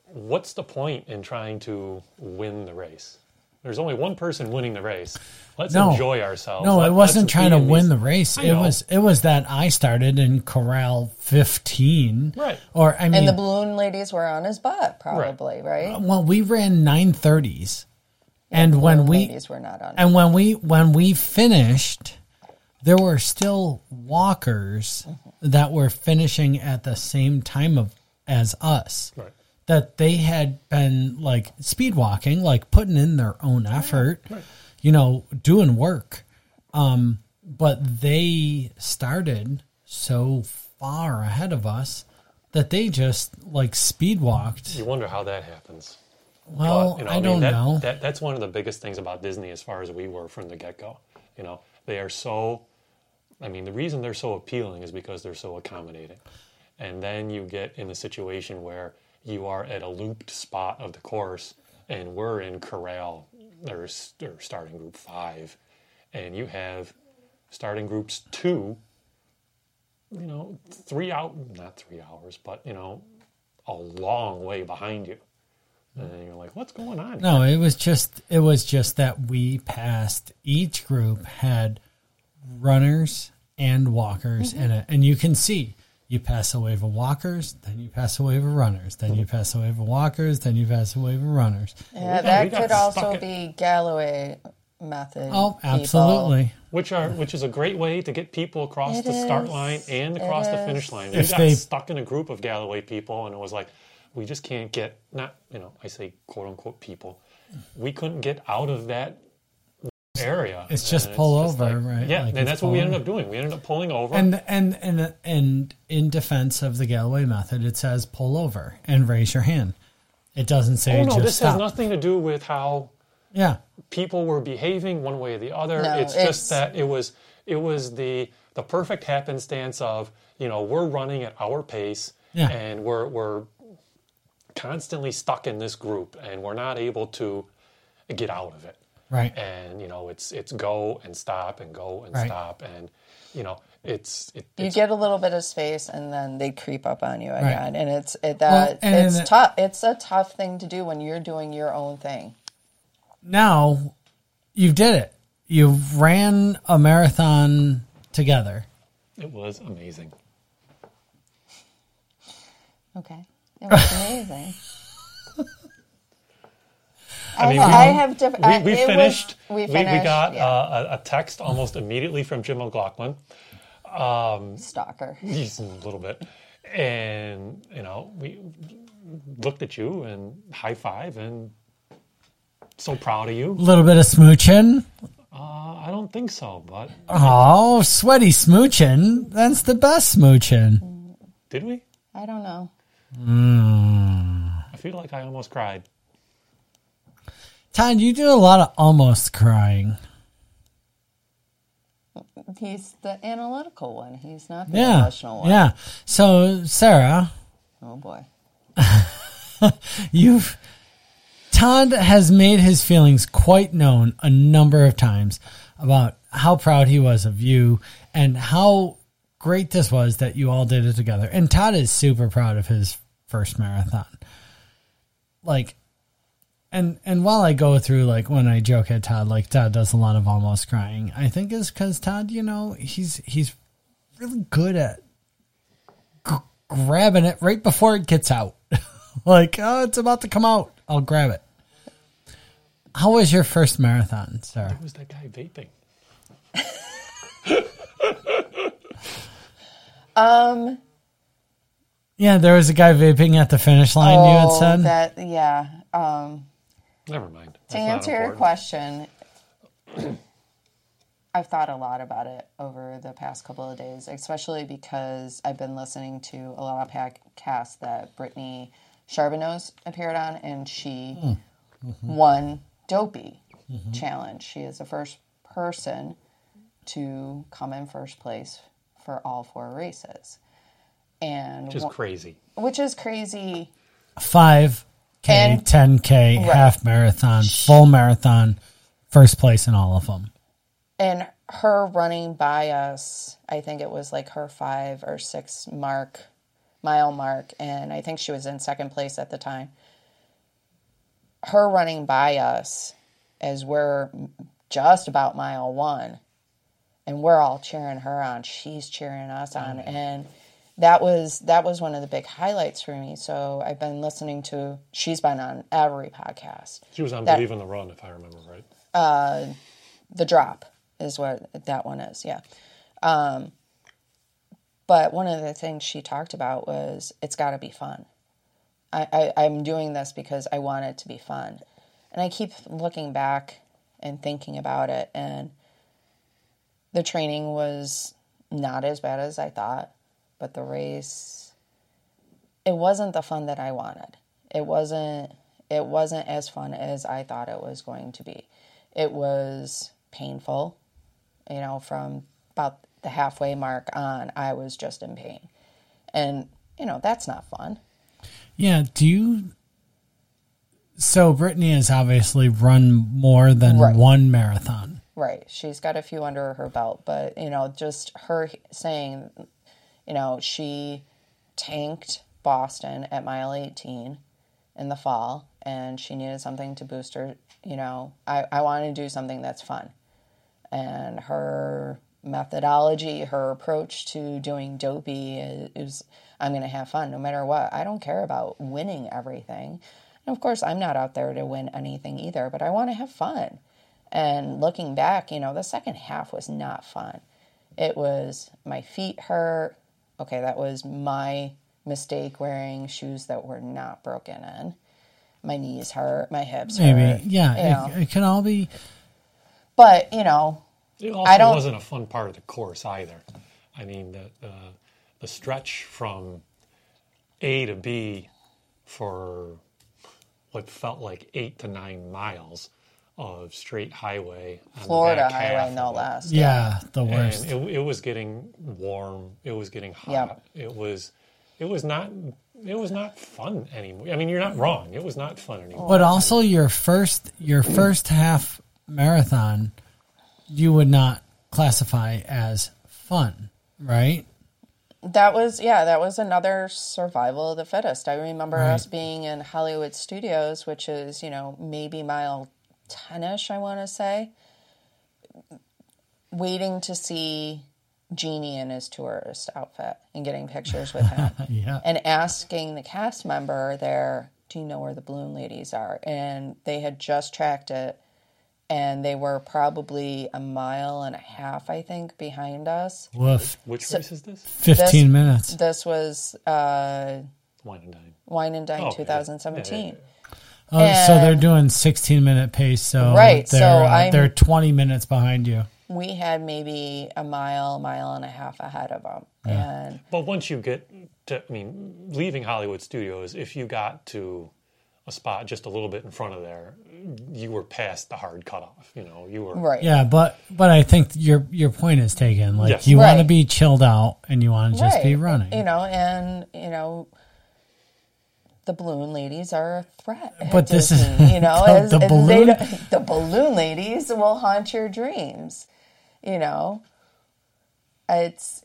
What's the point in trying to win the race? There's only one person winning the race. Let's No. enjoy ourselves. No, Let- it wasn't trying to be win these- the race. I It know. was it was that I started in corral fifteen, Right. Or I mean, And the balloon ladies were on his butt, probably, right? Uh, well, we ran nine thirties, and when we ladies were not on. and when we when we finished, there were still walkers mm-hmm. that were finishing at the same time of as us. Right. That they had been like speed walking, like putting in their own effort, you know, doing work. Um, but they started so far ahead of us that they just like speed walked. You wonder how that happens. Well, But, you know, I mean, don't that, know. That, that's one of the biggest things about Disney as far as we were from the get go. You know, they are so, I mean, the reason they're so appealing is because they're so accommodating. And then you get in a situation where you are at a looped spot of the course and we're in corral or, s- or starting group five and you have starting groups two you know three out not three hours but you know a long way behind you and you're like what's going on here? No, it was just it was just that we passed each group had runners and walkers mm-hmm. in it. And you can see you pass a wave of walkers, then you pass a wave of runners, then you pass a wave of walkers, then you pass a wave of runners. yeah, we that got could also at- be Galloway method. Oh, people. absolutely. which are which is a great way to get people across It the start line and across the finish line. We If got they- stuck in a group of Galloway people, and it was like we just can't get not you know I say quote unquote people. We couldn't get out of that area. It's just And pull just over, like- right? Yeah, Like and it's that's what we ended up doing. We ended up pulling over. And and and and in defense of the Galloway method, it says pull over and raise your hand. It doesn't say oh no, just this stop. has nothing to do with how yeah, people were behaving one way or the other. No, it's, it's- just that it was it was the the perfect happenstance of you know we're running at our pace Yeah. and we're we're constantly stuck in this group and we're not able to get out of it. Right. And you know it's it's go and stop and go and Right. stop and you know it's it, You it's get a little bit of space, and then they creep up on you again, and it's it, Well, that and it's then- tough. It's a tough thing to do when you're doing your own thing. Now you did it. You ran a marathon together. it was amazing. Okay, it was amazing. I mean, I, we- I have different. we, we it was- finished. we we, finished. we got yeah. uh, a, a text almost immediately from Jim McLaughlin. stalker. He's a little bit. And, you know, we looked at you and high five and so proud of you. A little bit of smooching. Uh, I don't think so, but Oh, sweaty smooching. That's the best smooching. did we? I don't know. I feel like I almost cried. Todd, you do a lot of almost crying. He's the analytical one. He's not the Yeah. emotional one. Yeah. So, Sarah, Oh boy. You've Todd has made his feelings quite known a number of times about how proud he was of you and how great this was that you all did it together. And Todd is super proud of his first marathon. Like and and while I go through like when I joke at Todd, like Todd does a lot of almost crying, I think is because Todd, you know, he's he's really good at g- grabbing it right before it gets out. like, oh, it's about to come out. I'll grab it. How was your first marathon, Sarah? was that guy vaping? Um. Yeah, there was a guy vaping at the finish line. you had oh, said. that yeah. Um. Never mind. To That's not answer your question, I've thought a lot about it over the past couple of days, especially because I've been listening to a lot of podcasts that Brittany Charboneau's appeared on, and she hmm. won Dopey mm-hmm. Challenge. She is the first person to come in first place for all four races, and Which is one- crazy. which is crazy. Five K, And- ten K, half marathon, full marathon, first place in all of them. and her running by us i think it was like her five or six mark mile mark and i think she was in second place at the time. Her running by us as we're just about mile one and we're all cheering her on. She's cheering us on. Mm. And that was that was one of the big highlights for me. So i've been listening to she's been on every podcast. She was on That- Believe in the Run, if I remember right. the drop is what that one is yeah. Um, but one of the things she talked about was it's got to be fun. I, I, i'm doing this because i want it to be fun. And i keep looking back and thinking about it and the training was not as bad as i thought but the race it wasn't the fun that i wanted it wasn't it wasn't as fun as i thought it was going to be it was painful you know from about the halfway mark on i was just in pain and you know that's not fun Yeah. Do you? So Brittany has obviously run more than Right. one marathon. right she's got a few under her belt but you know just her saying you know she tanked boston at mile 18 in the fall and she needed something to boost her you know i, I want to do something that's fun and her methodology, her approach to doing dopey is, is I'm going to have fun no matter what. I don't care about winning everything. And of course, I'm not out there to win anything either, but I want to have fun. And looking back, you know, the second half was not fun. It was my feet hurt. Okay, that was my mistake wearing shoes that were not broken in. My knees hurt, my hips Maybe. hurt. Yeah. It, it can all be. But, you know, It also I don't- wasn't a fun part of the course either. I mean, the, the, the stretch from A to B for what felt like eight to nine miles of straight highway. Florida highway, no of it. less. Yeah, the worst. And it, it was getting warm. It was getting hot. Yep. It was, it was not, it was not fun anymore. I mean, you're not wrong. It was not fun anymore. But also your first your first half marathon, you would not classify as fun, right? That was yeah, that was another survival of the fittest. I remember Right. us being in Hollywood Studios, which is, you know, maybe mile 10ish, I want to say, waiting to see Genie in his tourist outfit and getting pictures with him Yeah. and asking the cast member there, "Do you know where the balloon ladies are?" And they had just tracked it and they were probably a mile and a half, I think, behind us. Woof. Which race is this? Fifteen This- minutes. This was uh, Wine and dine. Wine and Dine Oh, okay. 2017. Yeah, yeah, Oh, so they're doing sixteen minute pace. So Right, they're so uh, they're twenty minutes behind you. We had maybe a mile, mile and a half ahead of them. And But once you get to, I mean, leaving Hollywood Studios, if you got to a spot just a little bit in front of there, you were past the hard cutoff. You know, you were right. Yeah, but but I think your your point is taken. Like Yes. you want to be chilled out and you want to just right. be running. You know, and, you know, the balloon ladies are a threat. But this is- you know, the- as- the balloon- the balloon ladies will haunt your dreams. You know, it's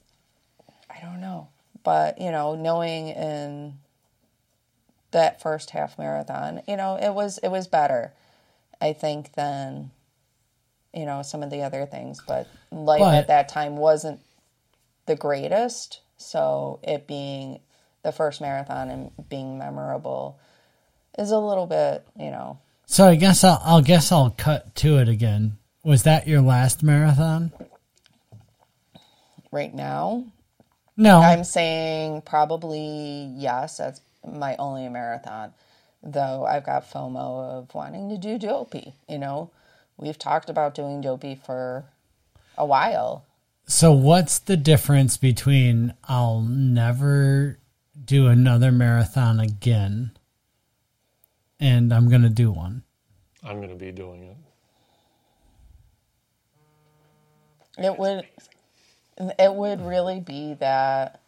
I don't know, but you know, knowing in that first half marathon, you know, it was it was better, I think, than you know some of the other things. But life But- at that time wasn't the greatest, so it being the first marathon and being memorable is a little bit, you know, So I guess I'll, I'll guess I'll cut to it again. Was that your last marathon? right now. No. I'm saying probably yes. That's my only marathon, though. I've got FOMO of wanting to do dopey. You know, we've talked about doing dopey for a while. So what's the difference between I'll never do another marathon again and I'm going to do one? I'm going to be doing it. It would, it would really be that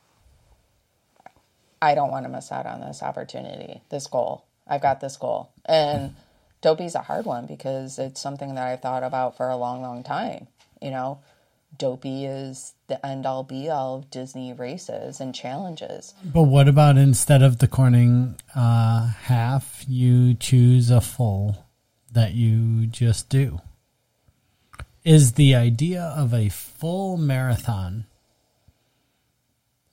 I don't want to miss out on this opportunity, this goal. I've got this goal, and dopey's a hard one because it's something that I've thought about for a long, long time. You know, dopey is the end all be all of Disney races and challenges. But what about instead of the Corning uh, half, you choose a full that you just do? Is the idea of a full marathon,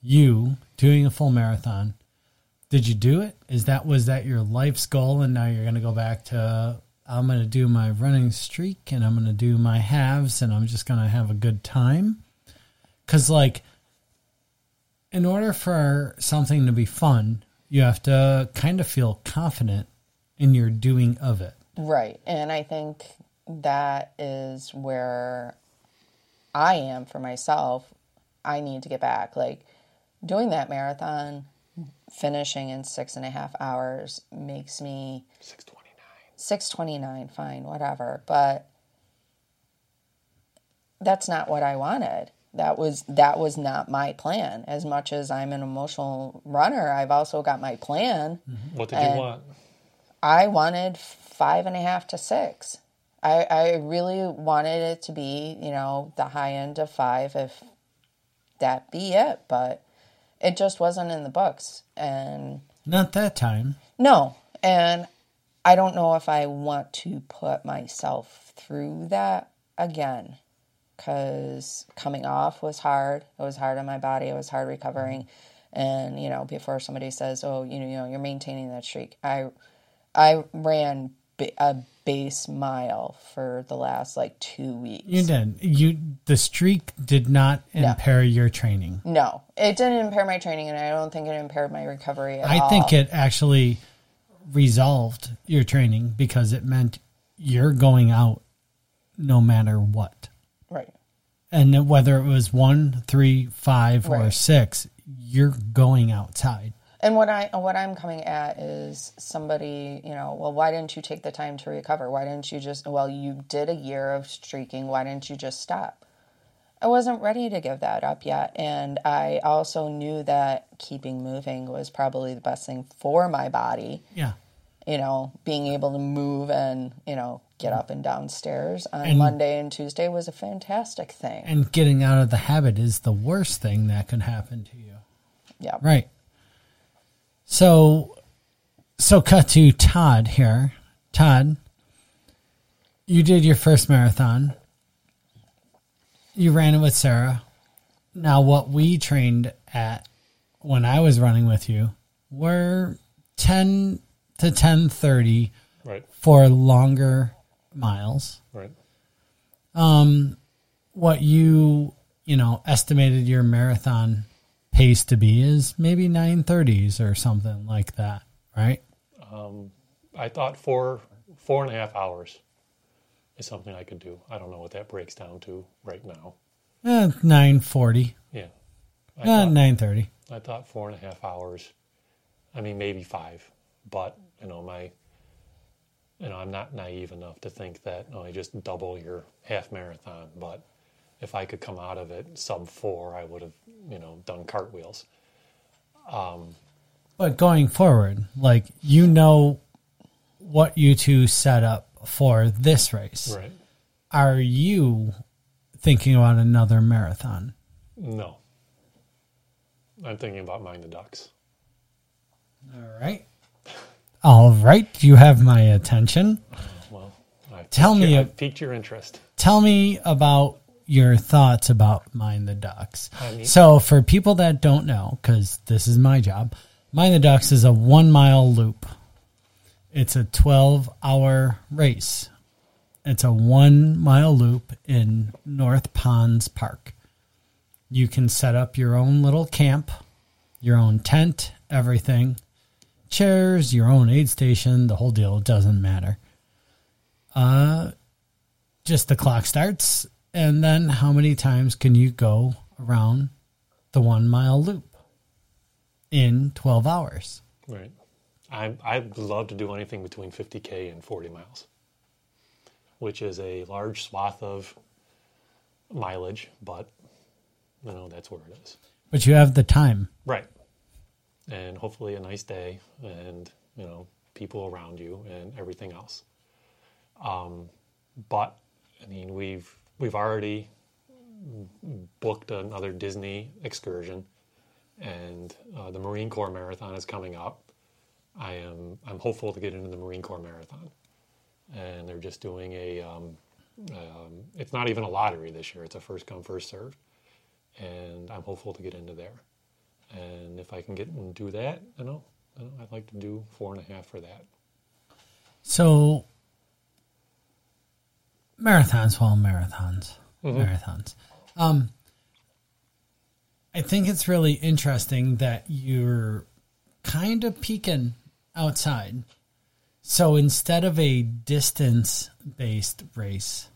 you doing a full marathon, did you do it? Is that was that your life's goal, and now you're going to go back to I'm going to do my running streak, and I'm going to do my halves, and I'm just going to have a good time? Because like in order for something to be fun, you have to kind of feel confident in your doing of it. Right. And I think that is where I am for myself. I need to get back. Like doing that marathon, finishing in six and a half hours makes me 629. 629, fine, whatever. But that's not what I wanted. That was that was not my plan. As much as I'm an emotional runner, I've also got my plan. Mm-hmm. What did you want? I wanted five and a half to six. I, I really wanted it to be, you know, the high end of five, if that be it. But it just wasn't in the books. And Not that time. no. And I don't know if I want to put myself through that again. Because coming off was hard. It was hard on my body. It was hard recovering. And, you know, before somebody says, oh, you know, you know you're maintaining that streak. I I ran a base mile for the last like two weeks. You did. You the streak did not impair your training. No, it didn't impair my training, and I don't think it impaired my recovery at I all. think it actually resolved your training because it meant you're going out no matter what. right. And whether it was one, three, five, or six, you're going outside. And what I what I'm coming at is somebody, you know, well, why didn't you take the time to recover? Why didn't you just? Well, you did a year of streaking. Why didn't you just stop? I wasn't ready to give that up yet, and I also knew that keeping moving was probably the best thing for my body. Yeah. You know, being able to move and you know get up and downstairs on And- Monday and Tuesday was a fantastic thing. And getting out of the habit is the worst thing that could happen to you. yeah, Right. So, so cut to Todd here. Todd, you did your first marathon. You ran it with Sarah. Now, what we trained at when I was running with you were ten to ten thirty Right. for longer miles. Right. Um What you you know estimated your marathon pace to be is maybe nine thirties or something like that, right? Um I thought four four and a half hours is something I could do. I don't know what that breaks down to right now. Eh, nine forty, Yeah. I, thought, nine thirty. I thought four and a half hours. I mean, maybe five, but you know, my, you know, I'm not naive enough to think that oh, I just double your half marathon. But if I could come out of it sub four, I would have, you know, done cartwheels. Um, But going forward, like you know what you two set up for this race. Right. Are you thinking about another marathon? No. I'm thinking about Mind the Ducks. All right. All right. You have my attention. Well, I Tell me your, piqued your interest. Tell me about your thoughts about Mind the Ducks. I mean- So, for people that don't know, because this is my job, Mind the Ducks is a one mile loop. It's a 12 hour race. It's a one mile loop in North Ponds Park. You can set up your own little camp, your own tent, everything, chairs, your own aid station, the whole deal. It doesn't matter Uh, just the clock starts and then how many times can you go around the one mile loop in 12 hours Right. I I'd love to do anything between 50k and 40 miles, which is a large swath of mileage, but you know that's where it is. but you have the time Right. And hopefully a nice day, and you know people around you and everything else. Um, but I mean we've we've already booked another Disney excursion, and uh, the Marine Corps Marathon is coming up. I am I'm hopeful to get into the Marine Corps Marathon, and they're just doing a. Um, um, it's not even a lottery this year; it's a first come first served, and I'm hopeful to get into there. And if I can get and do that, you know, you know, I'd like to do four and a half for that. so marathons well marathons marathons um i think it's really interesting that you're kind of peeking outside. So instead of a distance based race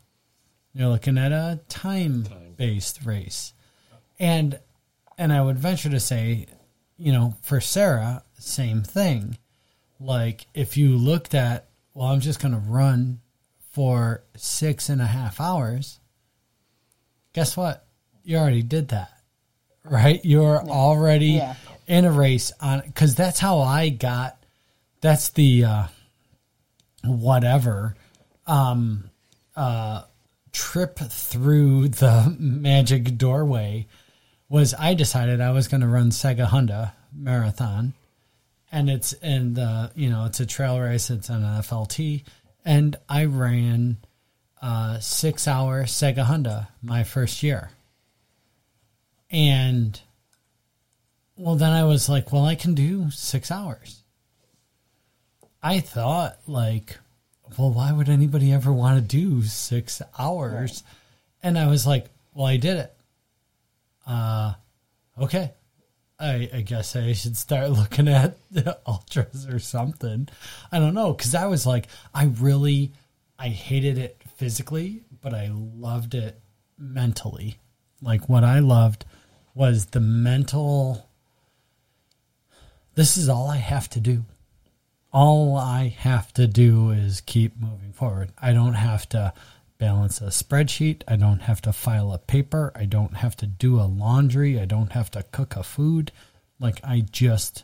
you're looking at a time based race. And and i would venture to say you know for sarah same thing. Like if you looked at well i'm just going to run for six and a half hours guess what? You already did that right? You're already Yeah. in a race on because that's how i got that's the uh whatever. Um uh trip through the magic doorway was i decided i was going to run Sehgahunda marathon. And it's in the you know it's a trail race it's an flt and i ran uh six hour Sehgahunda my first year. And well then i was like well i can do six hours i thought like well, why would anybody ever want to do six hours? And I was like, well, I did it. Uh, okay. I, I guess I should start looking at the ultras or something. I don't know. Cause I was like, I really, I hated it physically, but I loved it mentally. Like what I loved was the mental, this is all I have to do all I have to do is keep moving forward. I don't have to balance a spreadsheet. I don't have to file a paper. I don't have to do a laundry. I don't have to cook a food. Like, I just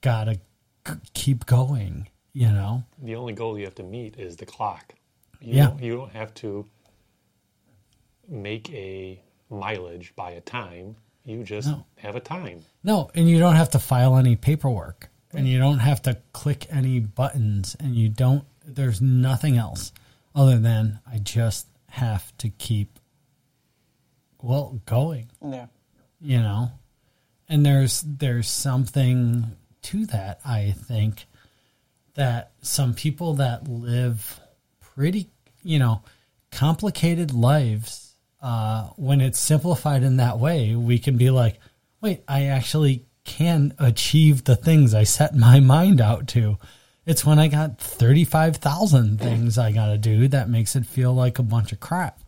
gotta c- keep going, you know? The only goal you have to meet is the clock. You Yeah. Don't, you don't have to make a mileage by a time. You just No. have a time. No, and you don't have to file any paperwork and you don't have to click any buttons and you don't there's nothing else other than I just have to keep well going, Yeah. you know. And there's there's something to that I think that some people that live pretty, you know, complicated lives uh when it's simplified in that way, we can be like, wait, I actually can achieve the things I set my mind out to. It's when I got 35,000 things I got to do that makes it feel like a bunch of crap.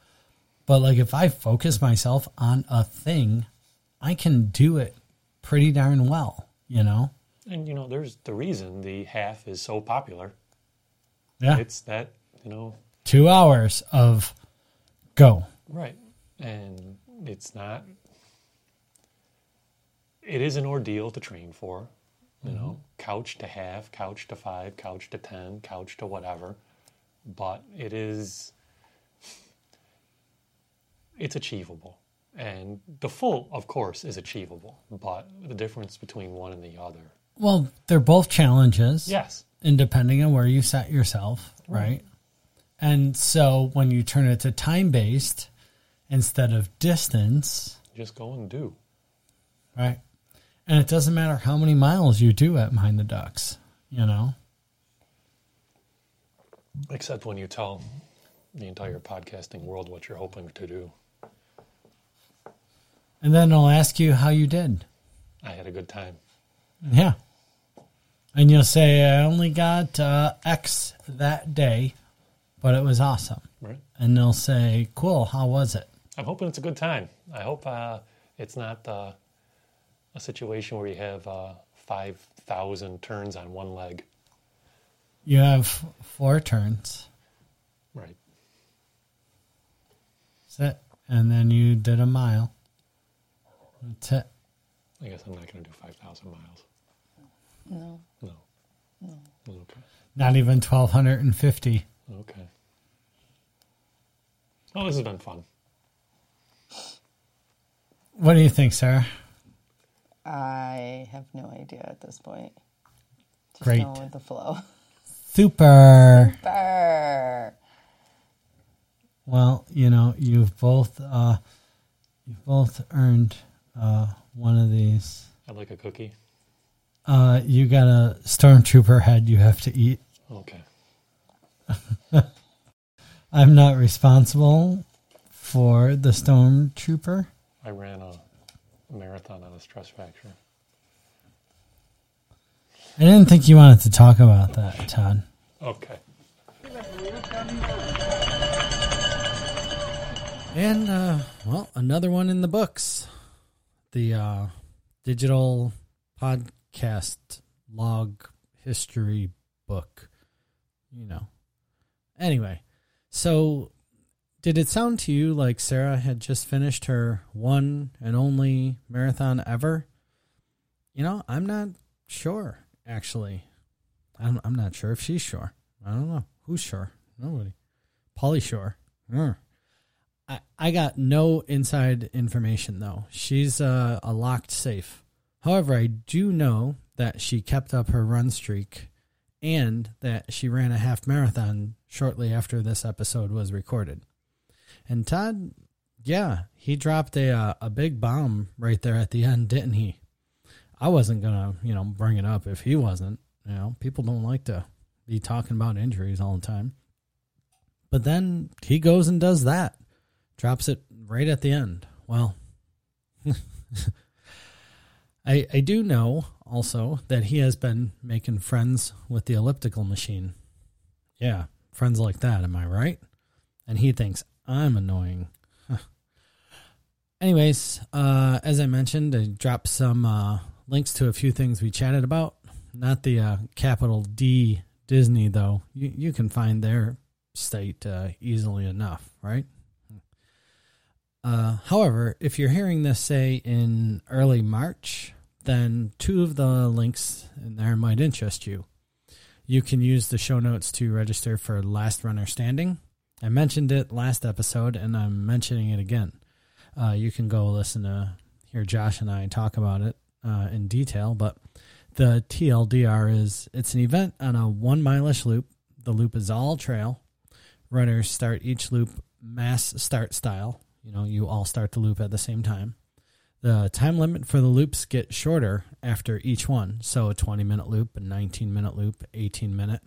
But like if I focus myself on a thing, I can do it pretty darn well, you know? And you know, there's the reason the half is so popular. Yeah. It's that, you know, 2 hours of go. right. And it's not it is an ordeal to train for. You know, mm-hmm. couch to half, couch to five, couch to ten, couch to whatever. But it is it's achievable. And the full, of course, is achievable. But the difference between one and the other. Well, they're both challenges. Yes. and depending on where you set yourself, right? And so when you turn it to time based instead of distance, Just go and do. right? And it doesn't matter how many miles you do at Mind the Ducks, you know? Except when you tell the entire podcasting world what you're hoping to do. And then I'll ask you how you did. I had a good time. Yeah. And you'll say, I only got uh, X that day, but it was awesome. Right. And they'll say, cool, how was it? I'm hoping it's a good time. I hope uh, it's not uh, a situation where you have uh, 5,000 turns on one leg. You have four turns. Right. That's it. And then you did a mile. That's it. I guess I'm not going to do 5,000 miles. No. No. No. Okay. Not even 1,250. Okay. Oh, this has been fun. What do you think, Sarah? I have no idea at this point. Just Great. Going with the flow. Super. Brr. Well, you know, you've both uh, you've both earned uh, one of these. I'd like a cookie. Uh, you got a stormtrooper head you have to eat. Okay. I'm not responsible for the stormtrooper. I ran a marathon on a stress fracture. I didn't think you wanted to talk about that, Todd. Okay. And uh, well, another one in the books. The uh, digital podcast log history book. You know. Anyway, so did it sound to you like Sarah had just finished her one and only marathon ever? You know, I'm not sure actually. I'm I'm not sure if she's sure. I don't know who's sure. Nobody. Polly sure. I, I got no inside information though. She's uh, a locked safe. However, I do know that she kept up her run streak and that she ran a half marathon shortly after this episode was recorded. And Todd, yeah, he dropped a uh, a big bomb right there at the end, didn't he? I wasn't gonna, you know, bring it up if he wasn't. You know, people don't like to be talking about injuries all the time. But then he goes and does that, drops it right at the end. Well, I I do know also that he has been making friends with the elliptical machine. Yeah, friends like that, am I right? And he thinks I'm annoying. Anyways, uh, as I mentioned, I dropped some uh, links to a few things we chatted about. Not the uh, capital D Disney, though. You, you can find their state uh, easily enough, right? Uh, however, if you're hearing this, say, in early March, then two of the links in there might interest you. You can use the show notes to register for Last Runner Standing. I mentioned it last episode, and I'm mentioning it again. Uh, you can go listen to hear Josh and I talk about it uh, in detail. But the TLDR is it's an event on a one mileish loop. The loop is all trail. Runners start each loop mass start style. You know, you all start the loop at the same time. The time limit for the loops get shorter after each one. So a 20 minute loop, a 19 minute loop, 18 minute.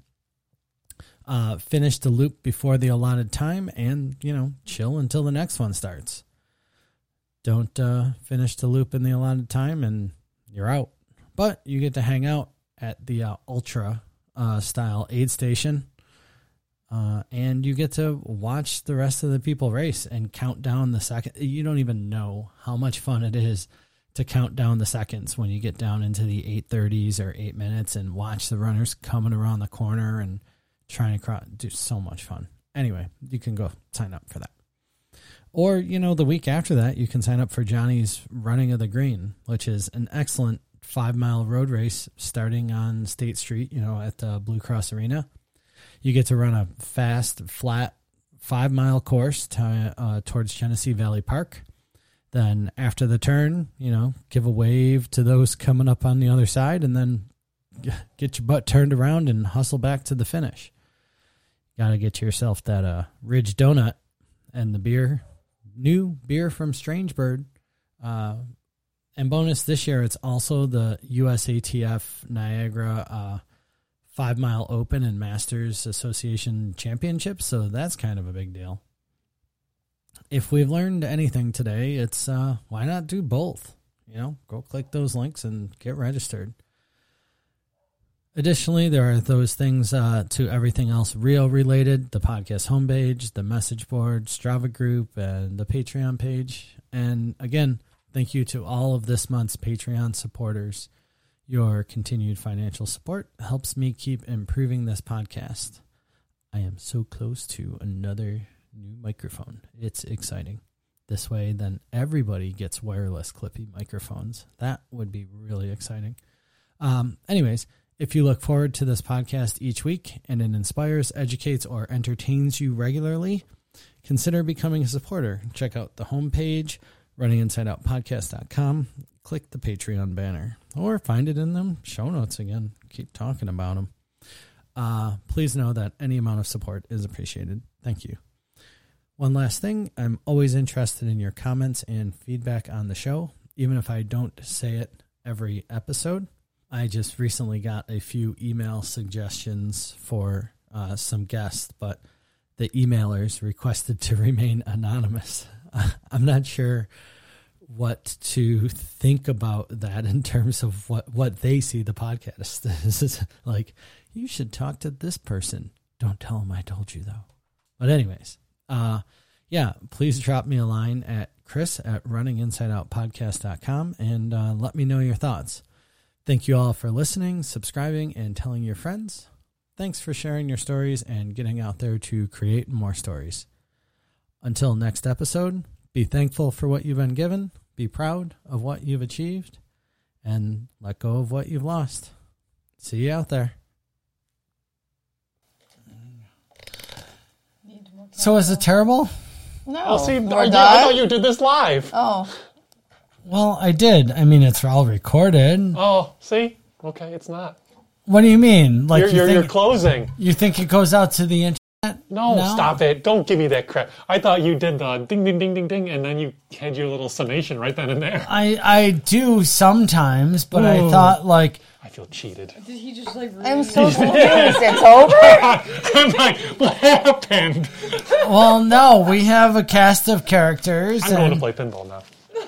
Uh, finish the loop before the allotted time and, you know, chill until the next one starts don't uh, finish the loop in the allotted time and you're out. But you get to hang out at the uh, ultra uh, style aid station. Uh, and you get to watch the rest of the people race and count down the second. You don't even know how much fun it is to count down the seconds when you get down into the 830s or 8 minutes and watch the runners coming around the corner and trying to cross. Do so much fun. Anyway, you can go sign up for that. Or, you know, the week after that, you can sign up for Johnny's Running of the Green, which is an excellent five mile road race starting on State Street, you know, at the Blue Cross Arena. You get to run a fast, flat five mile course to, uh, towards Genesee Valley Park. Then after the turn, you know, give a wave to those coming up on the other side and then get your butt turned around and hustle back to the finish. Got to get yourself that uh, Ridge Donut and the beer new beer from Strange Bird. Uh, and bonus this year, it's also the USATF Niagara uh, Five Mile Open and Masters Association Championship. So that's kind of a big deal. If we've learned anything today, it's uh, why not do both? You know, go click those links and get registered. Additionally, there are those things uh, to everything else Rio related the podcast homepage, the message board, Strava group, and the Patreon page. And again, thank you to all of this month's Patreon supporters. Your continued financial support helps me keep improving this podcast. I am so close to another new microphone. It's exciting. This way, then everybody gets wireless clippy microphones. That would be really exciting. Um, anyways, if you look forward to this podcast each week and it inspires, educates, or entertains you regularly, consider becoming a supporter. Check out the homepage, runninginsideoutpodcast.com. Click the Patreon banner or find it in the show notes again. Keep talking about them. Uh, please know that any amount of support is appreciated. Thank you. One last thing I'm always interested in your comments and feedback on the show, even if I don't say it every episode. I just recently got a few email suggestions for uh, some guests, but the emailers requested to remain anonymous. I'm not sure what to think about that in terms of what, what they see the podcast. Is like, you should talk to this person. Don't tell them I told you, though. But, anyways, uh, yeah, please drop me a line at chris at runninginsideoutpodcast.com and uh, let me know your thoughts. Thank you all for listening, subscribing, and telling your friends. Thanks for sharing your stories and getting out there to create more stories. Until next episode, be thankful for what you've been given, be proud of what you've achieved, and let go of what you've lost. See you out there. So is it terrible? No. Oh, see, we're I, I thought you did this live. Oh, Well, I did. I mean, it's all recorded. Oh, see? Okay, it's not. What do you mean? Like You're, you you're, think you're closing. you think it goes out to the internet? No, No. stop it. Don't give me that crap. I thought you did the ding, ding, ding, ding, ding, and then you had your little summation right then and there. I I do sometimes, but I thought like I feel cheated. Did he just like? I'm so confused. It's over. I'm like, what happened? well, no, we have a cast of characters I'm going to play pinball now.